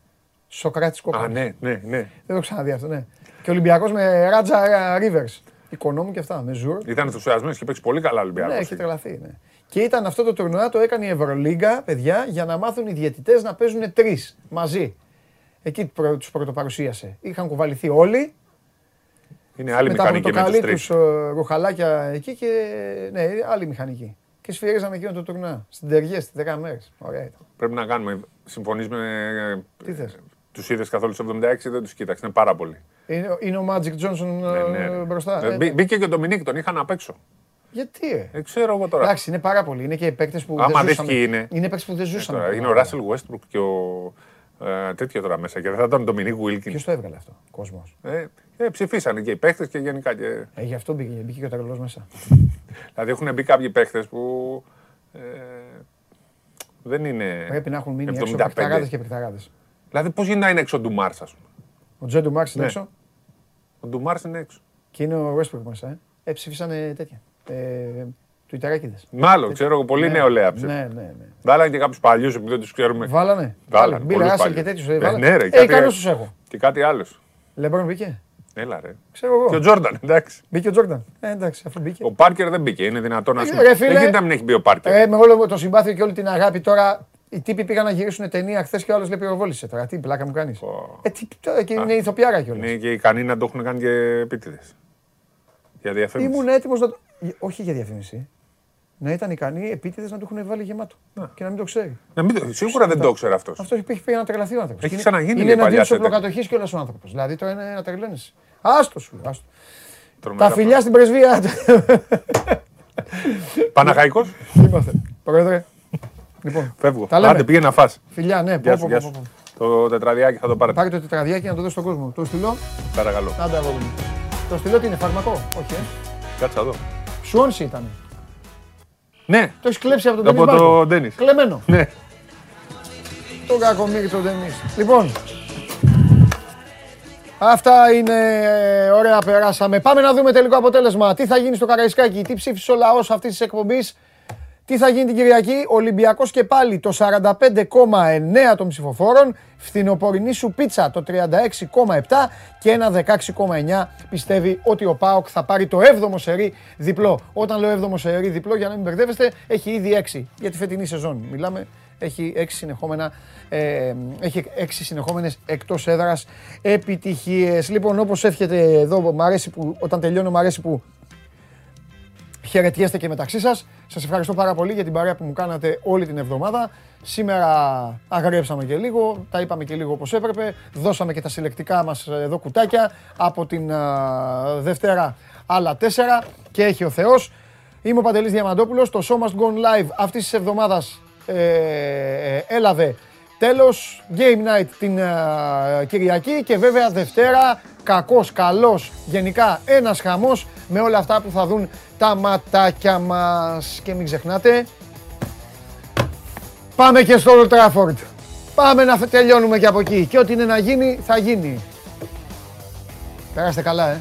Σοκράτης κόκκινος. Α, ναι, ναι, ναι. Δεν το ξαναδεί αυτό, ναι. Και ο Ολυμπιακός με Ράτζα Ρίβερς. Οικονόμου και αυτά, με Ζουρ. Ήταν ενθουσιασμένος και παίξει πολύ καλά Ολυμπιακός. Ναι, έχει τρελαθεί. Ναι. Και ήταν αυτό το τουρνουά, το έκανε η Ευρωλίγκα, παιδιά, για να μάθουν οι διαιτητές να παίζουν τρεις μαζί. Εκεί προ, τους πρωτοπαρουσίασε. Είχαν κουβαληθεί όλοι, Είναι άλλη με τα μηχανική με τους πορτοκαλί τρεις. τους ε, ρουχαλάκια εκεί και ναι, άλλη μηχανική. Και σφυρίζαμε εκείνο το τουρνουά, στην Τεργέ, στις 10 μέρες. Ωραία ήταν. Πρέπει να κάνουμε. Συμφωνείς με. Τι θες; Τους είδες καθόλου στο 76 δεν τους κοίταξες. Είναι πάρα πολύ. Είναι, είναι ο Magic Johnson ε, Ναι, ναι. μπροστά. Ε, Ε, μπή- Μπήκε και ο Ντομινίκ, τον είχαν απ' έξω. γιατί, ε; Δεν ξέρω εγώ τώρα. Εντάξει, είναι πάρα πολλοί. Είναι και παίκτες που Άμα δεν δεις ζούσαμε. ποιοι είναι. Είναι παίκτες που δεν Ε, ζούσαμε. τώρα, είναι ο Ράσελ Westbrook και ο. Ε, τέτοιο τώρα μέσα. Και δεν θα ήταν ο Ντομινίκ Βίλκιν. Ποιος το έβγαλε αυτό, ο κόσμος; Ε, ε, ψηφίσανε και οι παίχτε και γενικά. Και, Ε, γι' αυτό μπήκε, μπήκε και ο τρελός μέσα. δηλαδή έχουν μπει κάποιοι παίχτε που. Ε, δεν είναι. Πρέπει να έχουν μείνει 75. έξω παιχταράδες και παιχταράδες. Δηλαδή, πώς γίνεται να είναι έξω ο Ντουμάρ, ας πούμε. Ο Τζέντου Μάρξ είναι Ναι. έξω Ο Ντουμάρ είναι έξω. και είναι ο Westbrook μέσα. Ε, ε ψήφισανε τέτοια. Ε, Τουιτεράκηδες. Μάλλον, ξέρω εγώ, πολύ Ναι, νεολαία ψήφι. Ναι, ναι, ναι. Βάλανε και κάποιους παλιούς επειδή δεν τους ξέρουμε. Βάλανε. Βάλανε. Μπίλ πολλούς Ράσελ και παλιούς. τέτοιους. Ε, Ε, ναι, ρε, ε, κάτι- ικανούς τους έχω. Και κάτι άλλο. Λεμπρόν μπήκε; Έλα ρε. Ξέρω εγώ. Και ο Τζόρνταν, εντάξει. Μπήκε ο Τζόρνταν. Ε, εντάξει, αφού μπήκε. Ο Πάρκερ δεν μπήκε. Είναι δυνατόν να Ε, σου ρε, φίλε. Δεν γίνεται να μην έχει μπει ο Πάρκερ. Ε, με όλο το συμπάθειο και όλη την αγάπη τώρα. Οι τύποι πήγαν να γυρίσουν ταινία χθες και ο άλλος λέει πυροβόλησε τώρα. Τι πλάκα μου κάνεις. Πω. Ε, τι, τώρα και είναι ηθοποιάρα κιόλας. Είναι και ικανοί να το έχουν κάνει και επίτηδες. Για διαφήμιση. Ήμουν έτοιμος να το. Όχι για διαφήμιση. Να ήταν ικανοί επίτηδες να το έχουν βάλει γεμάτο. Και να μην το ξέρει. Να μην το- Σίγουρα δεν το ήξερε αυτός. Αυτός έχει πήγε να τρελαθεί ο άνθρωπος. Έχει ξαναγίνει Είναι η παλιά εναντίον τη σετ. οπλοκατοχής κιόλας ο άνθρωπος. Δηλαδή τώρα είναι να τρελαίνει. Άστο σου. Άστο. Τα φιλιά στην πρεσβεία. Παναχαϊκός; Είμαστε. Πρόεδρε. Λοιπόν, Φεύγω. Τα λέμε. Άντε πήγε να φας. φιλιά, ναι, Γεια πω, σου, πω, γεια πω, σου. πω. Το τετραδιάκι θα το πάρετε. Πάρε το τετραδιάκι να το δώσει στον κόσμο. Το στυλό. Παρακαλώ. Άντε αγόρι μου. Το στυλό τι είναι, φαρμακό; Όχι, ε. Κάτσε εδώ. Σου Σουόνσι ήταν. Ναι, Το έχεις κλέψει από τον από Ντένις το Μάρκο. Ντένις. Κλεμμένο. Ναι. Το κακομίρι τον Ντένις. Λοιπόν, αυτά είναι ε, ωραία περάσαμε. Πάμε να δούμε τελικό αποτέλεσμα. Τι θα γίνει στο Καραϊσκάκι, τι ψήφισε ο λαός αυτής της εκπομπής. Τι θα γίνει την Κυριακή, Ολυμπιακός και πάλι το 45,9 των ψηφοφόρων, φθινοπορεινή σου πίτσα το 36,7 και ένα 16,9 πιστεύει ότι ο ΠΑΟΚ θα πάρει το 7ο σερί διπλό. Όταν λέω 7ο σερί διπλό, για να μην μπερδεύεστε, έχει ήδη 6 για τη φετινή σεζόν. Μιλάμε, έχει 6 συνεχόμενα, ε, έχει 6 συνεχόμενες εκτός έδρας επιτυχίες. Λοιπόν, όπως εύχεται εδώ, μ' αρέσει που, όταν τελειώνω, μου αρέσει που χαιρετιέστε και μεταξύ σας. Σας ευχαριστώ πάρα πολύ για την παρέα που μου κάνατε όλη την εβδομάδα. Σήμερα αγριέψαμε και λίγο, τα είπαμε και λίγο όπως έπρεπε. Δώσαμε και τα συλλεκτικά μας εδώ κουτάκια. Από την α, Δευτέρα άλλα τέσσερα και έχει ο Θεός. Είμαι ο Παντελής Διαμαντόπουλος. Το Show Must Go On Live αυτής της εβδομάδας ε, ε, έλαβε τέλος. Game Night την α, Κυριακή και βέβαια Δευτέρα κακός, καλός, γενικά ένας χαμός με όλα αυτά που θα δουν τα ματάκια μας. Και μην ξεχνάτε, πάμε και στο Old Trafford. Πάμε να τελειώνουμε και από εκεί. Και ό,τι είναι να γίνει, θα γίνει. Περάστε καλά, ε.